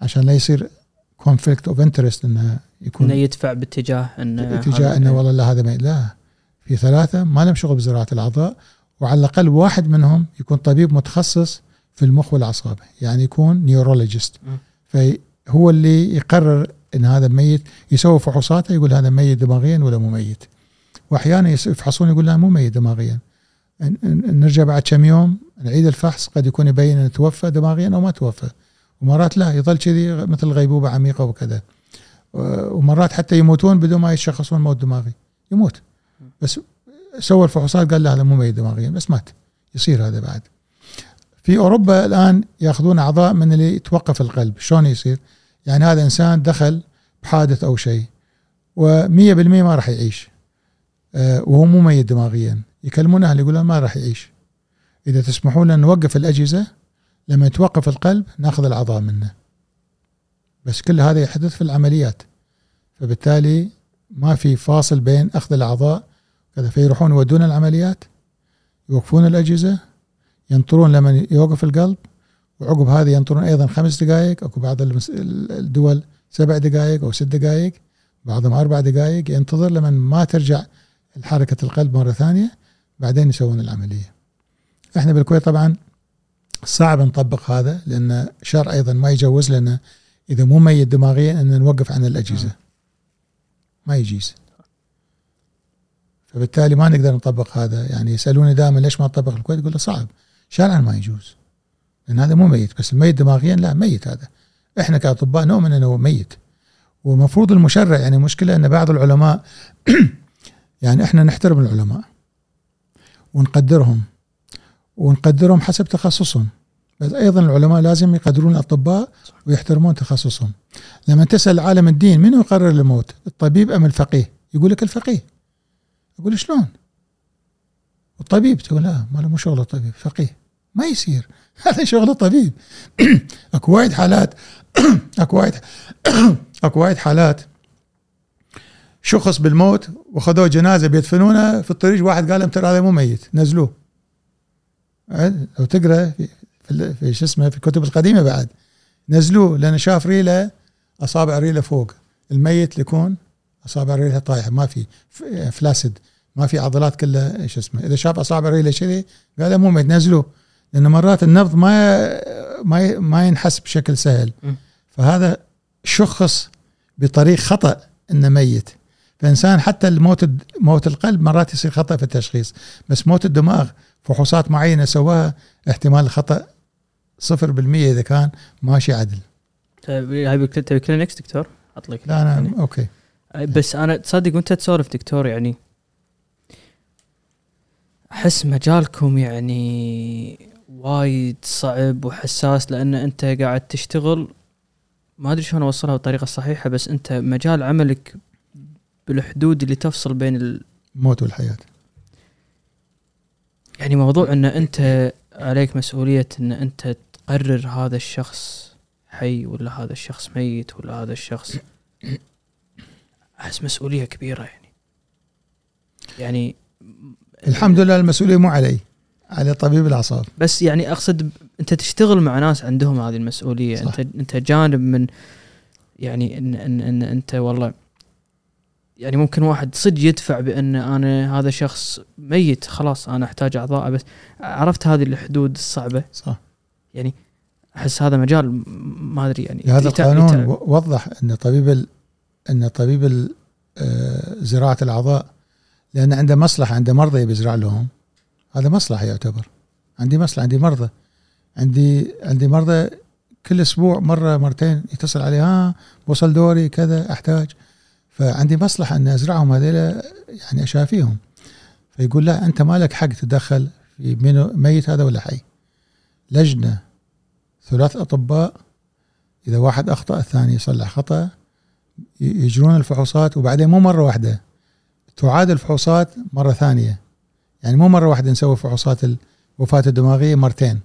عشان لا يصير conflict of interest إنه يكون إنه يدفع باتجاه انه اتجاه إنه والله لا هذا ما لا. في ثلاثة ما لهم شغل بزراعة الأعضاء. وعلى الأقل واحد منهم يكون طبيب متخصص في المخ والأعصاب يعني يكون neurologist فهو اللي يقرر إن هذا ميت يسوي فحوصاته يقول هذا ميت دماغيا ولا مو ميت. واحيانا يفحصون يقول لا مو ميت دماغيا. نرجع بعد كم يوم نعيد الفحص قد يكون يبين إنه توفى دماغيا أو ما توفى. ومرات لا يظل كذي مثل غيبوبة عميقة وكذا. ومرات حتى يموتون بدون ما يتشخصون موت دماغي. يموت. بس سوى الفحوصات قال لا هذا مو ميت دماغيا بس مات. يصير هذا بعد. في أوروبا الآن يأخذون أعضاء من اللي توقف القلب. شلون يصير؟ يعني هذا إنسان دخل بحادث أو شيء و100% ما راح يعيش. أه وهو مو ميت دماغيا. يكلمون أهله يقولون ما راح يعيش. إذا تسمحون لنا نوقف الأجهزة لما يتوقف القلب نأخذ الأعضاء منه. بس كل هذا يحدث في العمليات. فبالتالي ما في فاصل بين أخذ الأعضاء كذا فيروحون يودون العمليات يوقفون الأجهزة ينطرون لما يوقف القلب وعقب هذا ينطرون أيضا خمس دقائق أكو بعض الدول سبع دقائق أو ست دقائق بعضهم أربع دقائق ينتظر لما ما ترجع حركة القلب مرة ثانية بعدين يسوون العملية. إحنا بالكويت طبعا صعب نطبق هذا لأن الشرع أيضا ما يجوز لنا إذا مو ميت دماغيا إن نوقف عن الأجهزة. ما يجيز. فبالتالي ما نقدر نطبق هذا. يعني يسألوني دائما ليش ما نطبق الكويت؟ أقول له صعب. شرعا ما يجوز. لأن هذا مو ميت. بس الميت دماغيا لا ميت هذا. إحنا كأطباء نؤمن إنه ميت. ومفروض المشرع يعني مشكلة إن بعض العلماء يعني إحنا نحترم العلماء. ونقدرهم. ونقدرهم حسب تخصصهم. بس أيضا العلماء لازم يقدرون الأطباء ويحترمون تخصصهم. لما تسأل عالم الدين من يقرر الموت؟ الطبيب أم الفقيه؟ يقول لك الفقيه. أقول شلون؟ الطبيب تقول لا ما مو شغل الطبيب فقيه. ما يصير. هذا شغل الطبيب. أكو وايد حالات. أكو وايد أكو وايد حالات. شخص بالموت وخذوه جنازة بيدفنونه في الطريق واحد قال لهم ترى هذا مو ميت نزلوه. لو تقرأ في, في شو اسمه في الكتب القديمة بعد. نزلوه لأن شاف ريلة أصابع ريلة فوق. الميت يكون أصابع ريله طايحة ما في فلاسد ما في عضلات كلها شو اسمه إذا شاف أصابع ريله كذي قال مو ميت نزلوه لأن مرات النبض ما ما ما ينحس بشكل سهل. فهذا شخص بطريق خطأ إنه ميت. فإنسان حتى الموت موت القلب مرات يصير خطأ في التشخيص بس موت الدماغ فحوصات معينة سواها احتمال الخطا 0% إذا كان ماشي عدل. طيب هاي تبي كلينكس دكتور؟ اطلق لا أنا يعني. okay. بس أنا تصدق وأنت تسولف دكتور يعني أحس مجالكم يعني وايد صعب وحساس لأن أنت قاعد تشتغل. ما أدري شلون أوصلها بالطريقة الصحيحه بس أنت مجال عملك بالحدود اللي تفصل بين ال... الموت والحياة. يعني موضوع إن أنت عليك مسؤولية إن أنت تقرر هذا الشخص حي ولا هذا الشخص ميت ولا هذا الشخص أحس مسؤولية كبيرة يعني. يعني الحمد لله المسؤولية مو علي على طبيب الأعصاب. بس يعني أقصد أنت تشتغل مع ناس عندهم هذه المسؤولية صح. انت أنت جانب من يعني ان ان, إن أنت والله يعني ممكن واحد صدق يدفع بأن أنا هذا شخص ميت خلاص أنا أحتاج أعضاء بس عرفت هذه الحدود الصعبة؟ صح. يعني أحس هذا مجال ما أدري يعني. هذا القانون وضح أن طبيب ال... أن طبيب. آه، زراعة الأعضاء لأن عنده مصلحة عنده مرضى يبي يزرع لهم. هذا مصلحة يعتبر. عندي مصلحة عندي مرضى. عندي عندي مرضى كل أسبوع مرة مرتين يتصل علي ها وصل دوري كذا أحتاج. فعندي مصلحة أن أزرعهم هذيلا يعني أشافيهم. فيقول لا أنت ما لك حق تتدخل في منو ميت هذا ولا حي. لجنة ثلاث أطباء. إذا واحد أخطأ الثاني يصلح خطأ. ي- يجرون الفحوصات وبعدين مو مرة واحدة تعاد الفحوصات مرة ثانية. يعني مو مرة واحدة نسوي فحوصات الوفاه الدماغية مرتين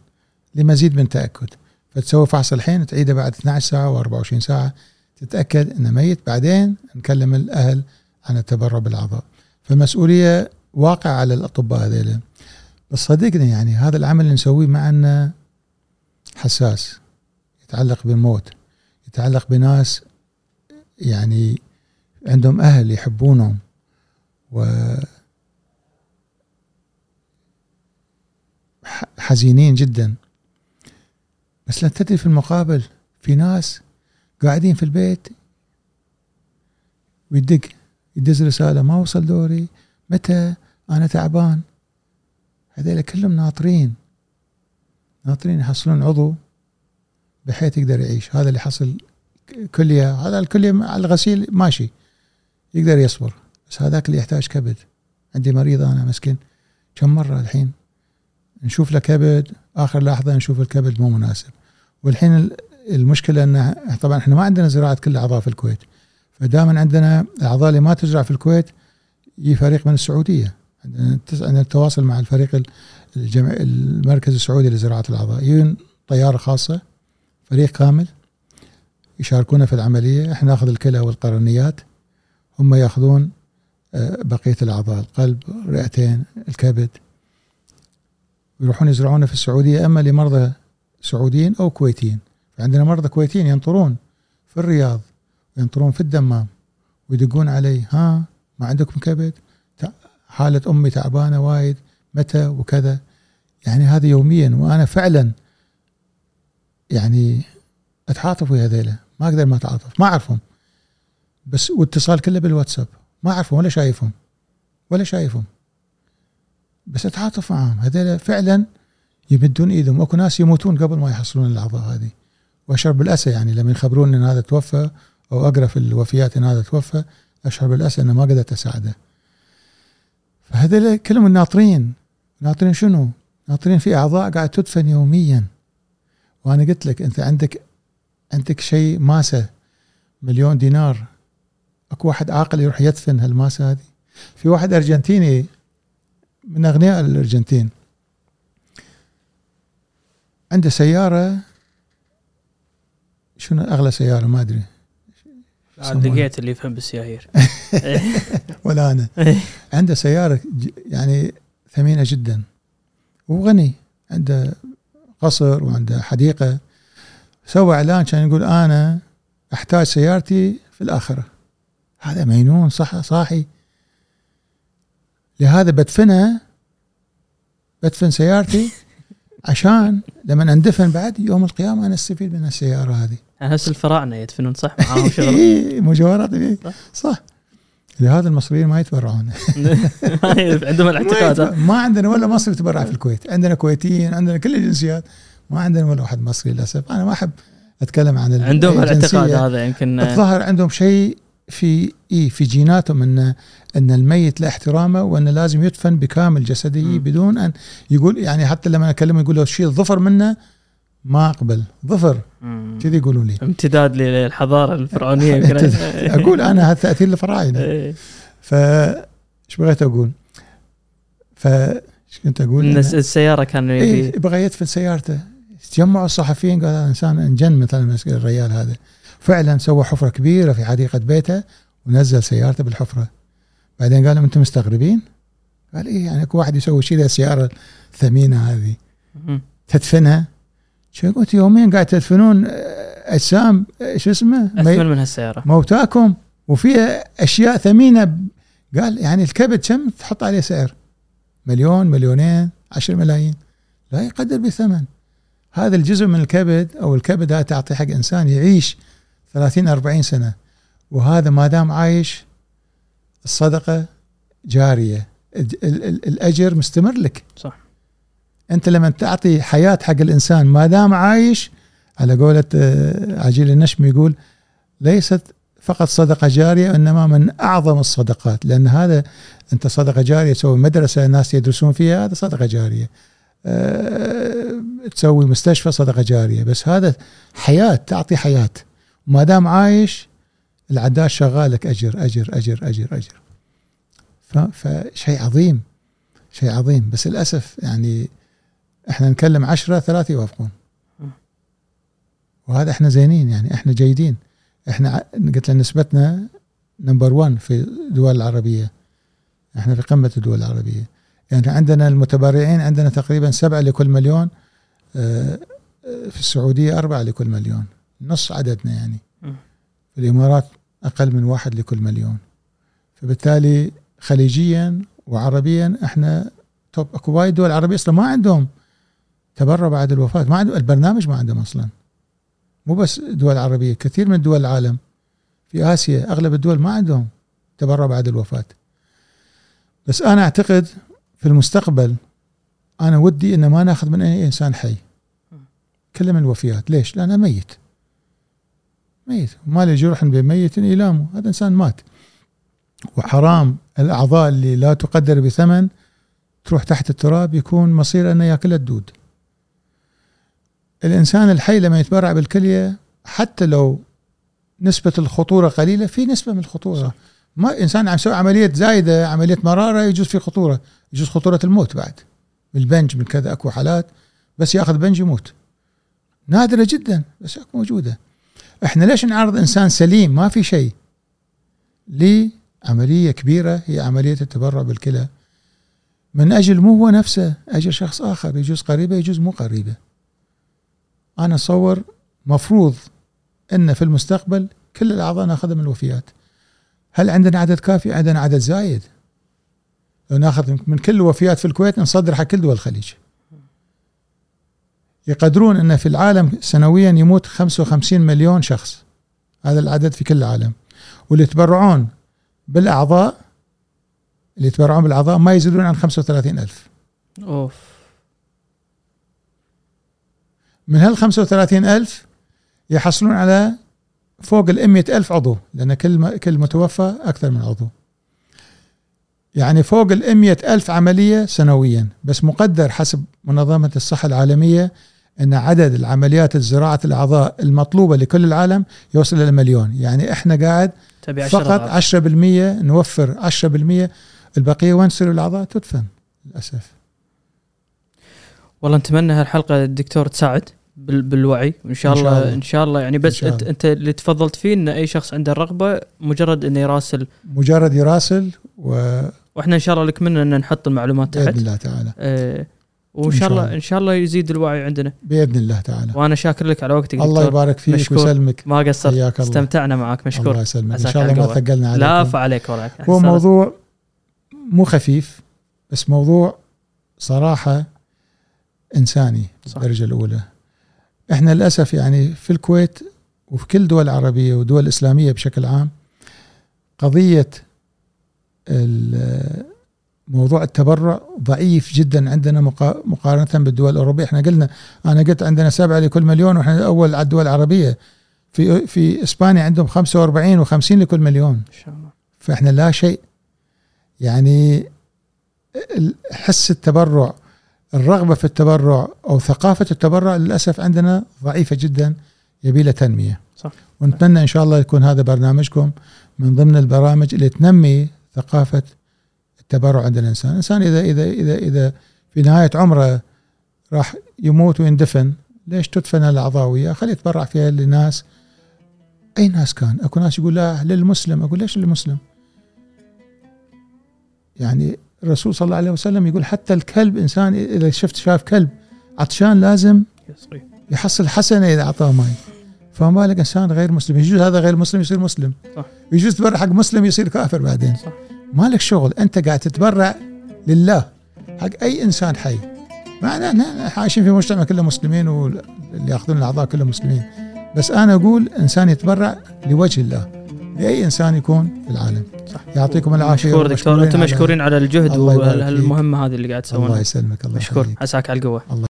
لمزيد من تأكد. فتسوي فحص الحين تعيده بعد 12 ساعة و24 ساعة تتأكد إنه ميت. بعدين نكلم الأهل عن التبرع بالأعضاء. فالمسؤولية واقع على الأطباء هذيلا بس صدقني يعني هذا العمل اللي نسويه معنا حساس يتعلق بالموت يتعلق بناس يعني عندهم أهل يحبونهم. و حزينين جدا. بس لا تدري في المقابل في ناس قاعدين في البيت ويدق يدز رسالة ما وصل دوري؟ متى؟ أنا تعبان. هذول كلهم ناطرين. ناطرين يحصلون عضو بحيث يقدر يعيش. هذا اللي حصل كلية هذا الكلية على الغسيل ماشي يقدر يصبر بس هذاك اللي يحتاج كبد. عندي مريض أنا مسكين كم مرة الحين؟ نشوف له كبد آخر لحظة نشوف الكبد مو مناسب. والحين ال- المشكلة ان طبعا إحنا ما عندنا زراعة كل الاعضاء في الكويت. فدائما عندنا الاعضاء اللي ما تزرع في الكويت يجي فريق من السعودية. عندنا التواصل مع الفريق المركز السعودي لزراعة الأعضاء. يجون طيارة خاصة فريق كامل يشاركونا في العملية. إحنا ناخذ الكلى والقرنيات هم ياخذون آه، بقية الأعضاء القلب الرئتين الكبد. ويروحون يزرعونه في السعودية أما لمرضى سعوديين أو كويتيين. فعندنا مرضى كويتيين ينطرون في الرياض ينطرون في الدمام ويدقون علي ها ما عندكم كبد؟ حالة أمي تعبانة وايد متى وكذا؟ يعني هذا يوميا وأنا فعلا يعني اتعاطف ويا هذيلا ما أقدر ما أتعاطف ما أعرفهم. بس واتصال كله بالواتساب ما أعرفهم ولا شايفهم ولا شايفهم. بس أتعاطف معهم هذيلا فعلا يمدون إيدهم. واكو ناس يموتون قبل ما يحصلون الأعضاء هذه. وأشعر بالأسى يعني لما يخبرون إن هذا توفى أو اقرا في الوفيات إن هذا توفى أشعر بالأسى إنه ما قدرت أساعده. فهذول كلهم ناطرين ناطرين شنو؟ ناطرين في أعضاء قاعد تدفن يوميا. وأنا قلت لك أنت عندك عندك شيء ماسة مليون دينار. أكو واحد عاقل يروح يدفن هالماسة هذه. في واحد أرجنتيني من أغنياء الأرجنتين. عنده سيارة. شنو أغلى سيارة؟ ما أدري. لقيت اللي يفهم بالسياهير. ولا أنا. عنده سيارة يعني ثمينة جدا. وغني. عنده قصر وعنده حديقة. سوى إعلان كان يقول أنا أحتاج سيارتي في الآخرة. هذا مجنون صح صاحي. لهذا بدفنها بدفن سيارتي عشان لما أندفن بعد يوم القيامة أنا أستفيد من السيارة هذه. نفس الفراعنة يدفنون صح؟ معاهم شغل. إيه، مجوهرات صح. صح. لهذا المصريين ما يتبرعون. عندهم الاعتقاد؟ ما عندنا ولا مصري يتبرع في الكويت. عندنا كويتيين عندنا كل الجنسيات. ما عندنا ولا واحد مصري للأسف أنا ما أحب أتكلم عن عندهم. الاعتقاد هذا يمكن الظاهر عندهم شيء في إيه في جيناتهم ان إن الميت له احترامه وانه لازم يدفن بكامل جسده مم. بدون أن يقول يعني حتى لما أكلمه يقول له شيل ظفر منه ما أقبل ظفر. كذي يقولوا لي امتداد للحضارة الفرعونية يمكن أقول أنا هذا تأثير الفراعنه إيه. ف إيش بغيت أقول؟ ف إيش كنت أقول؟ السيارة كان إيه يبي بغى يدفن سيارته تجمعوا الصحفيين قال انسان انجن مثلا الرجال هذا فعلا سوى حفرة كبيرة في حديقة بيته ونزل سيارته بالحفرة بعدين قال لهم أنتم مستغربين؟ قال إيه يعني أكو واحد يسوي شيء السياره الثمينة هذه. تدفنها شو قلت يومين قاعد تدفنون آه، أجسام آه، شو اسمه؟ أثمن من هالسيارة موتاكم وفيها أشياء ثمينة قال يعني الكبد كم تحط عليه سعر؟ مليون مليونين عشر ملايين لا يقدر بثمن هذا الجزء من الكبد أو الكبد هذا تعطي حق إنسان يعيش 30 40 سنة وهذا ما دام عايش الصدقة جارية. الج- ال- ال- الأجر مستمر لك. صح. أنت لما تعطي حياة حق الإنسان ما دام عايش على قولة آه، عجيل النشم يقول ليست فقط صدقة جارية إنما من أعظم الصدقات. لأن هذا أنت صدقة جارية تسوي مدرسة الناس يدرسون فيها هذا صدقة جارية. آه، تسوي مستشفى صدقة جارية بس هذا حياة تعطي حياة. وما دام عايش العداد شغالك أجر أجر أجر أجر أجر. فشيء عظيم شيء عظيم. بس للأسف يعني إحنا نكلم عشرة ثلاثة يوافقون. وهذا إحنا زينين يعني إحنا جيدين. إحنا قلت له نسبتنا نمبر 1 في الدول العربية. إحنا في قمة الدول العربية. يعني عندنا المتبرعين عندنا تقريبا سبعة لكل مليون. في السعودية أربعة لكل مليون. نص عددنا يعني. في الإمارات أقل من واحد لكل مليون. فبالتالي خليجيا وعربيا إحنا توب أكو وايد دول عربية أصلا ما عندهم تبرع بعد الوفاة. ما عندهم البرنامج ما عندهم أصلا. مو بس دول عربية كثير من دول العالم. في آسيا أغلب الدول ما عندهم تبرع بعد الوفاة. بس أنا أعتقد في المستقبل أنا ودي إن ما ناخذ من أي إنسان حي. كله من الوفيات. ليش؟ لأنه ميت. ميت. ما له جرح بميت إيلامه هذا إنسان مات. وحرام الأعضاء اللي لا تقدر بثمن تروح تحت التراب يكون مصير أنه يأكلها الدود. الإنسان الحي لما يتبرع بالكلية حتى لو نسبة الخطورة قليلة في نسبة من الخطورة. ما إنسان عم يسوي عملية زايدة عملية مرارة يجوز في خطورة. يجوز خطورة الموت بعد. بالبنج من كذا أكو حالات بس ياخذ بنج يموت. نادرة جدا بس أكو موجودة. إحنا ليش نعرض إنسان سليم؟ ما في شيء. لعملية كبيرة هي عملية التبرع بالكلى. من أجل مو هو نفسه أجل شخص آخر يجوز قريبة يجوز مو قريبة. أنا أتصور مفروض أن في المستقبل كل الأعضاء ناخذها من الوفيات. هل عندنا عدد كافي؟ عندنا عدد زايد. لو ناخذ من كل الوفيات في الكويت نصدر حق كل دول الخليج. يقدرون أن في العالم سنويا يموت 55 مليون شخص. هذا العدد في كل العالم. واللي يتبرعون بالأعضاء اللي يتبرعون بالأعضاء ما يزيدون عن 35 ألف. أوف. من هال 35 ألف يحصلون على فوق ال 100 ألف عضو لأن كل كل متوفى أكثر من عضو. يعني فوق ال 100 ألف عملية سنويا. بس مقدر حسب منظمة الصحة العالمية أن عدد العمليات الزراعة الأعضاء المطلوبة لكل العالم يوصل إلى مليون. يعني إحنا قاعد تبي 10 فقط 10% نوفر 10% البقية وين تصير الأعضاء؟ تدفن للأسف. والله نتمنى هالحلقة الدكتور تساعد. بالوعي وان شاء إن شاء الله الله. إن شاء الله. يعني بس انت. أنت اللي تفضلت فيه إن أي شخص عنده الرغبه مجرد إنه يراسل. مجرد يراسل وبإذن وإحنا إن شاء الله لك منا إن نحط المعلومات تحت. الله تعالى. آه وإن شاء الله. إن شاء الله يزيد الوعي عندنا. بإذن الله تعالى. وأنا شاكر لك على وقتك الله يبارك فيك مشكور. ويسلمك. ما قصرت. استمتعنا معك مشكور. الله يسلمك. إن شاء الله ما. ثقلنا عليكم. لا فعليك وراك هو موضوع مو خفيف بس موضوع صراحة إنساني صح. بالدرجة الأولى إحنا للأسف يعني في الكويت وفي كل دول عربية ودول إسلامية بشكل عام قضية ال- موضوع التبرع ضعيف جدا عندنا مقا- مقارنة بالدول الأوروبية. إحنا قلنا أنا قلت عندنا سبعة لكل مليون وإحنا اول على الدول العربية. في في إسبانيا عندهم 45 و50 لكل مليون. إن شاء الله. فإحنا لا شيء. يعني حس التبرع الرغبة في التبرع أو ثقافة التبرع للأسف عندنا ضعيفة جدا يبي لها تنمية صح. ونتمنى إن شاء الله يكون هذا برنامجكم من ضمن البرامج اللي تنمي ثقافة التبرع عند الإنسان، الإنسان إذا إذا إذا إذا في نهاية عمره راح يموت ويندفن، ليش تدفن الأعضاء وياه؟ خليه يتبرع فيها لناس أي ناس كان، أكو ناس يقول لا للمسلم، أقول ليش للمسلم؟ يعني الرسول صلى الله عليه وسلم يقول حتى الكلب إنسان إذا شفت شاف كلب عطشان لازم يحصل حسنة إذا أعطاه ماي. فما بالك إنسان غير مسلم. يجوز هذا غير مسلم يصير مسلم. صح. يجوز تبرع حق مسلم يصير كافر بعدين. صح. ما لك شغل. أنت قاعد تتبرع لله حق أي إنسان حي. معنا إحنا عايشين في مجتمع كله مسلمين واللي يأخذون الأعضاء كلهم مسلمين. بس أنا أقول إنسان يتبرع لوجه الله. لأي إنسان يكون في العالم. صح. يعطيكم العافية مشكور دكتور أنتم مشكورين على الجهد الله. والمهمه هذه اللي قاعد الله تسوونها يسلمك الله مشكور. عساك على القوة.